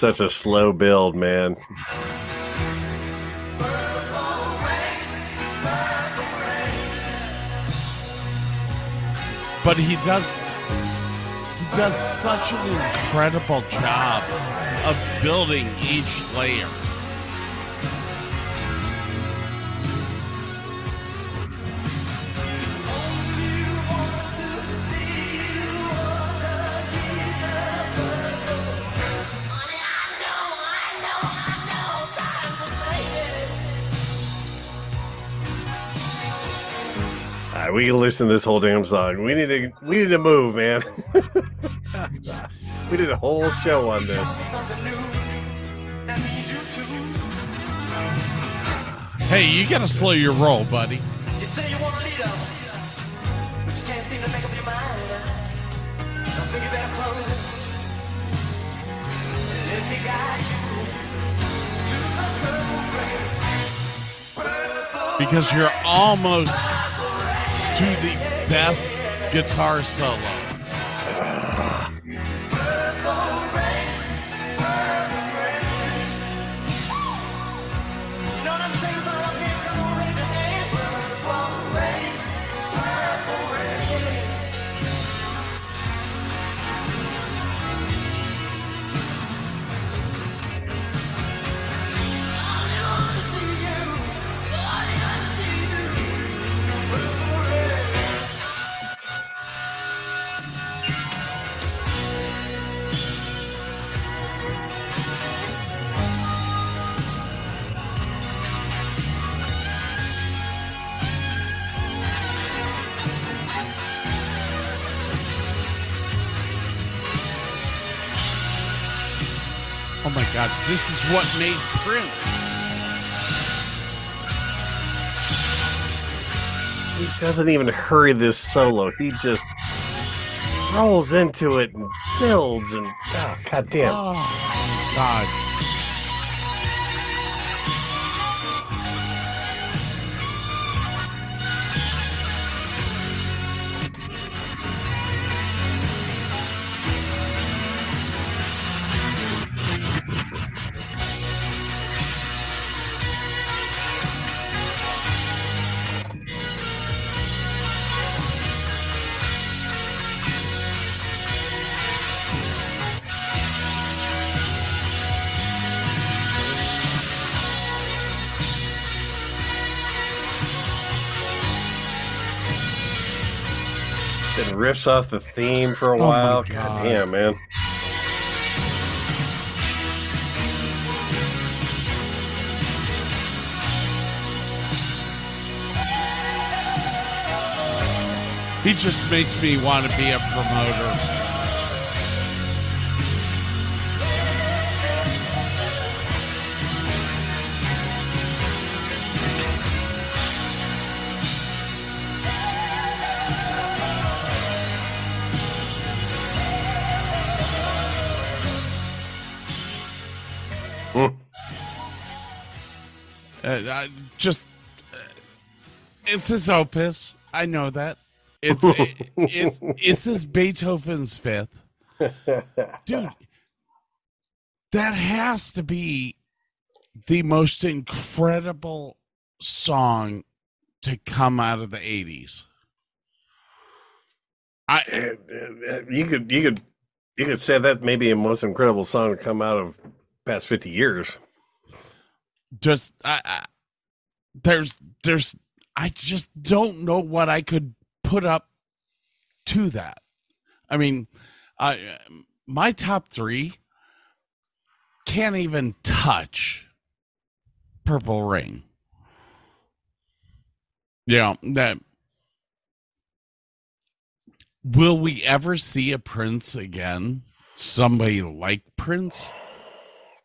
Such a slow build, man. But he does he does such an incredible job of building each layer. We can listen to this whole damn song. We need to we need to move, man. we did a whole show on this. Hey, you gotta slow your roll, buddy. Because you're almost to the best guitar solo. This is what made Prince. He doesn't even hurry this solo. He just rolls into it and builds and ah, oh, god damn. Oh god. Riffs off the theme for a oh my while. God. God damn, man. He just makes me want to be a promoter. It's his opus. I know that. It's it's it's his Beethoven's fifth. Dude, that has to be the most incredible song to come out of the 80s. I You could you could you could say that maybe the most incredible song to come out of past fifty years. just I, I there's there's I just don't know what I could put up to that. I mean, I my top 3 can't even touch Purple Rain. Yeah, that Will we ever see a Prince again? Somebody like Prince?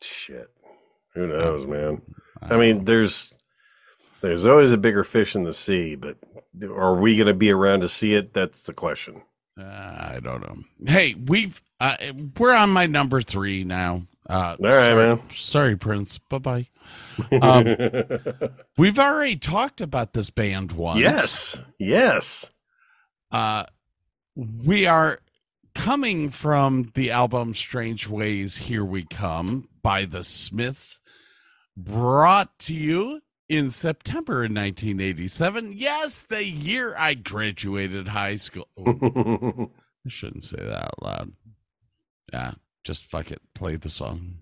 Shit, who knows, man? I mean, there's there's always a bigger fish in the sea, but are we going to be around to see it? That's the question. Uh, I don't know. Hey, we've uh, we're on my number three now. Uh, All right, man. Sorry, Prince. Bye bye. Um, we've already talked about this band once. yes, yes. Uh, we are coming from the album Strangeways Here We Come by the Smiths, brought to you in September of 1987. Yes, the year I graduated high school. I shouldn't say that out loud. Yeah, just fuck it. Play the song.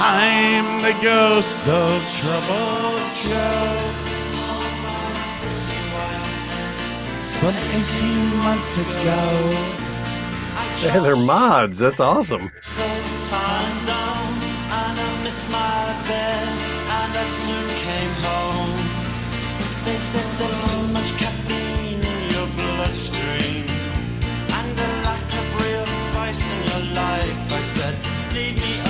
I'm the ghost of Trouble Joe. Some 18 months ago, Hey, they're mods. That's awesome. time zone and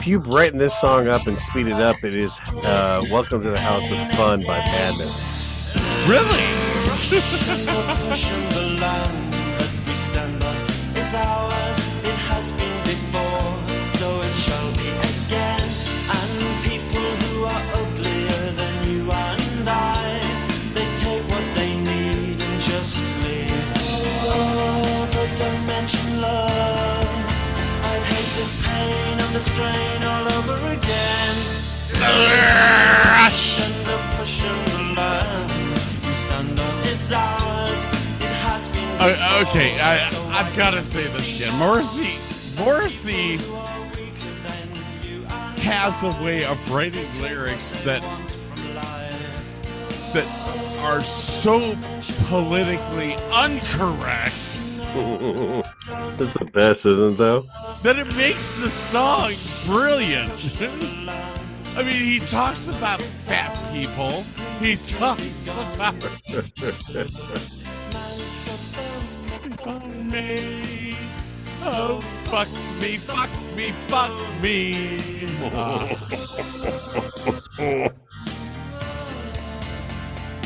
If you brighten this song up and speed it up, it is uh, "Welcome to the House of Fun" by Madness. Really? the strain all over again. And the pushing the land we stand on ours. It has been Uh, okay, I, I've got to say this again. Morrissey, Morrissey has a way of writing lyrics that that are so politically incorrect That's the best, isn't it, though? that it makes the song brilliant. I mean, he talks about fat people. He talks about. Oh, fuck me, fuck me, fuck me.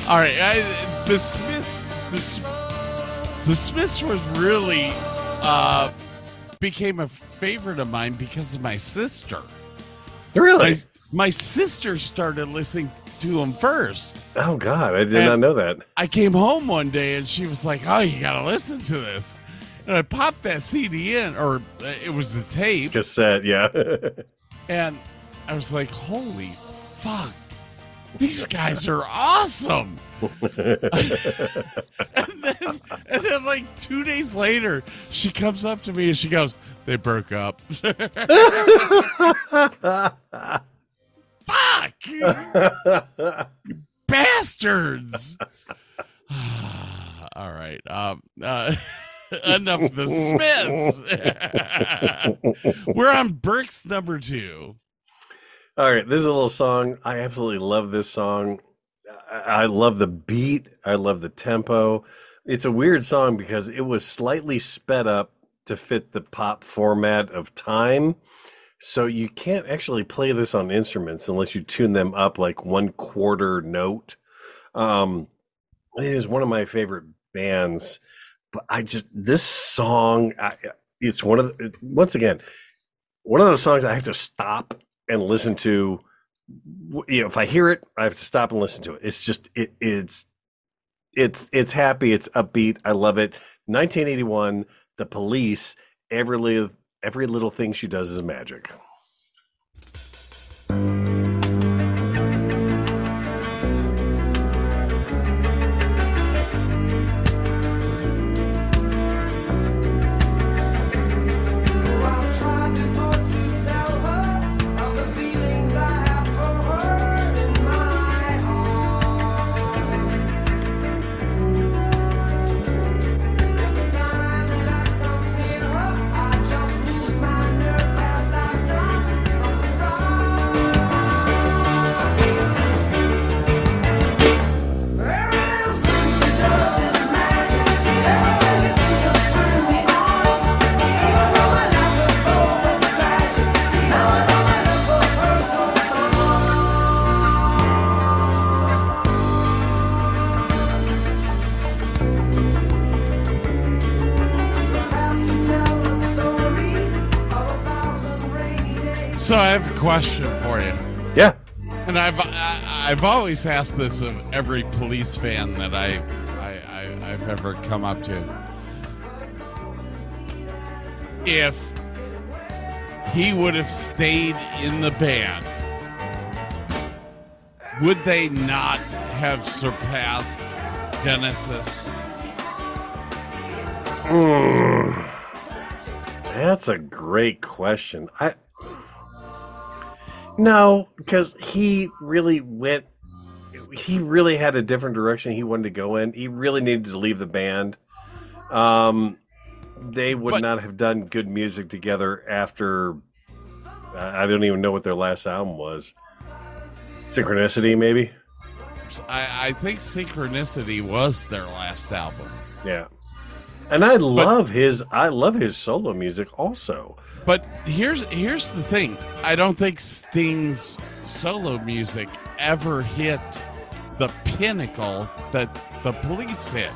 All right, I, the Smiths, the S- the Smiths was really uh, became a favorite of mine because of my sister. Really? My, my sister started listening to them first. Oh God, I did And- not know that. I came home one day and she was like, "Oh, you gotta listen to this." And I popped that CD in, or uh, it was a tape, Cassette, yeah. and I was like, "Holy fuck, these guys are awesome!" and then, and then, like two days later, she comes up to me and she goes, "They broke up." fuck, bastards. All right. Um, uh, enough of the Smiths. We're on Burke's number two. All right, this is a little song. I absolutely love this song. I, love the beat. I love the tempo. It's a weird song because it was slightly sped up to fit the pop format of time. So you can't actually play this on instruments unless you tune them up like one quarter note. Um, it is one of my favorite bands, but I just this song. I, it's one of the, once again one of those songs I have to stop and listen to. You know, if I hear it, I have to stop and listen to it. It's just it, it's it's it's happy. It's upbeat. I love it. 1981. The Police. Every little every little thing she does is magic. Always asked this of every police fan that I, I, I I've ever come up to. If he would have stayed in the band, would they not have surpassed Genesis? Hmm. That's a great question. I No, because he really went. He really had a different direction he wanted to go in. He really needed to leave the band. Um, they would But- not have done good music together after. I don't even know what their last album was. Synchronicity, maybe. I, I think Synchronicity was their last album. Yeah. And I love his. I love his solo music also. But here's here's the thing. I don't think Sting's solo music ever hit the pinnacle that the police hit.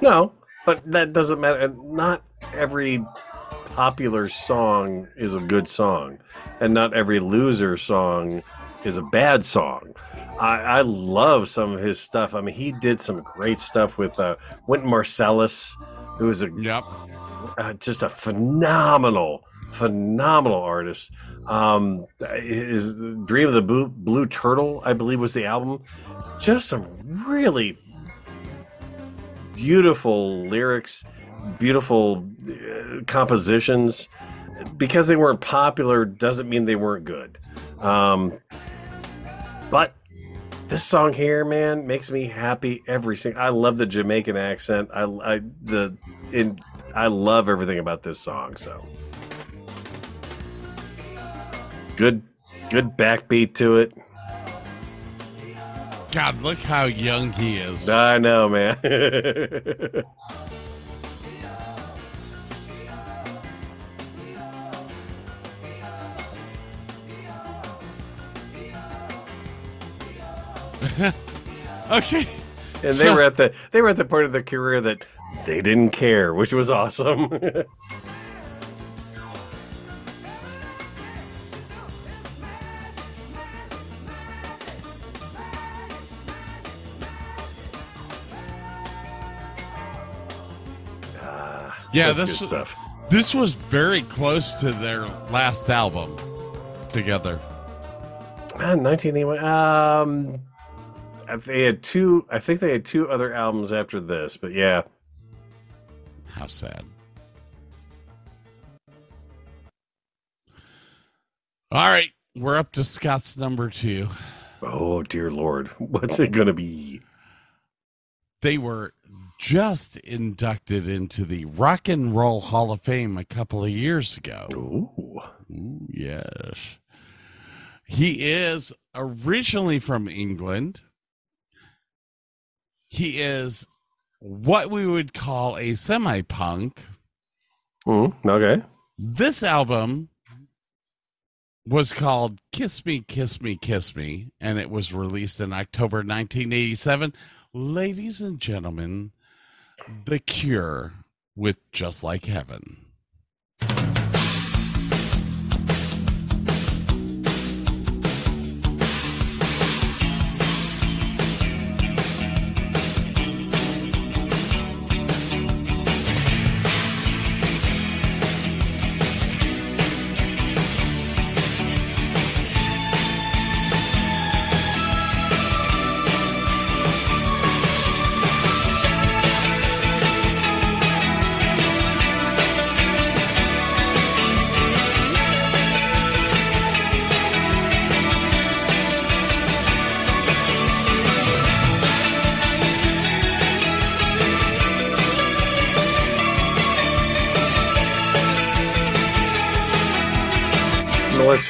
No, but that doesn't matter. Not every popular song is a good song, and not every loser song is a bad song. I, I love some of his stuff. I mean, he did some great stuff with uh, Wynton Marsalis, who is a Yep. uh, just a phenomenal, phenomenal artist. Um, his Dream of the Blue, Blue Turtle, I believe, was the album. Just some really beautiful lyrics, beautiful uh, compositions. Because they weren't popular doesn't mean they weren't good. Um, but this song here, man, makes me happy every single. I love the Jamaican accent. I, I the in I love everything about this song. So good, good backbeat to it. God, look how young he is. I know, man. Okay. and they So- were at the they were at the part of the career that they didn't care, which was awesome. Yeah, that's this good stuff. this was very close to their last album together. Ah, 1981. Um, they had two. I think they had two other albums after this, but yeah. How sad. All right, we're up to Scott's number two. Oh dear lord, what's it gonna be? They were just inducted into the Rock and Roll Hall of Fame a couple of years ago. Ooh, Ooh, yes. He is originally from England. He is what we would call a semi punk. Mm, okay. This album was called Kiss Me, Kiss Me, Kiss Me, and it was released in October 1987. Ladies and gentlemen, The Cure with Just Like Heaven.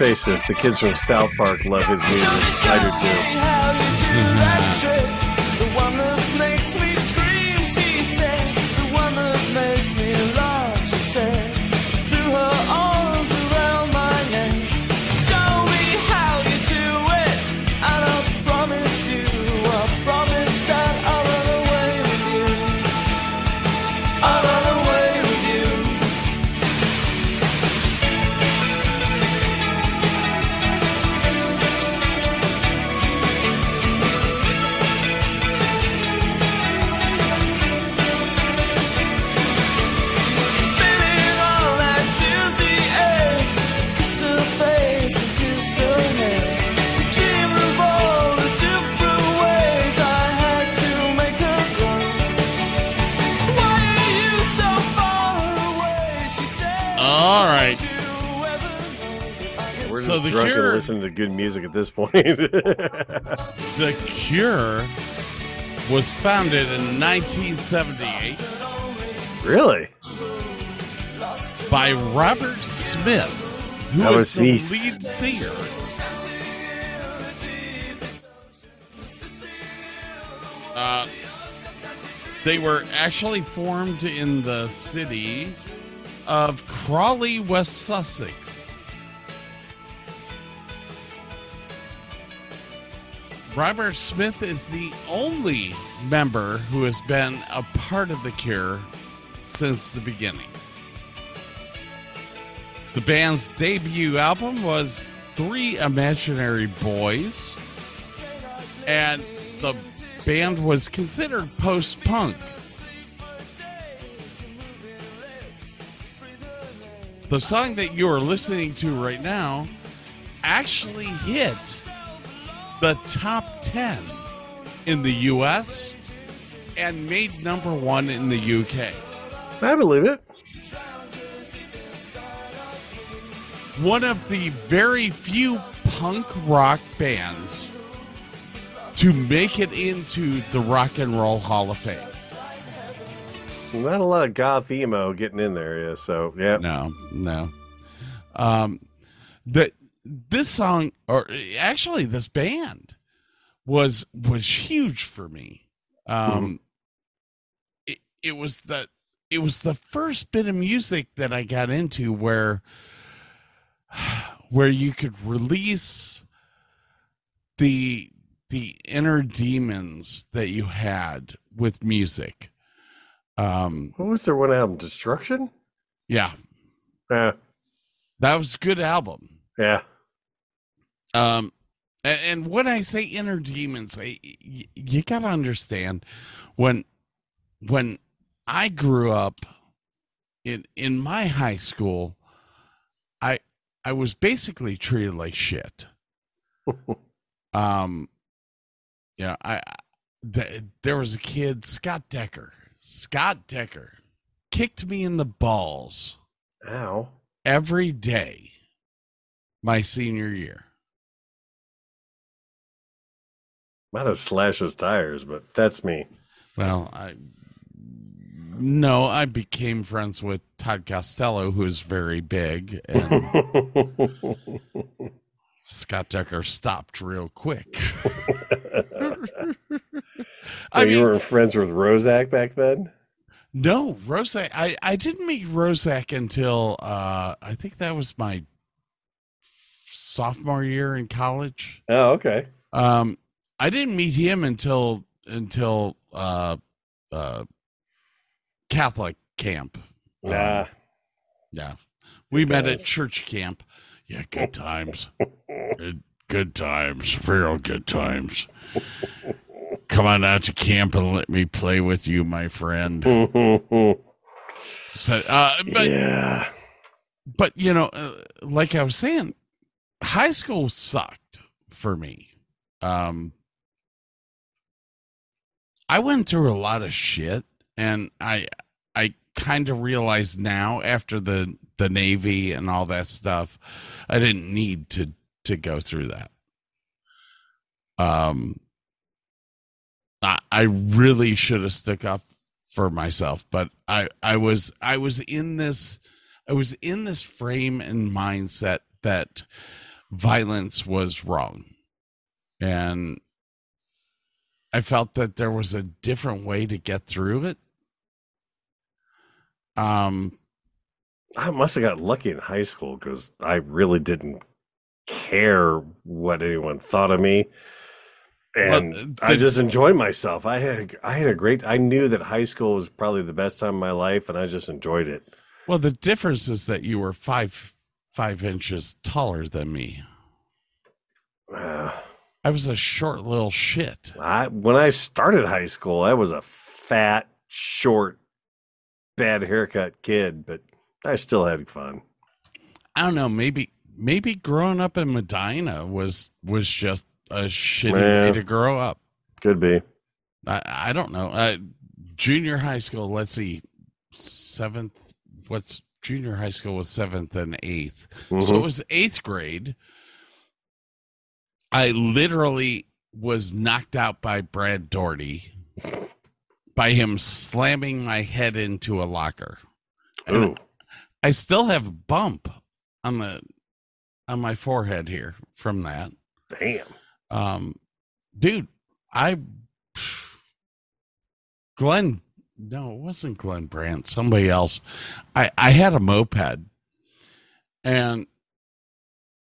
Face it, the kids from South Park love his music. I do too. listening to good music at this point. The Cure was founded in 1978 really? by Robert Smith, who That was was the lead singer. Uh, they were actually formed in the city of Crawley, West Sussex. Robert Smith is the only member who has been a part of The Cure since the beginning. The band's debut album was Three Imaginary Boys, and the band was considered post punk. The song that you are listening to right now actually hit the top 10 in the US and made number one in the UK. I believe it. one of the very few punk rock bands to make it into the Rock and Roll Hall of Fame. Not a lot of goth emo getting in there, yeah. So yeah. No, no. Um, that this song, or actually this band, was was huge for me. Um, it, it was the it was the first bit of music that I got into where where you could release the the inner demons that you had with music. Um, What was their one album? Destruction? yeah, Yeah. that was a good album. Yeah. Um, and, when I say inner demons, I, y- you got to understand when when I grew up in in my high school, I I was basically treated like shit. um, you know, I th- there was a kid, Scott Decker. Scott Decker kicked me in the balls Ow. every day my senior year. Might have slashed his tires, but that's me. Well, I no, I became friends with Todd Costello, who is very big, and Scott Decker stopped real quick. I Oh, you mean, were friends with Rozak back then? no, Rosak. I I didn't meet Rosak until uh, I think that was my sophomore year in college. Oh, okay. Um, I didn't meet him until until uh, uh, Catholic camp. Um, yeah, we met at church camp. Yeah, good times. good, good times. Real good times. Come on out to camp and let me play with you, my friend. So, uh, but yeah. but you know, uh, like I was saying, high school sucked for me. Um, I went through a lot of shit, and I I kind of realize now after the the Navy and all that stuff, I didn't need to to go through that. Um, I I really should have stuck up for myself, but I I was I was in this I was in this frame and mindset that violence was wrong. And I felt that there was a different way to get through it. Um I must have got lucky in high school because I really didn't care what anyone thought of me. And Well, I just enjoyed myself. I had I had a great I knew that high school was probably the best time of my life and I just enjoyed it. well the difference is that you were five five inches taller than me. Uh, I was a short little shit. I when I started high school, I was a fat, short, bad haircut kid, but I still had fun. I don't know, maybe maybe growing up in Medina was was just a shitty Yeah. way to grow up. Could be. I, I don't know. Uh, junior high school, let's see, seventh, what's junior high school was seventh and 8th So Mhm. it was eighth grade. I literally was knocked out by Brad Doherty by him slamming my head into a locker. And Ooh. I still have a bump on the on my forehead here from that. Damn. Um, dude, I Glenn, no, it wasn't Glenn Brandt, somebody else. I I had a moped, and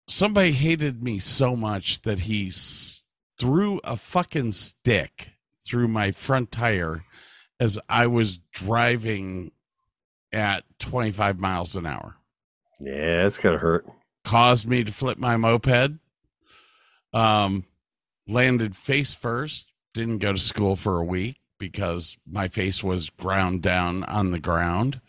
somebody hated me so much that he s- threw a fucking stick through my front tire as I was driving at 25 miles an hour Yeah, it's gonna hurt. caused me to flip my moped. Um, landed face first. Didn't go to school for a week because my face was ground down on the ground.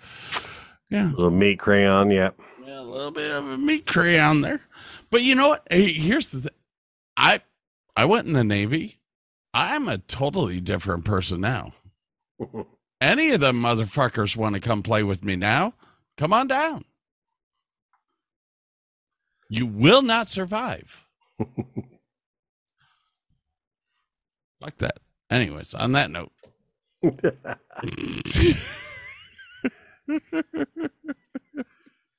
Yeah, A little meat crayon. Yep. yeah, a little bit of a meat crayon there. But you know what? Hey, here's the thing. I I went in the Navy. I'm a totally different person now. Any of them motherfuckers want to come play with me now? Come on down. You will not survive. like that. Anyways, on that note.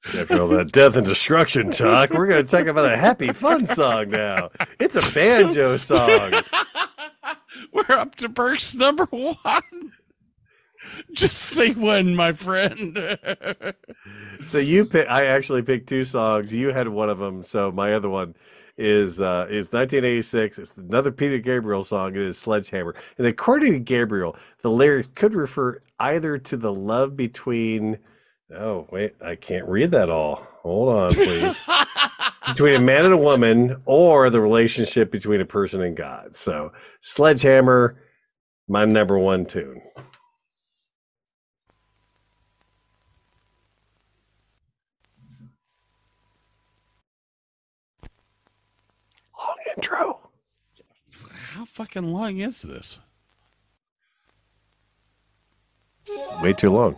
After all that death and destruction talk, we're going to talk about a happy, fun song now. It's a banjo song. We're up to Burke's number one. Just say when, my friend. So you pick. I actually picked two songs. You had one of them. So my other one is uh, is 1986. It's another Peter Gabriel song. It is Sledgehammer. And according to Gabriel, the lyric could refer either to the love between. Oh wait, I can't read that all. Hold on, please. between a man and a woman, or the relationship between a person and God. So Sledgehammer, my number one tune. Long intro. How fucking long is this? Way too long.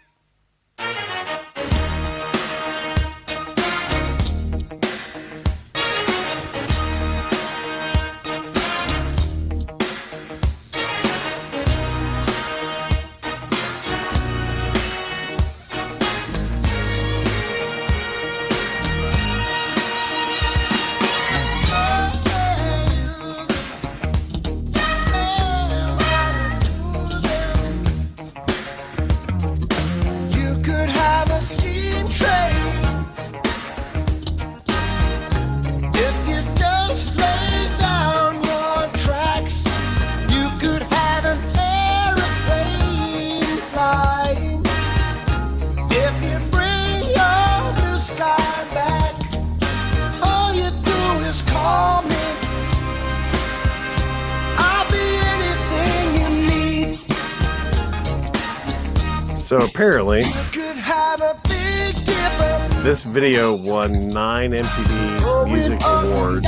video won nine MTV Music Awards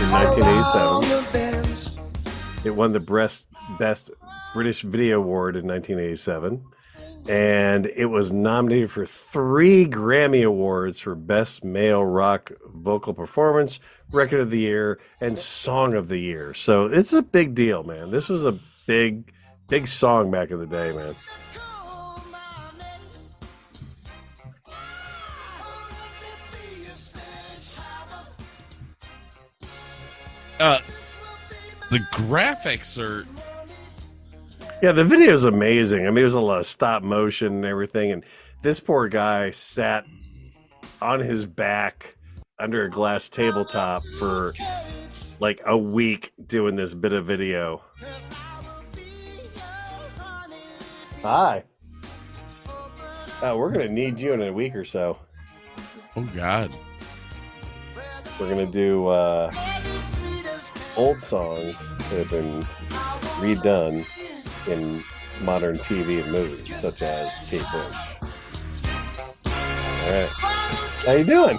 in 1987. It won the Best, Best British Video Award in 1987. And it was nominated for three Grammy Awards for Best Male Rock Vocal Performance, Record of the Year, and Song of the Year. So it's a big deal, man. This was a big, big song back in the day, man. Uh, the graphics are Yeah, the video is amazing. I mean, there's a lot of stop motion and everything. And this poor guy sat on his back under a glass tabletop for like a week doing this bit of video. Hi. Uh, we're to need you in a week or so. oh god. We're to do uh, old songs that have been redone in modern TV and movies, such as Kate Bush. All right. How you doing?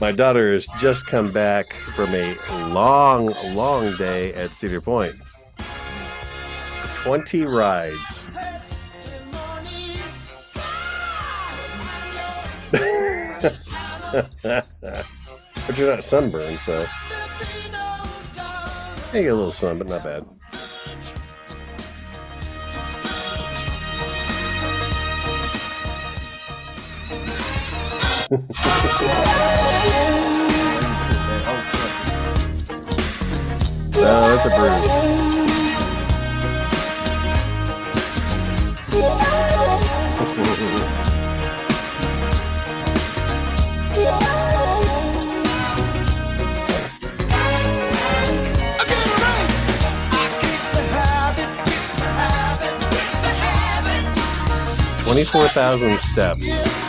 My daughter has just come back from a long, long day at Cedar Point. 20 rides. but you're not sunburned, so. You get a little sun, but not bad. No, oh, that's a bruise. Twenty-four thousand steps.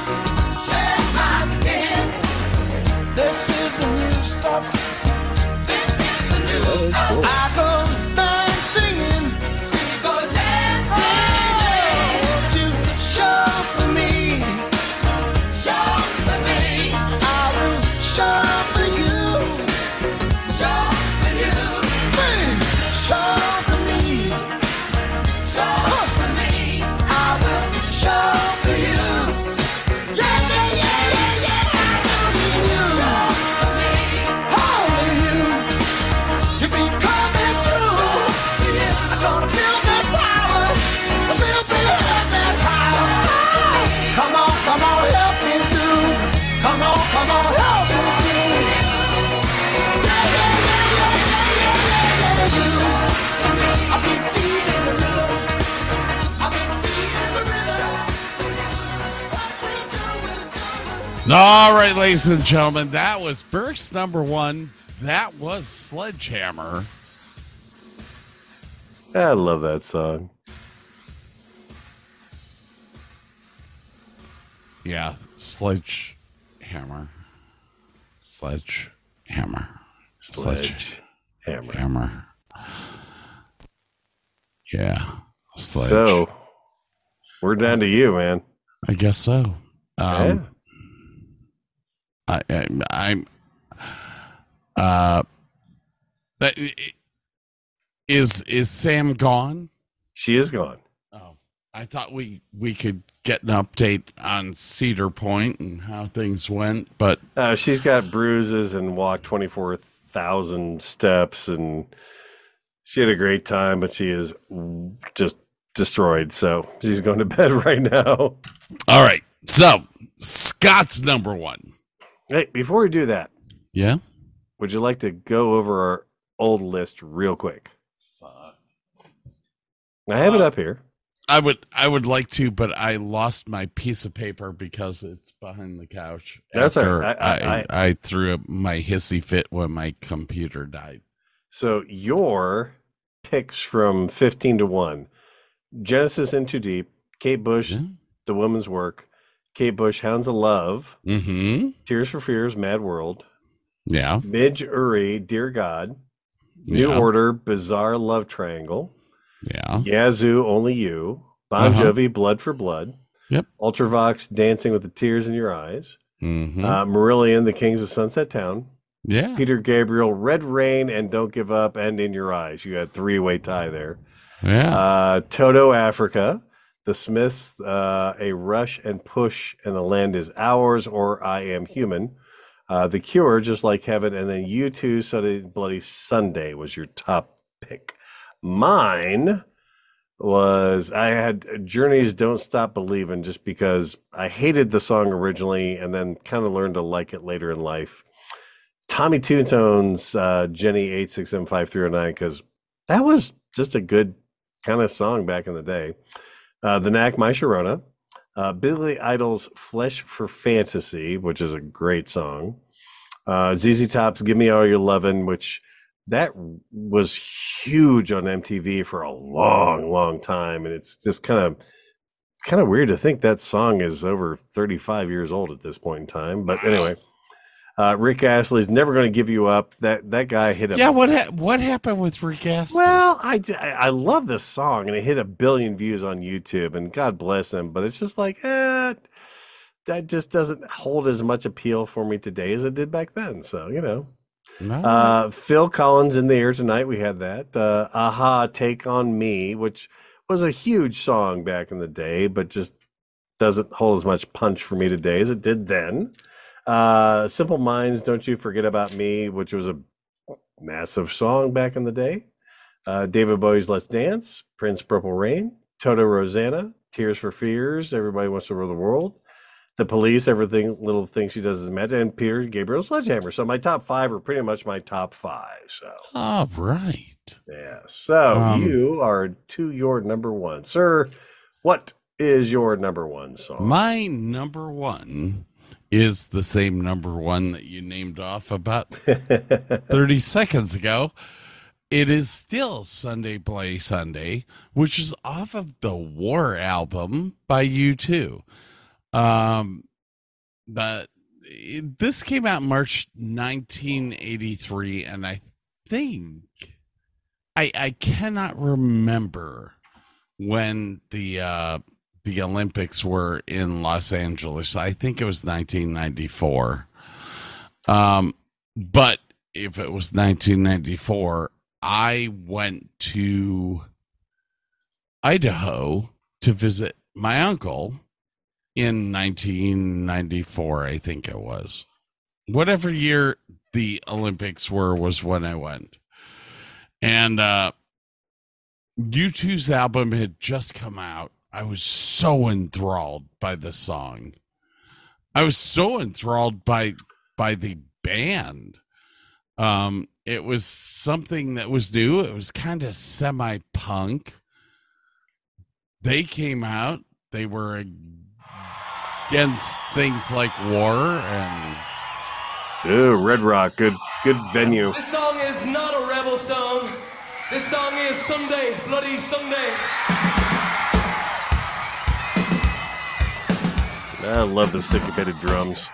All right, ladies and gentlemen, that was Burke's number one. That was Sledgehammer. I love that song. Yeah, Sledgehammer. Sledgehammer. Sledge. Hammer. Hammer. Yeah. Sledge. So, we're down to you, man. I guess so. Yeah. Um, I, I, I'm. Uh, that- is is Sam gone? She is gone. Oh, I thought we we could get an update on Cedar Point and how things went, but Uh, she's got bruises and walked 24,000 steps, and she had a great time, but she is just destroyed. So she's going to bed right now. all right. So Scott's number one. Hey, before we do that, Yeah. would you like to go over our old list real quick? Fuck. I have it up here. I would I would like to, but I lost my piece of paper because it's behind the couch. That's all after right. I, I- I- I, threw up my hissy fit when my computer died. So your picks from 15 to 1 Genesis In Too Deep, Kate Bush, Yeah. The Woman's Work, Kate Bush, Hounds of Love, Mm-hmm. Tears for Fears, Mad World, Yeah. Midge Ure, Dear God, New yeah. Order, Bizarre Love Triangle, Yeah. Yazoo, Only You, Bon Uh-huh. Jovi, Blood for Blood, Yep. Ultravox, Dancing with the Tears in Your Eyes, Mm-hmm. uh, Marillion, The Kings of Sunset Town, yeah. Peter Gabriel, Red Rain, and Don't Give Up, and In Your Eyes. You had three way tie there. Yeah. Uh, Toto, Africa, The Smiths, uh, A Rush and Push, and The Land Is Ours, or I Am Human. Uh, the Cure, Just Like Heaven, and then U2, Sunday Bloody Sunday was your top pick. Mine was I had Journeys Don't Stop Believing just because I hated the song originally and then kind of learned to like it later in life. Tommy Tutone's, uh, Jenny 8675309, because that was just a good kind of song back in the day. Uh, the Knack, My Sharona. Uh, Billy Idol's Flesh for Fantasy, which is a great song. Uh, ZZ Top's Give Me All Your Lovin', which that was huge on MTV for a long, long time. And it's just kind of kind of weird to think that song is over 35 years old at this point in time. But anyway, uh, Rick Astley's Never Going to Give You Up. That that guy hit a yeah. What ha- what happened with Rick Astley? well, I I love this song and it hit a billion views on YouTube and God bless him. But it's just like, eh, that just doesn't hold as much appeal for me today as it did back then. So you know, No. uh, Phil Collins in the air tonight. We had that. Uh, a-ha, take on me, which was a huge song back in the day, but just doesn't hold as much punch for me today as it did then. Uh, Simple Minds, don't you forget about me, which was a massive song back in the day. Uh, David Bowie's Let's Dance, Prince Purple Rain, Toto Rosanna, Tears for Fears, Everybody Wants to Rule the World, The Police, Everything Little Thing She Does Is Magic, and Peter Gabriel Sledgehammer. So my top five are pretty much my top five. So All right. yeah. So Um, you are to your number one, sir. What is your number one song? My number one is the same number one that you named off about 30 seconds ago. It is still Sunday Play Sunday, which is off of the War album by U2. Um, the, this came out March 1983, and I think I I cannot remember when the uh the Olympics were in Los Angeles. I think it was 1994. Um, but if it was 1994, I went to Idaho to visit my uncle in 1994, I think it was. Whatever year the Olympics were was when I went. And uh U2's album had just come out. I was so enthralled by the song. I was so enthralled by by the band. Um, it was something that was new. It was kind of semi punk. They came out. They were against things like war and Ooh, Red Rock, good good venue. This song is not a rebel song. This song is Sunday, Bloody Sunday. I love the syncopated drums.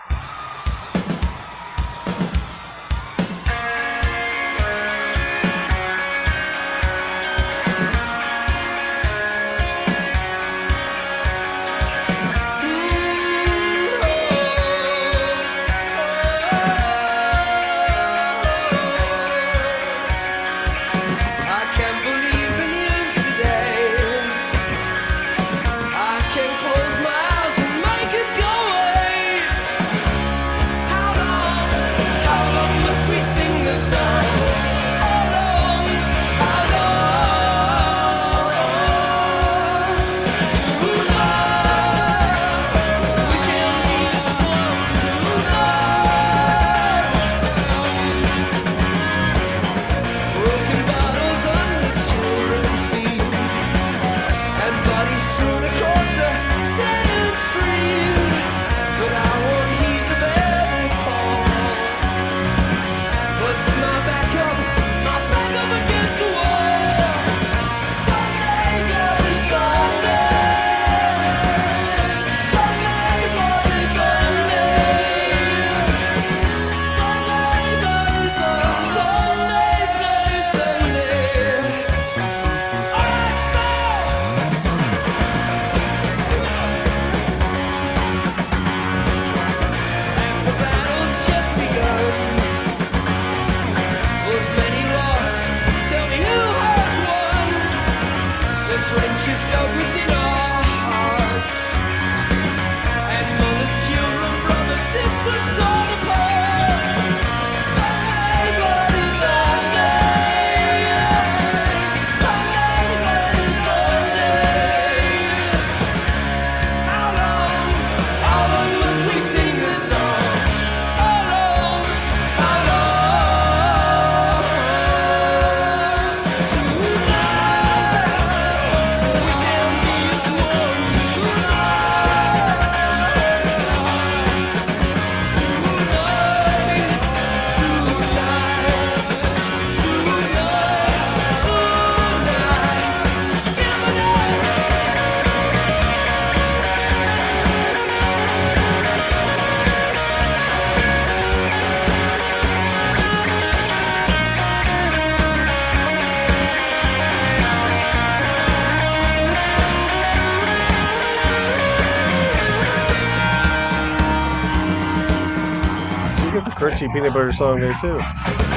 Peanut butter song there too.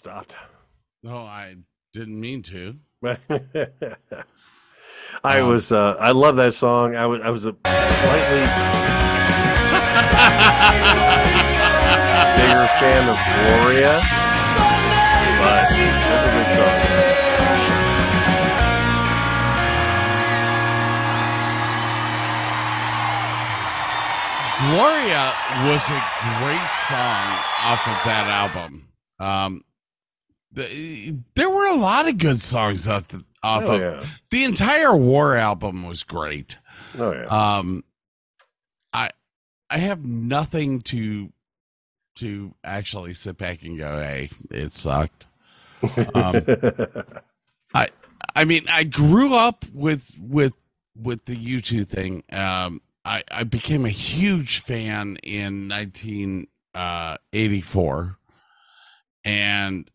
Stopped. No, I didn't mean to. I was uh, I love that song. I was I was a slightly bigger fan of Gloria, but that's a good song. Gloria was a great song off of that album. Um, the, there were a lot of good songs off, the, off Oh, of yeah. the entire War album was great. Oh yeah. Um, I I have nothing to to actually sit back and go, "Hey, it sucked." Um, I I mean, I grew up with with with the U2 thing. Um, I I became a huge fan in 1984, and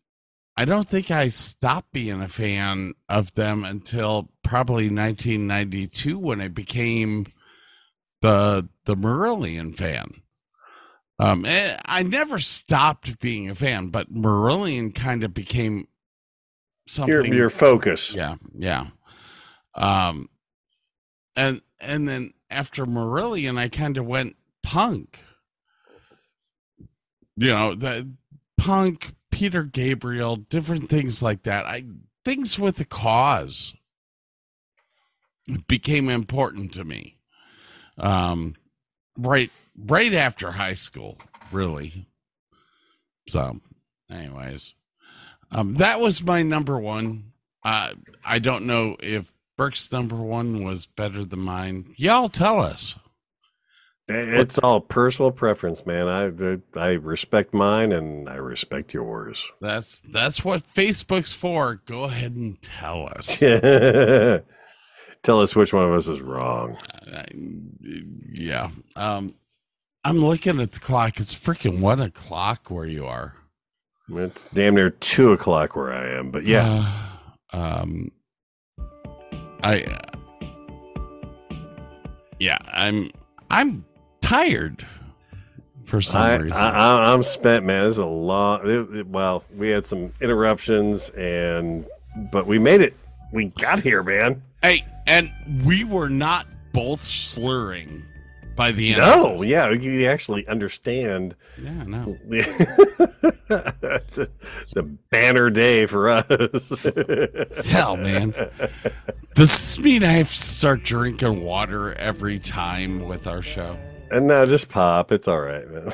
I don't think I stopped being a fan of them until probably 1992 when I became the the Marillion fan. Um, and I never stopped being a fan, but Marillion kind of became your something. your focus. Yeah, yeah. Um, and and then after Marillion, I kind of went punk. You know, the punk, Peter Gabriel, different things like that. I things with a cause became important to me. Um, right, right after high school, really. So, anyways, um, that was my number one. Uh, I don't know if Burke's number one was better than mine. Y'all tell us. It's all personal preference, man. I I respect mine and I respect yours. That's that's what Facebook's for. Go ahead and tell us. Tell us which one of us is wrong. Uh, yeah. Um, I'm looking at the clock. It's freaking one o'clock where you are. It's damn near two o'clock where I am, but yeah. Uh, um, I. Uh, yeah, I'm. I'm tired for some I, reason. I, I'm spent, man. This is a long. It, it- well, we had some interruptions, and but we made it. We got here, man. Hey, and we were not both slurring by the end. No, of this. yeah, you actually understand. yeah, no. the, the banner day for us. Hell, man. Does this mean I have to start drinking water every time with our show? And now just pop. It's all right, man.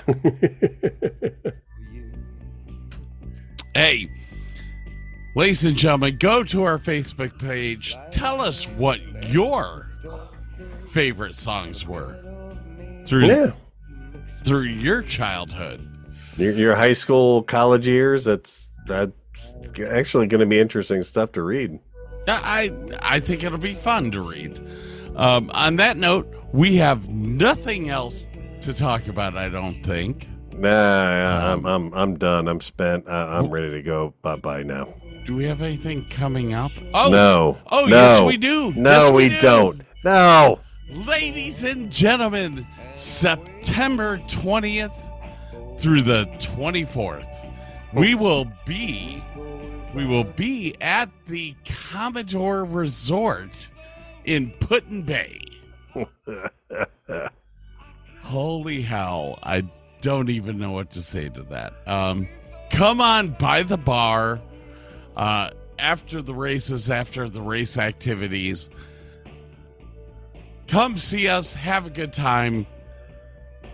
Hey, ladies and gentlemen, go to our Facebook page. Tell us what your favorite songs were through yeah, through your childhood. your, your high school, college years. That's that's actually going to be interesting stuff to read. I I think it'll be fun to read. Um, on that note, we have nothing else to talk about. I don't think. Nah, I'm I'm I'm done. I'm spent. I, I'm ready to go. Bye bye now. Do we have anything coming up? Oh no. Oh no. yes, we do. No, Yes, we, do. don't. No. Ladies and gentlemen, September 20th through the 24th, we oh. will be we will be at the Commodore Resort in Put-in-Bay. Holy hell, I don't even know what to say to that. Um, come on by the bar uh, after the races, after the race activities. Come see us, have a good time,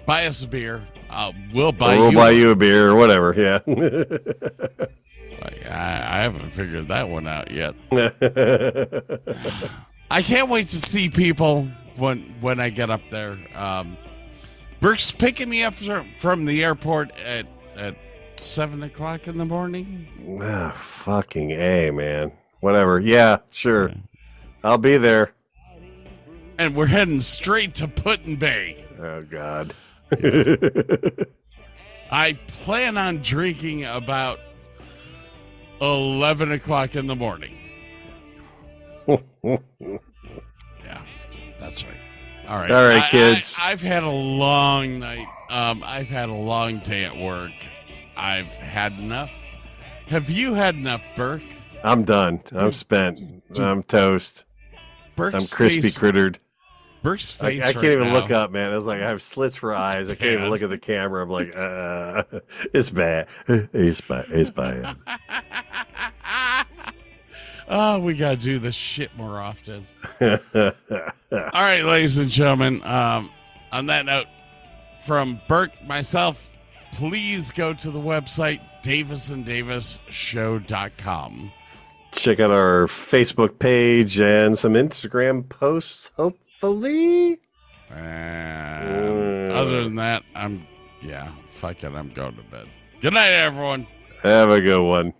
buy us a beer. Uh, we'll buy we'll you. buy you a beer or whatever. Yeah. I, I haven't figured that one out yet. I can't wait to see people when when I get up there. Um, Burke's picking me up from, the airport at at seven o'clock in the morning. ah, fucking a man. Whatever. Yeah. Sure. I'll be there. and we're heading straight to Put-in-Bay. Oh God. I plan on drinking about eleven o'clock in the morning. Yeah, that's right. All right, All right, I- kids. I, have had a long night. Um, I've had a long day at work. I've had enough. Have you had enough, Burke? I'm done. I'm spent. I'm toast. Burke's I'm crispy face. crittered. Burke's I, face. I can't right even now- look up, man. I was like, I have slits for eyes. I can't even look at the camera. I'm like, uh, it's bad. It's bad. It's bad. Oh, we gotta do this shit more often. All right, ladies and gentlemen. Um, on that note, from Burke myself, please go to the website davisanddavisshow.com. Check out our Facebook page and some Instagram posts, hopefully. And other than that, I'm yeah, fuck it, I'm going to bed. Good night, everyone. Have a good one.